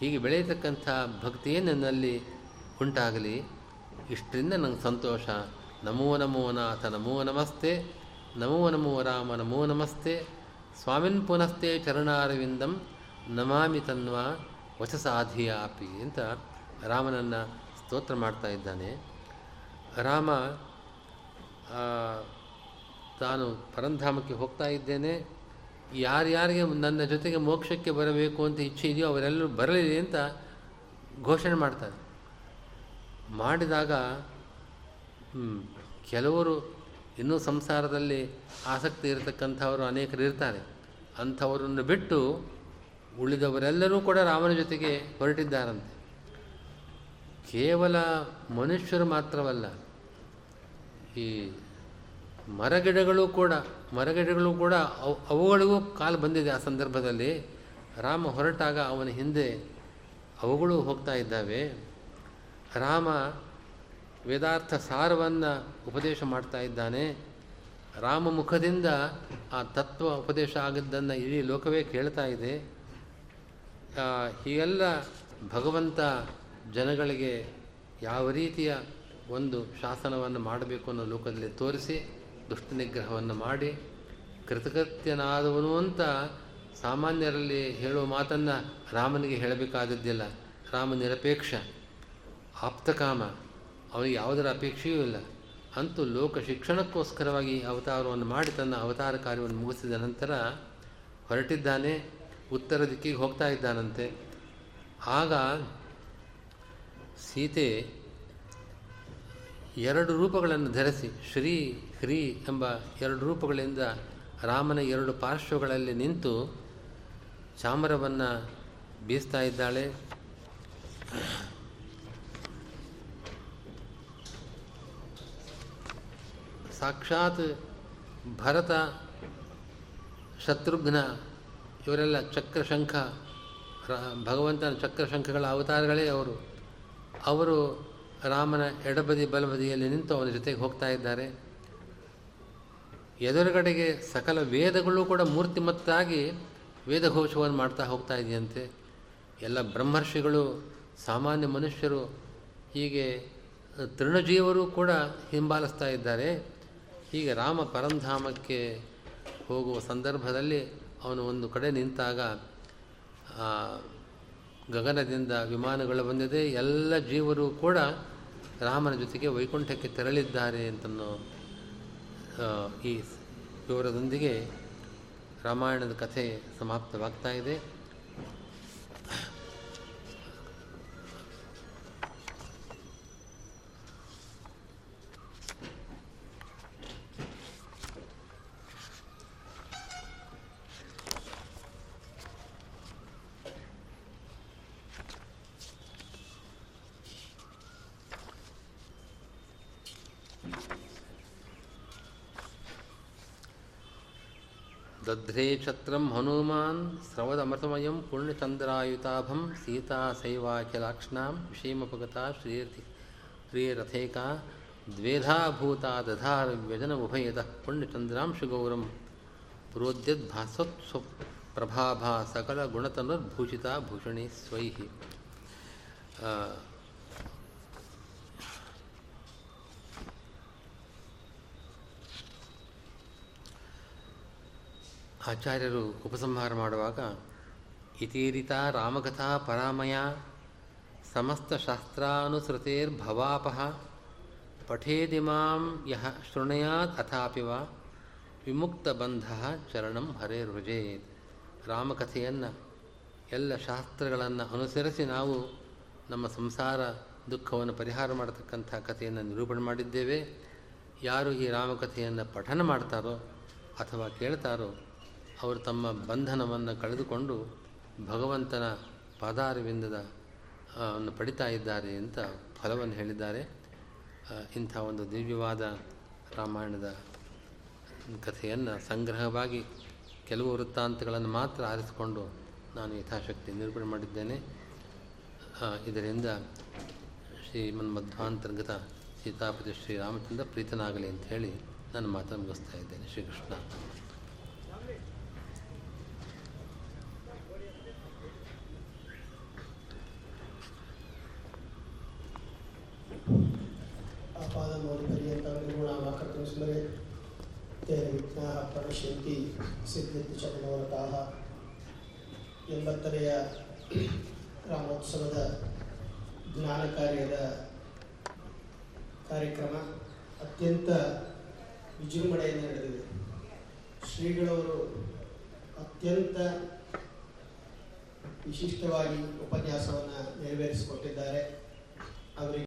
ಹೀಗೆ ಬೆಳೆಯತಕ್ಕಂಥ ಭಕ್ತಿಯೇ ನನ್ನಲ್ಲಿ ಉಂಟಾಗಲಿ. ಇಷ್ಟರಿಂದ ನಂಗೆ ಸಂತೋಷ. ನಮೋ ನಮೋ ನಾಥ, ನಮೋ ನಮಸ್ತೆ. ನಮೋ ನಮೋ ರಾಮ, ನಮೋ ನಮಸ್ತೆ. ಸ್ವಾಮಿನ್ ಪುನಸ್ತೆ ಚರಣಾರವಿಂದಂ ನಮಾಮಿ ತನ್ವ ವಚಸಾಧಿಯಾಪಿ ಅಂತ ರಾಮನನ್ನು ಸ್ತೋತ್ರ ಮಾಡ್ತಾ ಇದ್ದಾನೆ. ರಾಮ ತಾನು ಪರಂಧಾಮಕ್ಕೆ ಹೋಗ್ತಾ ಇದ್ದೇನೆ. ಯಾರ್ಯಾರಿಗೆ ನನ್ನ ಜೊತೆಗೆ ಮೋಕ್ಷಕ್ಕೆ ಬರಬೇಕು ಅಂತ ಇಚ್ಛೆ ಇದೆಯೋ ಅವರೆಲ್ಲರೂ ಬರಲಿ ಅಂತ ಘೋಷಣೆ ಮಾಡ್ತಾರೆ. ಮಾಡಿದಾಗ ಕೆಲವರು ಇನ್ನೂ ಸಂಸಾರದಲ್ಲಿ ಆಸಕ್ತಿ ಇರತಕ್ಕಂಥವರು ಅನೇಕರು ಇರ್ತಾರೆ. ಅಂಥವರನ್ನು ಬಿಟ್ಟು ಉಳಿದವರೆಲ್ಲರೂ ಕೂಡ ರಾಮನ ಜೊತೆಗೆ ಹೊರಟಿದ್ದಾರಂತೆ. ಕೇವಲ ಮನುಷ್ಯರು ಮಾತ್ರವಲ್ಲ, ಈ ಮರಗಿಡಗಳು ಕೂಡ ಮರಗಿಡಗಳು ಕೂಡ ಅವು, ಅವುಗಳಿಗೂ ಕಾಲು ಬಂದಿದೆ ಆ ಸಂದರ್ಭದಲ್ಲಿ. ರಾಮ ಹೊರಟಾಗ ಅವನ ಹಿಂದೆ ಅವುಗಳು ಹೋಗ್ತಾ ಇದ್ದಾವೆ. ರಾಮ ವೇದಾರ್ಥ ಸಾರವನ್ನು ಉಪದೇಶ ಮಾಡ್ತಾ ಇದ್ದಾನೆ. ರಾಮ ಮುಖದಿಂದ ಆ ತತ್ವ ಉಪದೇಶ ಆಗಿದ್ದನ್ನು ಇಡೀ ಲೋಕವೇ ಕೇಳ್ತಾ ಇದೆ. ಹೀಗೆಲ್ಲ ಭಗವಂತ ಜನಗಳಿಗೆ ಯಾವ ರೀತಿಯ ಒಂದು ಶಾಸನವನ್ನು ಮಾಡಬೇಕು ಅನ್ನೋ ಲೋಕದಲ್ಲಿ ತೋರಿಸಿ ದುಷ್ಟ ನಿಗ್ರಹವನ್ನು ಮಾಡಿ ಕೃತಕೃತ್ಯನಾದವನು ಅಂತ ಸಾಮಾನ್ಯರಲ್ಲಿ ಹೇಳುವ ಮಾತನ್ನು ರಾಮನಿಗೆ ಹೇಳಬೇಕಾದದ್ದಿಲ್ಲ. ರಾಮ ನಿರಪೇಕ್ಷ ಆಪ್ತಕಾಮ ಅವನಿಗೆ ಯಾವುದರ ಅಪೇಕ್ಷೆಯೂ ಇಲ್ಲ. ಅಂತೂ ಲೋಕ ಶಿಕ್ಷಣಕ್ಕೋಸ್ಕರವಾಗಿ ಅವತಾರವನ್ನು ಮಾಡಿ ತನ್ನ ಅವತಾರ ಕಾರ್ಯವನ್ನು ಮುಗಿಸಿದ ನಂತರ ಹೊರಟಿದ್ದಾನೆ, ಉತ್ತರ ದಿಕ್ಕಿಗೆ ಹೋಗ್ತಾ ಇದ್ದಾನಂತೆ. ಆಗ ಸೀತೆ ಎರಡು ರೂಪಗಳನ್ನು ಧರಿಸಿ ಶ್ರೀ ಹ್ರೀ ಎಂಬ ಎರಡು ರೂಪಗಳಿಂದ ರಾಮನ ಎರಡು ಪಾರ್ಶ್ವಗಳಲ್ಲಿ ನಿಂತು ಚಾಮರವನ್ನು ಬೀಸ್ತಾ ಇದ್ದಾಳೆ. ಸಾಕ್ಷಾತ್ ಭರತ, ಶತ್ರುಘ್ನ, ಇವರೆಲ್ಲ ಚಕ್ರಶಂಖ ಭಗವಂತನ ಚಕ್ರಶಂಖಗಳ ಅವತಾರಗಳೇ ಅವರು. ಅವರು ರಾಮನ ಎಡಬದಿ ಬಲಬದಿಯಲ್ಲಿ ನಿಂತು ಅವನ ಜೊತೆಗೆ ಹೋಗ್ತಾ ಇದ್ದಾರೆ. ಎದುರುಗಡೆಗೆ ಸಕಲ ವೇದಗಳು ಕೂಡ ಮೂರ್ತಿಮತ್ತಾಗಿ ವೇದಘೋಷವನ್ನು ಮಾಡ್ತಾ ಹೋಗ್ತಾ ಇದೆಯಂತೆ. ಎಲ್ಲ ಬ್ರಹ್ಮರ್ಷಿಗಳು, ಸಾಮಾನ್ಯ ಮನುಷ್ಯರು, ಹೀಗೆ ತೃಣಜೀವರು ಕೂಡ ಹಿಂಬಾಲಿಸ್ತಾ ಇದ್ದಾರೆ. ಹೀಗೆ ರಾಮ ಪರಂಧಾಮಕ್ಕೆ ಹೋಗುವ ಸಂದರ್ಭದಲ್ಲಿ ಅವನು ಒಂದು ಕಡೆ ನಿಂತಾಗ ಗಗನದಿಂದ ವಿಮಾನಗಳು ಬಂದಿದೆ. ಎಲ್ಲ ಜೀವರು ಕೂಡ ರಾಮನ ಜೊತೆಗೆ ವೈಕುಂಠಕ್ಕೆ ತೆರಳಿದ್ದಾರೆ ಅಂತನೋ ಈ ವಿವರದೊಂದಿಗೆ ರಾಮಾಯಣದ ಕಥೆ ಸಮಾಪ್ತವಾಗ್ತಾ ಇದೆ. दध्रे क्षत्रं हनुमान् स्रवदमृतमयं पुण्यचन्द्रायुताभं सीतासैवाखिलाक्ष्णां विषीमपगता श्रीरथि श्रीरथेका द्वेधा भूता दधार व्यजनमुभयदः पुण्यचन्द्रां प्रभा सकल सकलगुणतनुर्भूषिता भूषणी स्वैः। ಆಚಾರ್ಯರು ಉಪಸಂಹಾರ ಮಾಡುವಾಗ ಇತೀರಿತ ರಾಮಕಥಾ ಪರಾಮಯ ಸಮಸ್ತ ಶಾಸ್ತ್ರಾನುಸೃತೇರ್ಭವಾಪಹ ಪಠೇದಿಮಾಂ ಯಹ ಶೃಣಯಾತ್ ಅಥಾಪಿ ವಾ ವಿಮುಕ್ತಬಂಧ ಚರಣಂ ಹರೇರ್ವಜೇತ್ ರಾಮಕಥೆಯನ್ನು ಎಲ್ಲ ಶಾಸ್ತ್ರಗಳನ್ನು ಅನುಸರಿಸಿ ನಾವು ನಮ್ಮ ಸಂಸಾರ ದುಃಖವನ್ನು ಪರಿಹಾರ ಮಾಡತಕ್ಕಂಥ ಕಥೆಯನ್ನು ನಿರೂಪಣೆ ಮಾಡಿದ್ದೇವೆ. ಯಾರು ಈ ರಾಮಕಥೆಯನ್ನು ಪಠನ ಮಾಡ್ತಾರೋ ಅಥವಾ ಕೇಳ್ತಾರೋ ಅವರು ತಮ್ಮ ಬಂಧನವನ್ನು ಕಳೆದುಕೊಂಡು ಭಗವಂತನ ಪಾದಾರವಿಂದದ ಅನ್ನು ಪಡಿತಾ ಇದ್ದಾರೆ ಅಂತ ಫಲವನ್ನು ಹೇಳಿದ್ದಾರೆ. ಇಂಥ ಒಂದು ದಿವ್ಯವಾದ ರಾಮಾಯಣದ ಕಥೆಯನ್ನು ಸಂಗ್ರಹವಾಗಿ ಕೆಲವು ವೃತ್ತಾಂತಗಳನ್ನು ಮಾತ್ರ ಆರಿಸಿಕೊಂಡು ನಾನು ಯಥಾಶಕ್ತಿ ನಿರೂಪಣೆ ಮಾಡಿದ್ದೇನೆ. ಇದರಿಂದ ಶ್ರೀಮನ್ಮಧ್ವಾಂತರ್ಗತ ಸೀತಾಪತಿ ಶ್ರೀರಾಮಚಂದ್ರ ಪ್ರೀತನಾಗಲಿ ಅಂತ ಹೇಳಿ ನನ್ನ ಮಾತನ್ನು ಮುಗಿಸ್ತಾ ಇದ್ದೇನೆ. ಶ್ರೀಕೃಷ್ಣ. ఆపాదమౌలి పర్యంతం నిర్గుణామాకర్తం స్మరే తే విఘ్నాः ప్రణశ్యంతి ಸಿದ್ಧಿತ್ತು ಚಕ್ರವರ್ತಾಹ ಎಂಬತ್ತನೆಯ ರಾಮೋತ್ಸವದ ಜ್ಞಾನ ಕಾರ್ಯದ ಕಾರ್ಯಕ್ರಮ ಅತ್ಯಂತ ವಿಜೃಂಭಣೆಯಿಂದ ನಡೆದಿದೆ. ಶ್ರೀಗಳವರು ಅತ್ಯಂತ ವಿಶಿಷ್ಟವಾಗಿ ಉಪನ್ಯಾಸವನ್ನು ನೆರವೇರಿಸಿಕೊಟ್ಟಿದ್ದಾರೆ. ಅವರಿಗೆ